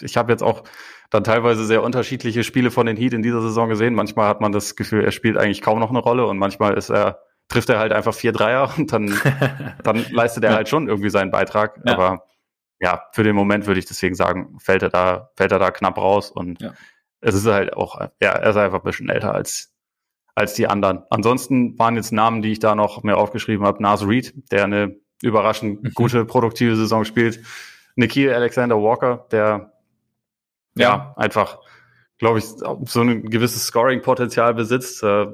ich habe jetzt auch dann teilweise sehr unterschiedliche Spiele von den Heat in dieser Saison gesehen. Manchmal hat man das Gefühl, er spielt eigentlich kaum noch eine Rolle und manchmal ist er, trifft er halt einfach vier Dreier und dann, dann leistet er halt schon irgendwie seinen Beitrag. Ja. Aber ja, für den Moment würde ich deswegen sagen, fällt er da, fällt er da knapp raus und ja. es ist halt auch, ja, er ist einfach ein bisschen älter als, als die anderen. Ansonsten waren jetzt Namen, die ich da noch mir aufgeschrieben habe, Nas Reed, der eine überraschend mhm. gute, produktive Saison spielt. Nikhil Alexander Walker, der ja, ja einfach, glaube ich, so ein gewisses Scoring-Potenzial besitzt. Äh,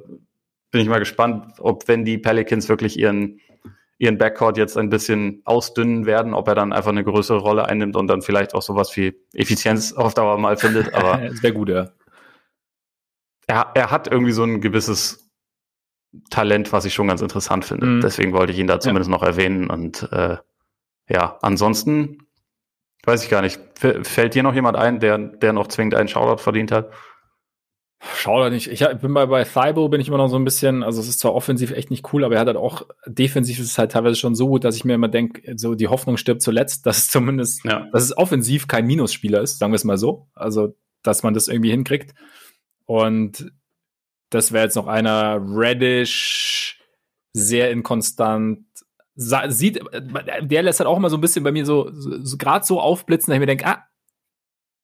bin ich mal gespannt, ob wenn die Pelicans wirklich ihren ihren Backcourt jetzt ein bisschen ausdünnen werden, ob er dann einfach eine größere Rolle einnimmt und dann vielleicht auch sowas wie Effizienz auf Dauer mal findet. Aber sehr gut, ja. Er, er hat irgendwie so ein gewisses Talent, was ich schon ganz interessant finde. Mhm. Deswegen wollte ich ihn da zumindest ja. noch erwähnen. Und äh, ja, ansonsten weiß ich gar nicht. Fällt dir noch jemand ein, der, der noch zwingend einen Shoutout verdient hat? Schau da nicht. Ich bin bei, bei Thibault bin ich immer noch so ein bisschen, also es ist zwar offensiv echt nicht cool, aber er hat halt auch defensiv ist es halt teilweise schon so gut, dass ich mir immer denke, so die Hoffnung stirbt zuletzt, dass es zumindest, ja. dass es offensiv kein Minusspieler ist, sagen wir es mal so. Also, dass man das irgendwie hinkriegt. Und das wäre jetzt noch einer Reddish, sehr inkonstant, sieht, der lässt halt auch immer so ein bisschen bei mir so, so, so gerade so aufblitzen, dass ich mir denke, ah,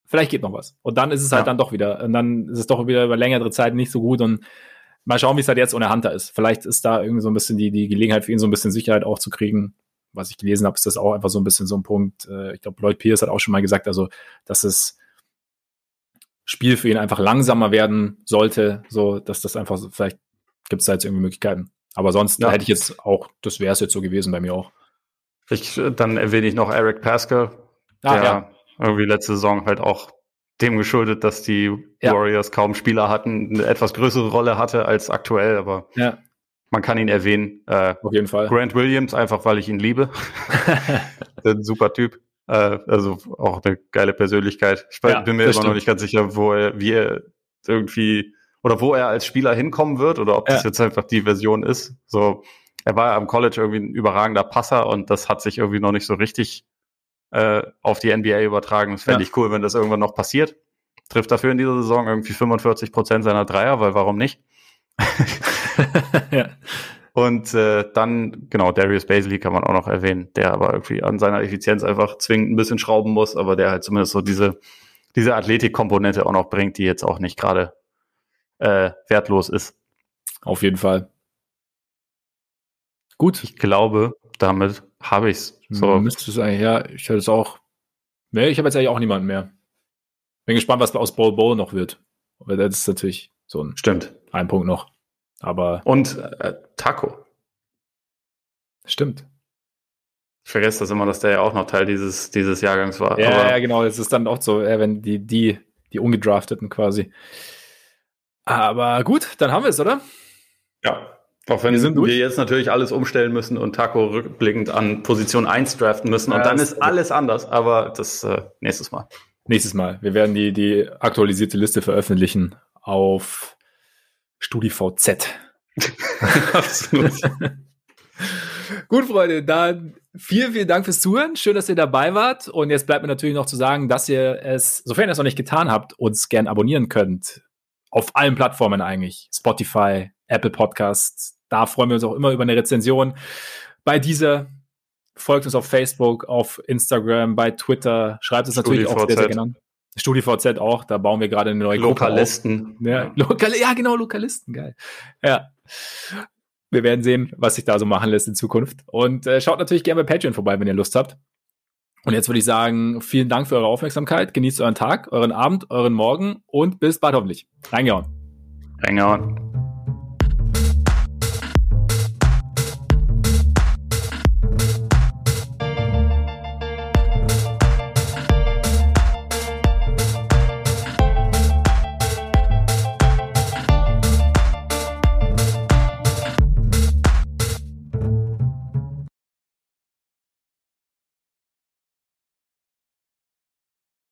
vielleicht geht noch was. Und dann ist es halt ja. dann doch wieder, und dann ist es doch wieder über längere Zeit nicht so gut und mal schauen, wie es halt jetzt ohne Hunter ist. Vielleicht ist da irgendwie so ein bisschen die, die Gelegenheit für ihn, so ein bisschen Sicherheit auch zu kriegen. Was ich gelesen habe, ist das auch einfach so ein bisschen so ein Punkt. Äh, ich glaube, Lloyd Pierce hat auch schon mal gesagt, also, dass das Spiel für ihn einfach langsamer werden sollte, so, dass das einfach, vielleicht gibt es da jetzt irgendwie Möglichkeiten. Aber sonst ja. hätte ich jetzt auch, das wäre es jetzt so gewesen bei mir auch. Ich, dann erwähne ich noch Eric Pascal, ah, der ja irgendwie letzte Saison halt auch dem geschuldet, dass die ja. Warriors kaum Spieler hatten, eine etwas größere Rolle hatte als aktuell, aber ja. man kann ihn erwähnen. Äh, Auf jeden Fall. Grant Williams, einfach weil ich ihn liebe. ein super Typ. Äh, also auch eine geile Persönlichkeit. Ich ja, bin mir immer stimmt. noch nicht ganz sicher, wo er, wie er irgendwie oder wo er als Spieler hinkommen wird oder ob das jetzt einfach die Version ist. So, er war am College irgendwie ein überragender Passer und das hat sich irgendwie noch nicht so richtig äh, auf die NBA übertragen. Das fände ja. ich cool, wenn das irgendwann noch passiert. Trifft dafür in dieser Saison irgendwie 45 Prozent seiner Dreier, weil warum nicht? ja. Und äh, dann, genau, Darius Basley kann man auch noch erwähnen, der aber irgendwie an seiner Effizienz einfach zwingend ein bisschen schrauben muss, aber der halt zumindest so diese, diese Athletikkomponente auch noch bringt, die jetzt auch nicht gerade äh, wertlos ist. Auf jeden Fall. Gut. Ich glaube, damit habe ich's. So. Müsste es eigentlich, ja, ich hätte es auch. Nee, ich habe jetzt eigentlich auch niemanden mehr. Bin gespannt, was aus Bowl Bowl noch wird. Aber das ist natürlich so ein, Stimmt. ein Punkt noch. Aber. Und äh, Taco. Stimmt. Ich vergesse das immer, dass der ja auch noch Teil dieses, dieses Jahrgangs war. Ja, Aber ja, genau. Es ist dann auch so, wenn die, die, die Ungedrafteten quasi. Aber gut, dann haben wir es, oder? Ja. Auch wenn wir, wir, jetzt natürlich alles umstellen müssen und Taco rückblickend an Position 1 draften müssen und ja, dann ist alles anders, aber das äh, nächstes Mal. Nächstes Mal. Wir werden die, die aktualisierte Liste veröffentlichen auf StudiVZ. Absolut. Gut, Freunde, dann vielen, vielen Dank fürs Zuhören. Schön, dass ihr dabei wart. Und jetzt bleibt mir natürlich noch zu sagen, dass ihr es, sofern ihr es noch nicht getan habt, uns gern abonnieren könnt. Auf allen Plattformen eigentlich. Spotify, Apple Podcasts, da freuen wir uns auch immer über eine Rezension. Bei dieser folgt uns auf Facebook, auf Instagram, bei Twitter. Schreibt es natürlich auch sehr, sehr gerne. StudiVZ auch, da bauen wir gerade eine neue Lokalisten. Gruppe auf. Ja, Lokal ja, genau, Lokalisten, geil. Ja. Wir werden sehen, was sich da so machen lässt in Zukunft. Und äh, schaut natürlich gerne bei Patreon vorbei, wenn ihr Lust habt. Und jetzt würde ich sagen, vielen Dank für eure Aufmerksamkeit. Genießt euren Tag, euren Abend, euren Morgen und bis bald hoffentlich. Reingehauen. Reingehauen.